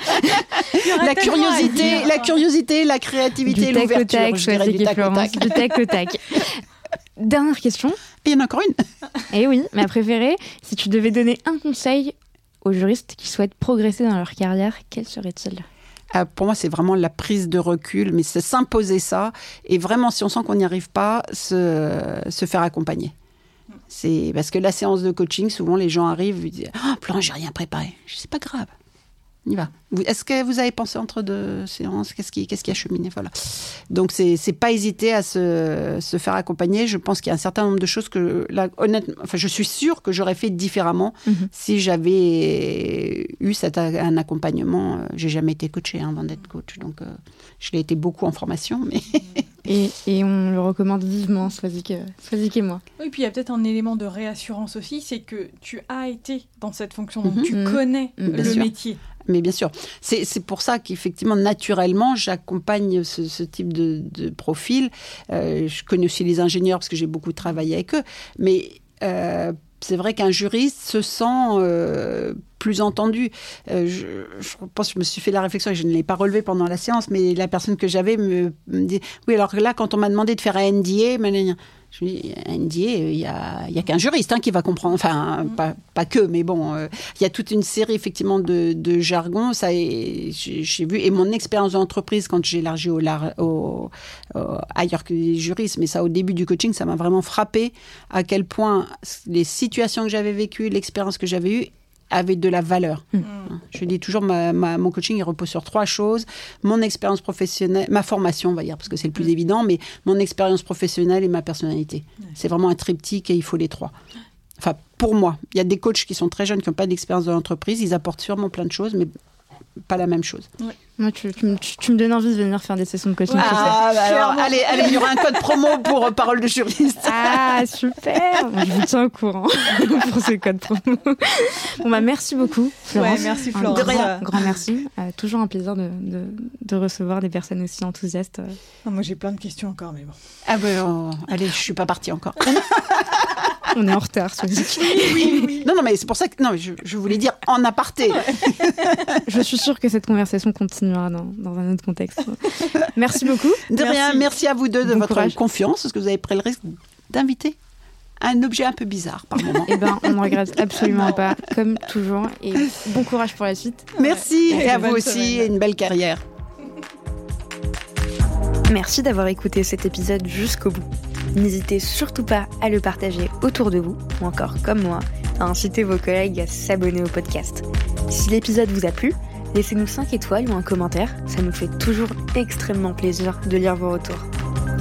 La curiosité, la curiosité, la créativité, et du tac au l'ouverture. tac, je dirais, du tac au Florence. tac. Du tac au tac. Dernière question. Et il y en a encore une. Eh oui, ma préférée, si tu devais donner un conseil aux juristes qui souhaitent progresser dans leur carrière, quel serait-il? Ah, pour moi, c'est vraiment la prise de recul, mais c'est s'imposer ça. Et vraiment, si on sent qu'on n'y arrive pas, se, se faire accompagner. C'est parce que la séance de coaching, souvent les gens arrivent, ils disent Ah, Florent, j'ai rien préparé. C'est pas grave. On y va. Est-ce que vous avez pensé entre deux séances? Qu'est-ce qui, qu'est-ce qui a cheminé? Voilà. Donc, c'est c'est pas hésiter à se, se faire accompagner. Je pense qu'il y a un certain nombre de choses que, là, honnêtement, enfin, je suis sûre que j'aurais fait différemment Mhm. si j'avais eu cet, a- un accompagnement. euh, J'ai jamais été coachée hein, avant d'être coach, donc euh, je l'ai été beaucoup en formation, mais et, et on le recommande vivement, Swazik et moi. Oui, puis il y a peut-être un élément de réassurance aussi, c'est que tu as été dans cette fonction, donc Mhm. tu Mhm. connais Mhm. Bien le métier. Mais bien sûr, c'est pour ça qu'effectivement, naturellement, j'accompagne ce, type de, profil. Euh, je connais aussi les ingénieurs parce que j'ai beaucoup travaillé avec eux. Mais euh, c'est vrai qu'un juriste se sent euh, plus entendu. Je, pense, je me suis fait la réflexion et je ne l'ai pas relevé pendant la séance, mais la personne que j'avais me, me dit Oui, alors que là, quand on m'a demandé de faire un NDA, je dis, NDA, il y a, qu'un juriste hein, qui va comprendre. Enfin, pas, pas que, mais bon, euh, il y a toute une série effectivement de, de jargon. Ça, j'ai vu et mon expérience d'entreprise quand j'ai élargi au, lar- au- au- ailleurs que les juristes, mais ça au début du coaching, ça m'a vraiment frappé à quel point les situations que j'avais vécues, l'expérience que j'avais eue avaient de la valeur. Mm. Je dis toujours, ma, ma- mon coaching il repose sur trois choses mon expérience professionnelle, ma formation, on va dire, parce que c'est le plus évident, mais mon expérience professionnelle et ma personnalité. C'est vraiment un triptyque et il faut les trois. Enfin, pour moi, il y a des coachs qui sont très jeunes, qui n'ont pas d'expérience de l'entreprise, ils apportent sûrement plein de choses, mais pas la même chose. Moi, tu, tu me- tu- tu me donnes envie de venir faire des sessions de coaching. Ah, bah alors, allez, allez, il y aura un code promo pour euh, Parole de juriste. Ah, super Je vous tiens au courant pour ce code promo. Bon, bah, merci beaucoup, Florence. Ouais, merci, Un Florence. grand, rien. grand merci. Euh, toujours un plaisir de, de, de recevoir des personnes aussi enthousiastes. Ah, moi j'ai plein de questions encore, mais bon. Ah ben, oh, allez, je suis pas partie encore. On est en retard, Non, non, mais c'est pour ça que non, je, voulais dire en aparté. je suis sûre que cette conversation continuera dans, dans un autre contexte. Merci beaucoup. De merci. rien, merci à vous deux de votre confiance, parce que vous avez pris le risque d'inviter un objet un peu bizarre par moment. Eh ben, on ne regrette absolument pas, comme toujours. Et bon courage pour la suite. Merci, et à vous aussi, et une belle carrière. Merci d'avoir écouté cet épisode jusqu'au bout. N'hésitez surtout pas à le partager autour de vous, ou encore comme moi, à inciter vos collègues à s'abonner au podcast. Si l'épisode vous a plu, laissez-nous 5 étoiles ou un commentaire, ça nous fait toujours extrêmement plaisir de lire vos retours.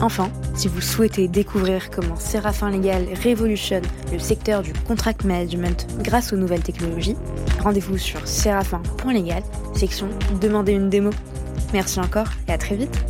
Enfin, si vous souhaitez découvrir comment Séraphin Légal révolutionne le secteur du contract management grâce aux nouvelles technologies, rendez-vous sur séraphin.légal, section Demandez une démo. Merci encore et à très vite